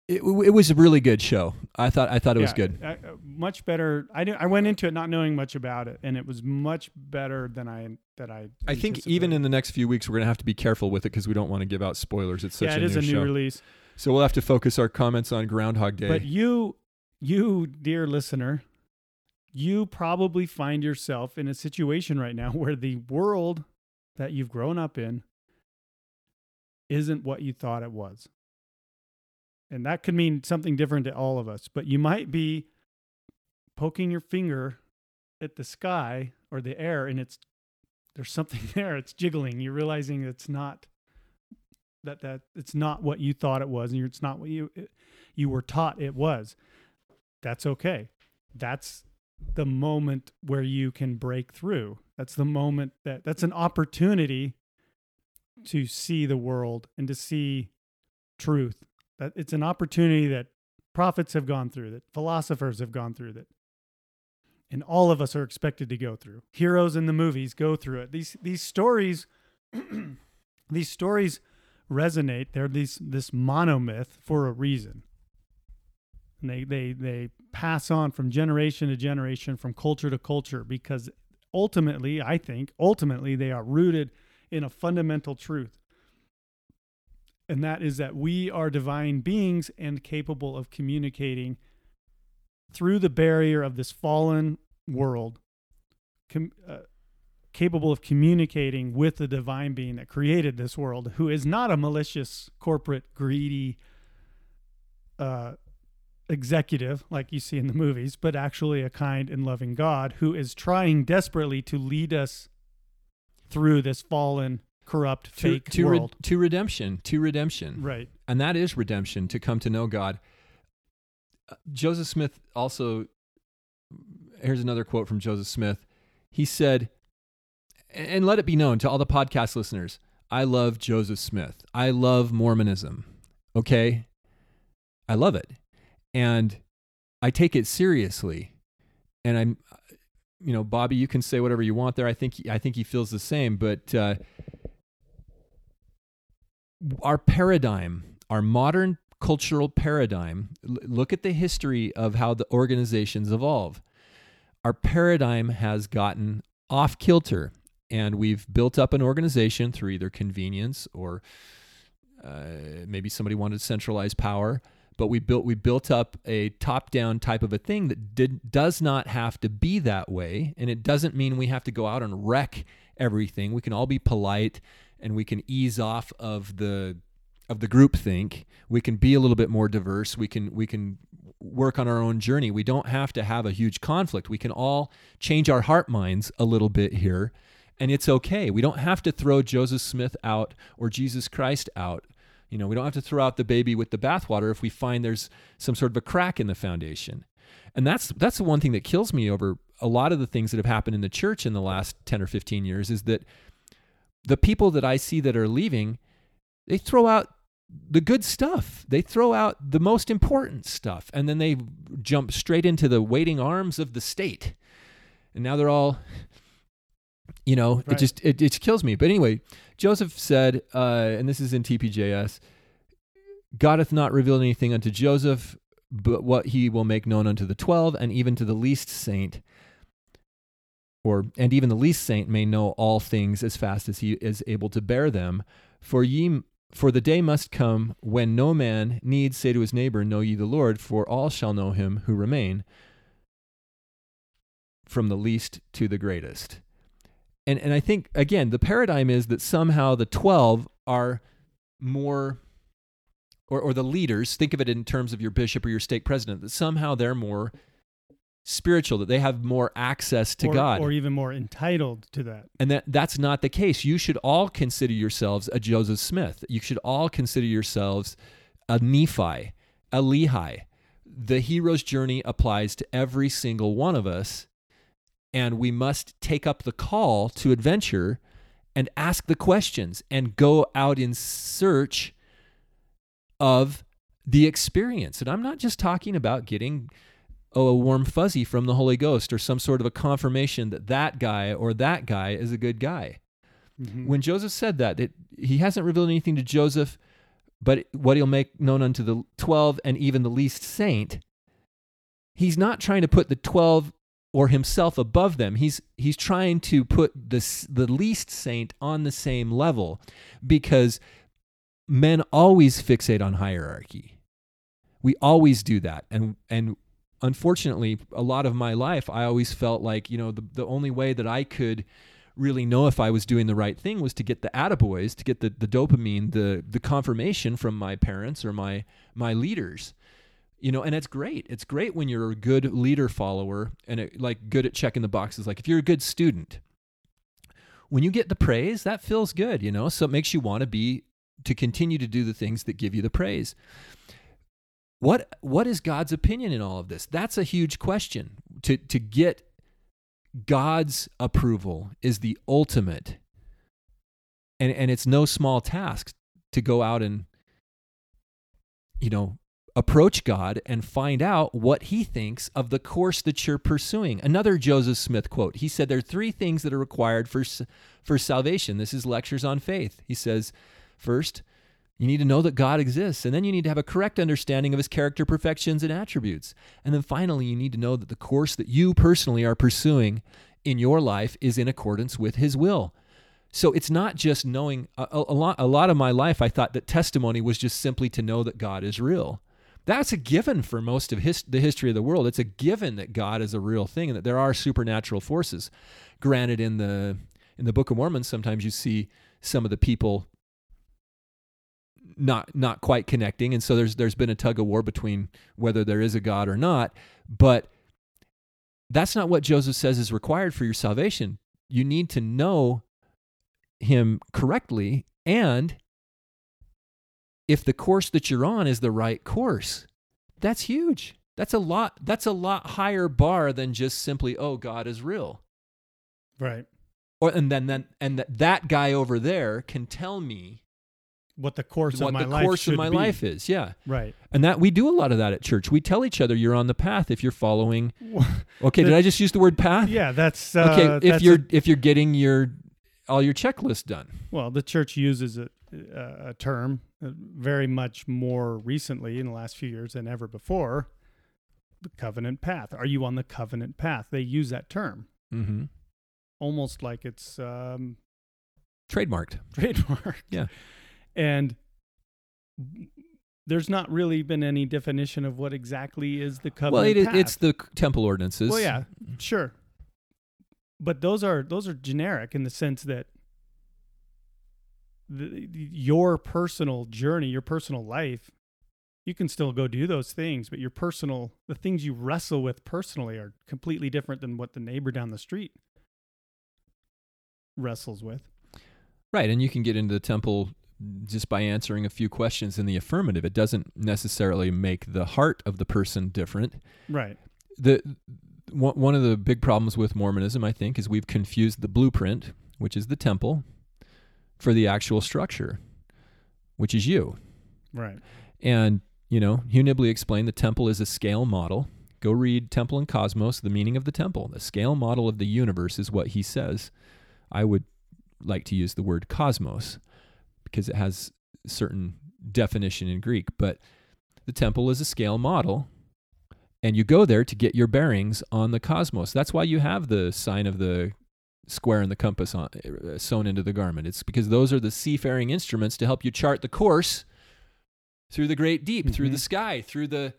B: it, it was a really good show. I thought I thought it was good.
A: uh, uh, much better. I I went into it not knowing much about it, and it was much better than I that I.
B: I think even in the next few weeks we're gonna have to be careful with it because we don't want to give out spoilers. It's such
A: yeah,
B: a
A: it is
B: new
A: a new
B: show,
A: release.
B: so we'll have to focus our comments on Groundhog Day.
A: But you, you dear listener, you probably find yourself in a situation right now where the world that you've grown up in isn't what you thought it was. And that could mean something different to all of us, but you might be poking your finger at the sky or the air and it's there's something there, it's jiggling. You're realizing it's not that that it's not what you thought it was and it's not what you you were taught it was. That's okay. That's the moment where you can break through. That's the moment that that's an opportunity to see the world and to see truth. That it's an opportunity that prophets have gone through, that philosophers have gone through that and all of us are expected to go through. Heroes in the movies go through it. These these stories these stories resonate. They're these this monomyth for a reason. And they, they they pass on from generation to generation, from culture to culture, because ultimately, I think, ultimately they are rooted in a fundamental truth. And that is that we are divine beings and capable of communicating through the barrier of this fallen world, com- uh, capable of communicating with the divine being that created this world, who is not a malicious, corporate, greedy uh, executive like you see in the movies, but actually a kind and loving God who is trying desperately to lead us through this fallen, corrupt,
B: to,
A: fake
B: to, re-
A: world.
B: to redemption, to redemption.
A: right.
B: and that is redemption to come to know God. Uh, Joseph Smith also, here's another quote from Joseph Smith. He said, and let it be known to all the podcast listeners, I love Joseph Smith. I love Mormonism. Okay? I love it. And I take it seriously. And I'm, you know, Bobby, you can say whatever you want there. I think, I think he feels the same, but, uh, our paradigm, our modern cultural paradigm, l- look at the history of how the organizations evolve. Our paradigm has gotten off kilter, and we've built up an organization through either convenience or uh, maybe somebody wanted centralized power. But we built we built up a top down type of a thing that did does not have to be that way, and it doesn't mean we have to go out and wreck everything. We can all be polite and we can ease off of the of the group think. We can be a little bit more diverse. We can we can work on our own journey. We don't have to have a huge conflict. We can all change our heart minds a little bit here and it's okay. We don't have to throw Joseph Smith out or Jesus Christ out. You know, we don't have to throw out the baby with the bathwater if we find there's some sort of a crack in the foundation. And that's that's the one thing that kills me over a lot of the things that have happened in the church in the last 10 or 15 years is that the people that I see that are leaving, they throw out the good stuff. They throw out the most important stuff and then they jump straight into the waiting arms of the state. And now they're all you know, it just it, it kills me. But anyway, Joseph said, uh, and this is in TPJS, God hath not revealed anything unto Joseph, but what he will make known unto the twelve, and even to the least saint, or and even the least saint may know all things as fast as he is able to bear them. For ye for the day must come when no man need say to his neighbor, Know ye the Lord, for all shall know him who remain, from the least to the greatest. And and I think again, the paradigm is that somehow the twelve are more or, or the leaders, think of it in terms of your bishop or your stake president, that somehow they're more spiritual, that they have more access to
A: or,
B: God.
A: or even more entitled to that.
B: And that that's not the case. You should all consider yourselves a Joseph Smith. You should all consider yourselves a Nephi, a Lehi. The hero's journey applies to every single one of us, and we must take up the call to adventure and ask the questions and go out in search of the experience. And I'm not just talking about getting oh, a warm fuzzy from the Holy Ghost or some sort of a confirmation that that guy or that guy is a good guy.
A: Mhm.
B: When Joseph said that, it, he hasn't revealed anything to Joseph, but what he'll make known unto the 12 and even the least saint, he's not trying to put the 12 or himself above them. He's he's trying to put the the least saint on the same level because men always fixate on hierarchy. We always do that. And and unfortunately, a lot of my life I always felt like, you know, the the only way that I could really know if I was doing the right thing was to get the attaboys, to get the, the dopamine, the the confirmation from my parents or my my leaders. You know, and it's great. It's great when you're a good leader follower and it, like good at checking the boxes. Like if you're a good student, when you get the praise, that feels good, you know? So it makes you want to be to continue to do the things that give you the praise. What what is God's opinion in all of this? That's a huge question. To to get God's approval is the ultimate. And and it's no small task to go out and you know, approach God and find out what he thinks of the course that you're pursuing. Another Joseph Smith quote. He said there are three things that are required for for salvation. This is lectures on faith. He says, first, you need to know that God exists, and then you need to have a correct understanding of his character, perfections, and attributes. And then finally, you need to know that the course that you personally are pursuing in your life is in accordance with his will. So it's not just knowing a, a, lot a lot of my life I thought that testimony was just simply to know that God is real. That's a given for most of his, the history of the world. It's a given that God is a real thing and that there are supernatural forces. Granted in the in the Book of Mormon sometimes you see some of the people not not quite connecting and so there's there's been a tug of war between whether there is a god or not but that's not what joseph says is required for your salvation you need to know him correctly and if the course that you're on is the right course that's huge that's a lot that's a lot higher bar than just simply oh god is real
A: right.
B: or and then then and that, that guy over there can tell me
A: What the course
B: what
A: of my
B: the
A: life
B: course of my
A: be.
B: life is yeah
A: Right.
B: And that we do a lot of that at church. We tell each other you're on the path if you're following. Okay, did I just use the word path?
A: yeah, that's uh,
B: Okay, if
A: that's
B: you're
A: a-
B: if you're getting your all your checklist done.
A: well, the church uses a, a, a term uh, very much more recently in the last few years than ever before. The covenant path. Are you on the covenant path? They use that term
B: Mm-hmm.
A: almost like it's um,
B: Trademarked.
A: trademark.
B: Yeah.
A: And there's not really been any definition of what exactly is the covenant
B: Well, it is, it's the temple ordinances.
A: Well, yeah, sure. But those are those are generic in the sense that the, your personal journey, your personal life, you can still go do those things, but your personal the things you wrestle with personally are completely different than what the neighbor down the street wrestles with.
B: Right, and you can get into the temple just by answering a few questions in the affirmative. It doesn't necessarily make the heart of the person different.
A: Right.
B: the one one of the big problems with Mormonism, I think, is we've confused the blueprint, which is the temple, for the actual structure, which is you.
A: Right.
B: And you know, Hugh Nibley explained the temple is a scale model. Go read Temple and Cosmos, the meaning of the temple. The scale model of the universe is what he says. I would like to use the word cosmos because it has certain definition in Greek, but the temple is a scale model and you go there to get your bearings on the cosmos. That's why you have the sign of the square and the compass on, uh, sewn into the garment. It's because those are the seafaring instruments to help you chart the course through the great deep, through the
A: Mhm.
B: sky, through the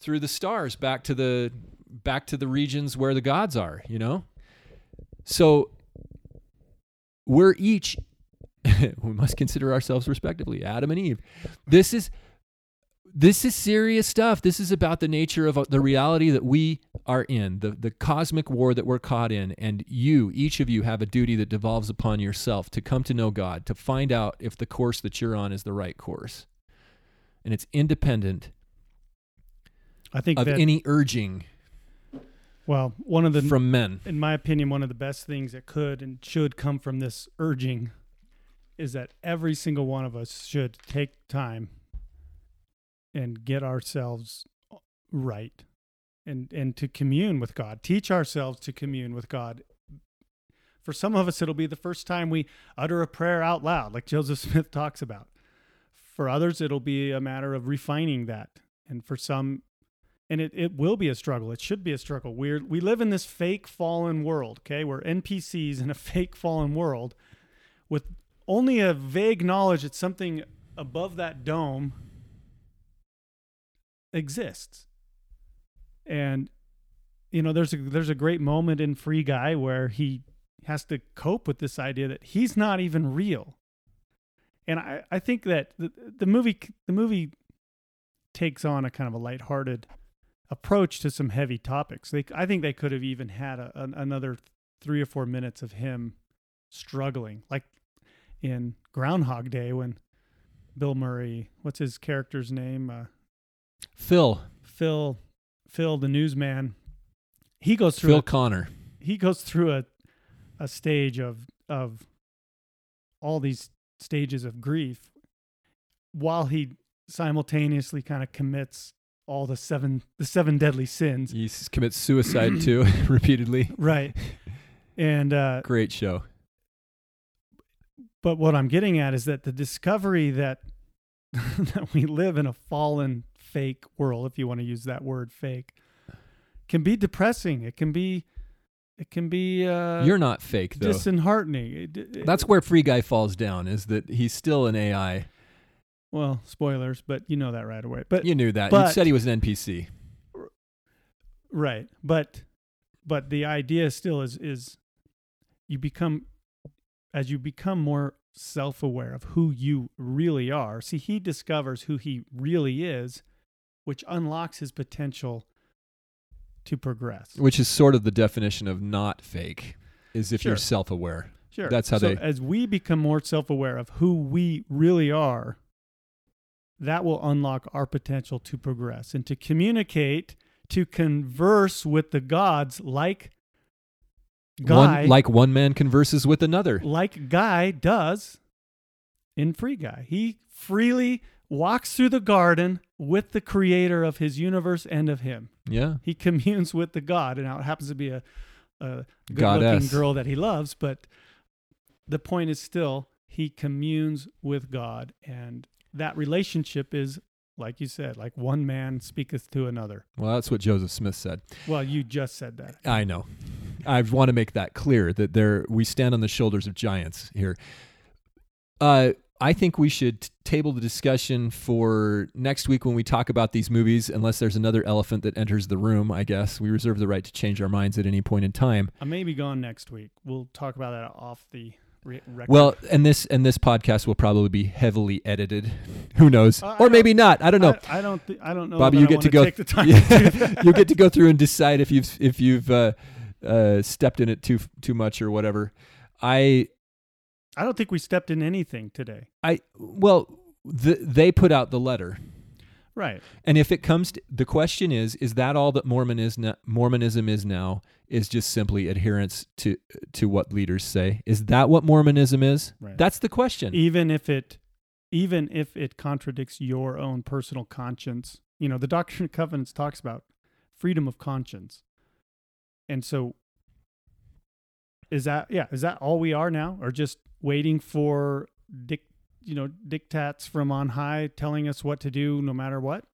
B: through the stars, back to the back to the regions where the gods are. You know, so we're each we must consider ourselves respectively Adam and Eve. This is this is serious stuff. This is about the nature of uh, the reality that we are in, the, the cosmic war that we're caught in. And you, each of you, have a duty that devolves upon yourself to come to know God, to find out if the course that you're on is the right course. And it's independent
A: I think
B: of
A: that
B: any urging
A: well, one of the
B: from men.
A: in my opinion, one of the best things that could and should come from this urging is that every single one of us should take time and get ourselves right and and to commune with God. Teach ourselves to commune with God. For some of us, it'll be the first time we utter a prayer out loud, like Joseph Smith talks about. For others, it'll be a matter of refining that. And for some, and it, it will be a struggle. It should be a struggle. We're, we live in this fake fallen world, okay? We're NPCs in a fake fallen world with only a vague knowledge that something above that dome exists. And you know, there's a there's a great moment in Free Guy where he has to cope with this idea that he's not even real. And I, I think that the, the movie the movie takes on a kind of a lighthearted approach to some heavy topics. They I think they could have even had a, an, another 3 or 4 minutes of him struggling like in Groundhog Day when Bill Murray, what's his character's name? Uh,
B: Phil.
A: Phil Phil the newsman. He goes through
B: Phil
A: a,
B: Connor.
A: he goes through a a stage of of all these stages of grief while he simultaneously kind of commits all the seven the seven deadly sins
B: He commits suicide too repeatedly.
A: right and uh
B: Great show.
A: but what i'm getting at is that the discovery that that we live in a fallen fake world if you want to use that word fake can be depressing it can be it can be uh
B: You're not fake though.
A: disheartening It- it-
B: That's where Free Guy falls down. Is that he's still an AI?
A: well spoilers but you know that right away but
B: You knew that.
A: but-
B: you said he was an NPC.
A: right but but the idea still is is you become as you become more self-aware of who you really are see he discovers who he really is which unlocks his potential to progress
B: which is sort of the definition of not fake. Is if you're self-aware.
A: sure
B: that's how
A: so
B: they-
A: as we become more self-aware of who we really are that will unlock our potential to progress and to communicate to converse with the gods like guy
B: One, like one man converses with another.
A: like Guy does in Free Guy. He freely walks through the garden with the creator of his universe and of him.
B: Yeah.
A: He communes with the God. And now it happens to be a, a good looking girl that he loves, but the point is still he communes with God. And that relationship is, like you said, like one man speaketh to another.
B: Well, that's what Joseph Smith said.
A: Well, you just said that.
B: I know. I want to make that clear that there we stand on the shoulders of giants here. Uh, I think we should table the discussion for next week when we talk about these movies, unless there's another elephant that enters the room. I guess we reserve the right to change our minds at any point in time.
A: I may be gone next week. We'll talk about that off the record.
B: Well, and this and this podcast will probably be heavily edited. Who knows?
A: Uh,
B: or maybe not. I don't know.
A: I, I don't. Th- I don't know.
B: Bobby, you
A: I
B: get
A: wanna
B: go-
A: Take the time
B: Yeah.
A: to
B: you get to go through and decide if you've if you've uh, uh, stepped in it too too much or whatever. I
A: I don't think we stepped in anything today.
B: I well, the, they put out the letter,
A: Right.
B: and if it comes, to, the question is: Is that all that Mormon is now, Mormonism is now? Is just simply adherence to to what leaders say? Is that what Mormonism is?
A: Right.
B: That's the question.
A: Even if it, even if it contradicts your own personal conscience, you know, the Doctrine and Covenants talks about freedom of conscience, and so is that yeah? Is that all we are now, or just waiting for dic, you know, dictats from on high telling us what to do no matter what?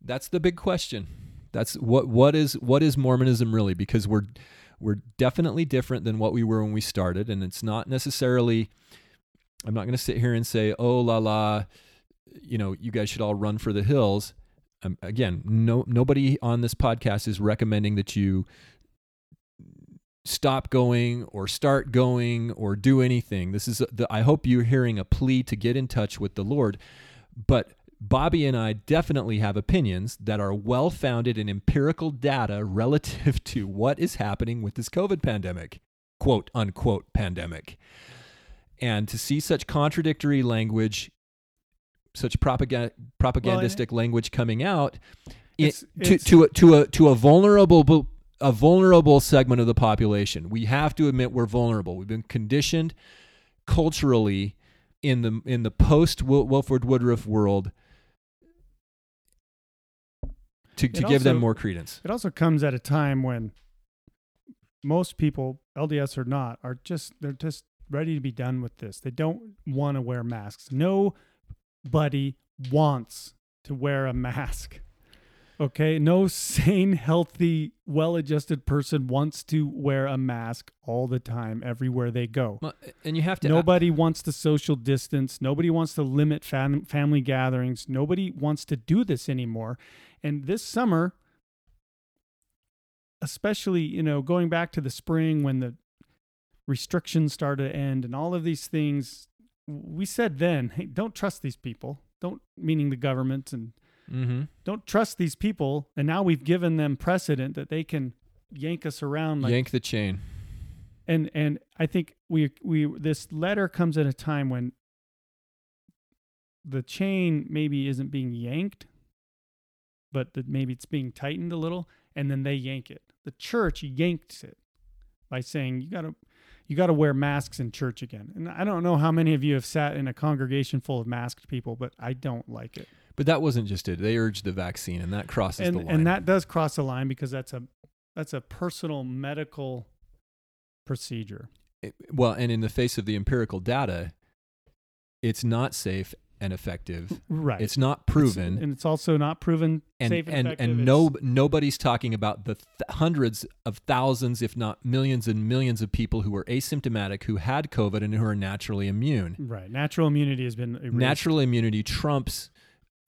B: That's the big question. That's what what is what is Mormonism really? Because we're we're definitely different than what we were when we started, and it's not necessarily. I'm not going to sit here and say, "Oh la la," you know, you guys should all run for the hills. Um, again, no nobody on this podcast is recommending that you stop going or start going or do anything. This is the I hope you're hearing a plea to get in touch with the Lord. But Bobby and I definitely have opinions that are well founded in empirical data relative to what is happening with this COVID pandemic, quote unquote pandemic. And to see such contradictory language, such propaganda, propagandistic language coming out i-
A: It's-
B: to,
A: it's-
B: to, a, to, a, to a vulnerable a vulnerable segment of the population. We have to admit we're vulnerable. We've been conditioned culturally in the in the post Wil- Wilford Woodruff world to, to
A: It
B: give them more credence.
A: It also comes at a time when most people, LDS or not, are just they're just ready to be done with this. They don't want to wear masks. Nobody wants to wear a mask. Okay, no sane, healthy, well-adjusted person wants to wear a mask all the time everywhere they go.
B: Well, and you have to uh,
A: Nobody wants to social distance. Nobody wants to limit fam- family gatherings. Nobody wants to do this anymore. And this summer, especially, you know, going back to the spring when the restrictions started to end and all of these things, we said then, hey, don't trust these people. Don't, meaning the government, and
B: hmm
A: don't trust these people. And now we've given them precedent that they can yank us around like
B: yank the chain.
A: and and I think we we this letter comes at a time when the chain maybe isn't being yanked, but that maybe it's being tightened a little, and then they yank it. The church yanks it by saying you gotta you gotta wear masks in church again. And I don't know how many of you have sat in a congregation full of masked people, but I don't like it.
B: But that wasn't just it. They urged the vaccine, and that crosses
A: and
B: the line.
A: and that does cross the line because that's a that's a personal medical procedure.
B: It- well, and in the face of the empirical data, it's not safe and effective.
A: Right.
B: It's not
A: It's-
B: proven.
A: and it's also not proven
B: and
A: safe and,
B: and,
A: effective.
B: and
A: It's-
B: no nobody's talking about the th- hundreds of thousands if not millions and millions of people who were asymptomatic who had covid and who are naturally immune
A: right. Natural immunity has been erased.
B: natural immunity trumps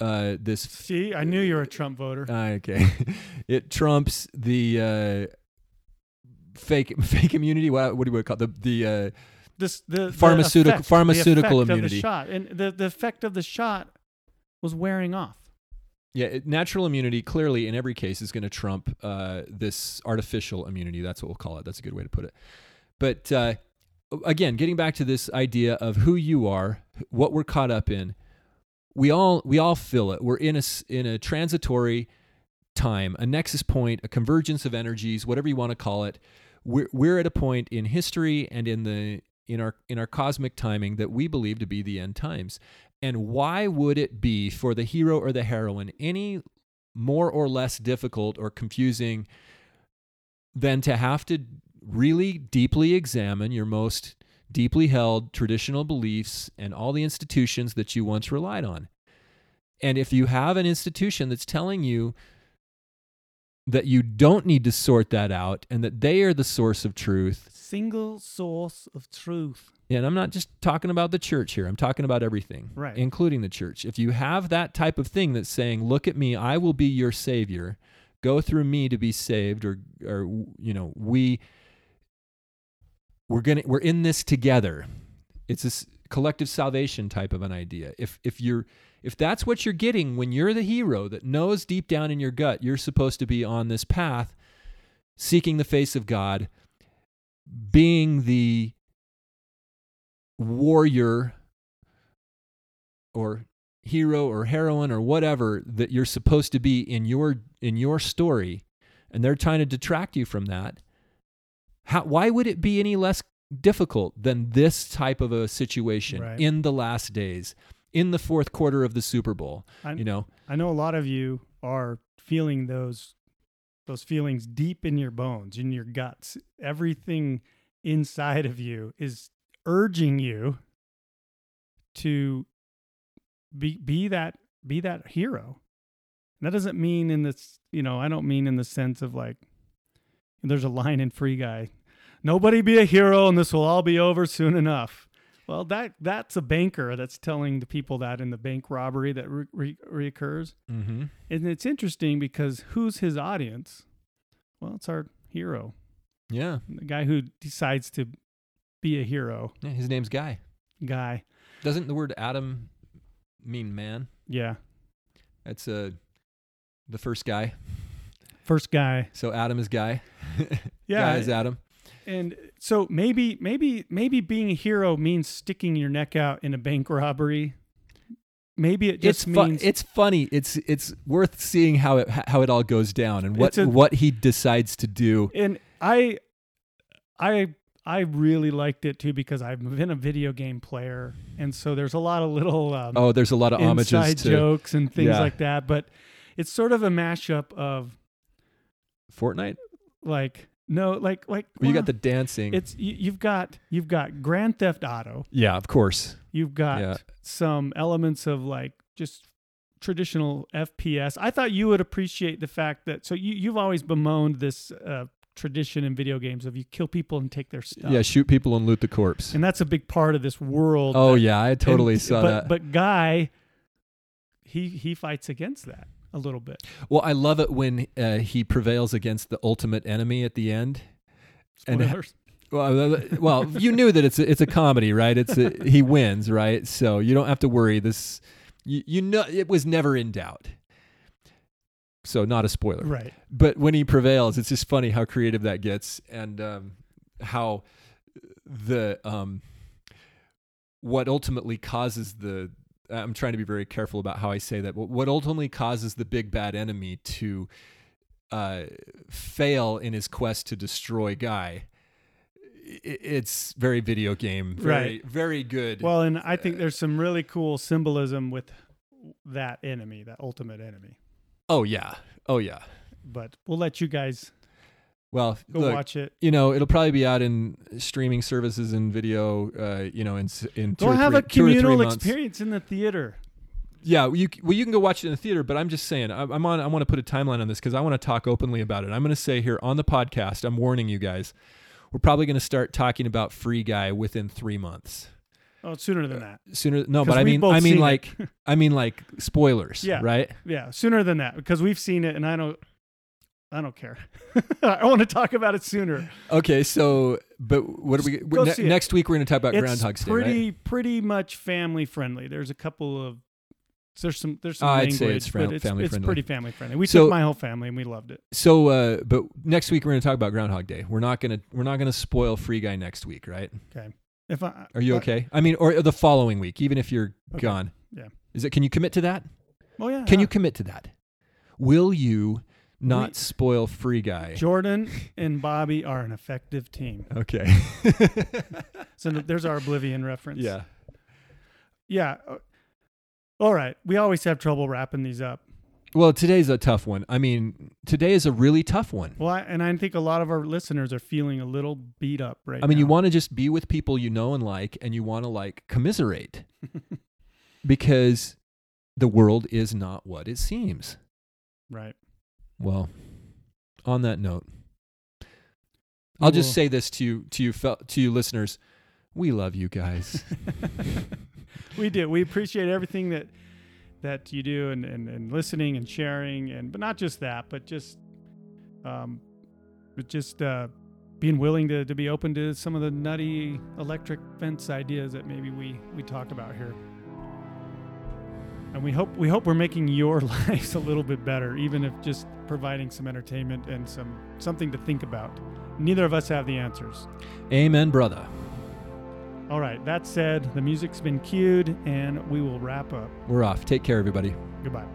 B: uh, this
A: See, I knew you were a Trump voter.
B: uh, okay it trumps the uh, fake fake immunity what, what do we call it? the the uh,
A: this the the
B: pharmaceutical-
A: effect-
B: pharmaceutical
A: the
B: immunity.
A: of the shot, and the the effect of the shot was wearing off.
B: Yeah, it, natural immunity clearly in every case is going to trump uh, this artificial immunity. That's what we'll call it. That's a good way to put it. But uh, again, getting back to this idea of who you are, what we're caught up in, we all we all feel it. We're in a in a transitory time, a nexus point, a convergence of energies, whatever you want to call it. We're we're at a point in history and in the in our in our cosmic timing that we believe to be the end times. And why would it be for the hero or the heroine any more or less difficult or confusing than to have to really deeply examine your most deeply held traditional beliefs and all the institutions that you once relied on? And if you have an institution that's telling you that you don't need to sort that out and that they are the source of truth,
A: Single source of truth.
B: and I'm not just talking about the church here. I'm talking about everything,
A: Right.
B: including the church. If you have that type of thing that's saying, "Look at me, I will be your savior. Go through me to be saved," or, or you know, we we're gonna we're in this together. It's this collective salvation type of an idea. If if you're if that's what you're getting when you're the hero that knows deep down in your gut you're supposed to be on this path, seeking the face of God, being the warrior or hero or heroine or whatever that you're supposed to be in your in your story and they're trying to detract you from that how why would it be any less difficult than this type of a situation
A: Right.
B: in the last days in the fourth quarter of the Super Bowl
A: I,
B: you know
A: I know a lot of you are feeling those those feelings deep in your bones, in your guts. Everything inside of you is urging you to be be that be that hero. And that doesn't mean in this, you know, I don't mean in the sense of like there's a line in Free Guy. Nobody be a hero and this will all be over soon enough. Well, that that's a banker that's telling the people that in the bank robbery that re- re- reoccurs.
B: mm-hmm.
A: And it's interesting because who's his audience? Well, it's our hero,
B: yeah
A: the guy who decides to be a hero
B: yeah his name's Guy
A: guy.
B: doesn't the word Adam mean man
A: Yeah.
B: that's uh the first guy
A: First guy.
B: so Adam is Guy
A: Yeah.
B: Guy is Adam
A: And so maybe maybe maybe being a hero means sticking your neck out in a bank robbery. Maybe it just
B: it's fu-
A: means
B: it's funny. It's it's worth seeing how it how it all goes down and what
A: a-
B: what he decides to do.
A: and I I I really liked it too because I've been a video game player and so there's a lot of little um,
B: Oh, there's a lot of homages
A: inside
B: to
A: jokes and things
B: Yeah.
A: like that. But it's sort of a mashup of
B: Fortnite.
A: like no, like like
B: Well, you got the dancing.
A: it's you, you've got you've got Grand Theft Auto.
B: yeah, of course.
A: You've got
B: Yeah.
A: some elements of like just traditional FPS. I thought you would appreciate the fact that so you you've always bemoaned this uh, tradition in video games of you kill people and take their stuff.
B: Yeah, shoot people and loot the corpse.
A: and that's a big part of this world.
B: Oh
A: that-
B: yeah, I totally
A: and-
B: saw
A: but,
B: that.
A: But Guy, he he fights against that a little bit.
B: well, I love it when uh, he prevails against the ultimate enemy at the end. And
A: Spoilers.
B: well, uh, well, you knew that it's a, it's a comedy, right? It's a, he wins, right? So you don't have to worry. This you, you know it was never in doubt. So not a spoiler.
A: right.
B: but when he prevails, it's just funny how creative that gets and um, how the um, what ultimately causes the. I'm trying to be very careful about how I say that. What what ultimately causes the big bad enemy to uh, fail in his quest to destroy Guy? It's very video game, very
A: Right.
B: very good.
A: Well, and I think there's some really cool symbolism with that enemy, that ultimate enemy.
B: oh yeah, oh yeah.
A: But we'll let you guys
B: Well,
A: go
B: look,
A: watch it.
B: you know, it'll probably be out in streaming services and video. Uh, you know, in in
A: Go
B: or
A: have
B: three,
A: a
B: two or three
A: communal experience in the theater.
B: Yeah, well, you well you can go watch it in the theater, but I'm just saying I- I'm on. I want to put a timeline on this because I want to talk openly about it. I'm going to say here on the podcast. I'm warning you guys. We're probably going to start talking about Free Guy within three months.
A: Oh, sooner than that.
B: Sooner, no, but I mean, I mean like, I mean like spoilers,
A: Yeah.
B: right?
A: Yeah, sooner than that because we've seen it, and I don't. I don't care. I want to talk about it sooner.
B: Okay, so but what are we?
A: go
B: ne-
A: see it.
B: next week we're going to talk about
A: it's
B: Groundhog's Day,
A: pretty
B: right?
A: pretty much family friendly. There's a couple of there's some there's some
B: I'd
A: language,
B: say it's fam-
A: but it's,
B: family
A: it's
B: friendly.
A: pretty family friendly. We
B: So-
A: took my whole family and we loved it.
B: So, uh, but next week we're going to talk about Groundhog Day. We're not going to we're not going to spoil Free Guy next week, right?
A: Okay, if I
B: Are you
A: but-
B: okay? I mean, or the following week, even if you're
A: Okay.
B: gone.
A: Yeah.
B: Is it? Can you commit to that?
A: Oh yeah.
B: Can you commit to that? Will you not
A: We-
B: spoil Free Guy?
A: Jordan and Bobby are an effective team.
B: Okay.
A: So there's our Oblivion reference.
B: yeah.
A: Yeah. uh, All right. We always have trouble wrapping these up.
B: Well, today's a tough one. I mean, today is a really tough one.
A: Well, I, and I think a lot of our listeners are feeling a little beat up right
B: I mean, you want to just be with people you know and like, and you want to like commiserate because the world is not what it seems.
A: right.
B: Well, on that note,
A: We
B: I'll just say this to you, to you, to you listeners: we love you guys.
A: we do. We appreciate everything that that you do and, and, and listening and sharing and but not just that, but just um but just uh being willing to, to be open to some of the nutty electric fence ideas that maybe we, we talk about here. And we hope we hope we're making your lives a little bit better, even if just providing some entertainment and some something to think about. Neither of us have the answers.
B: Amen, brother.
A: All right, that said, the music's been cued and we will wrap up.
B: We're off. Take care, everybody.
A: Goodbye.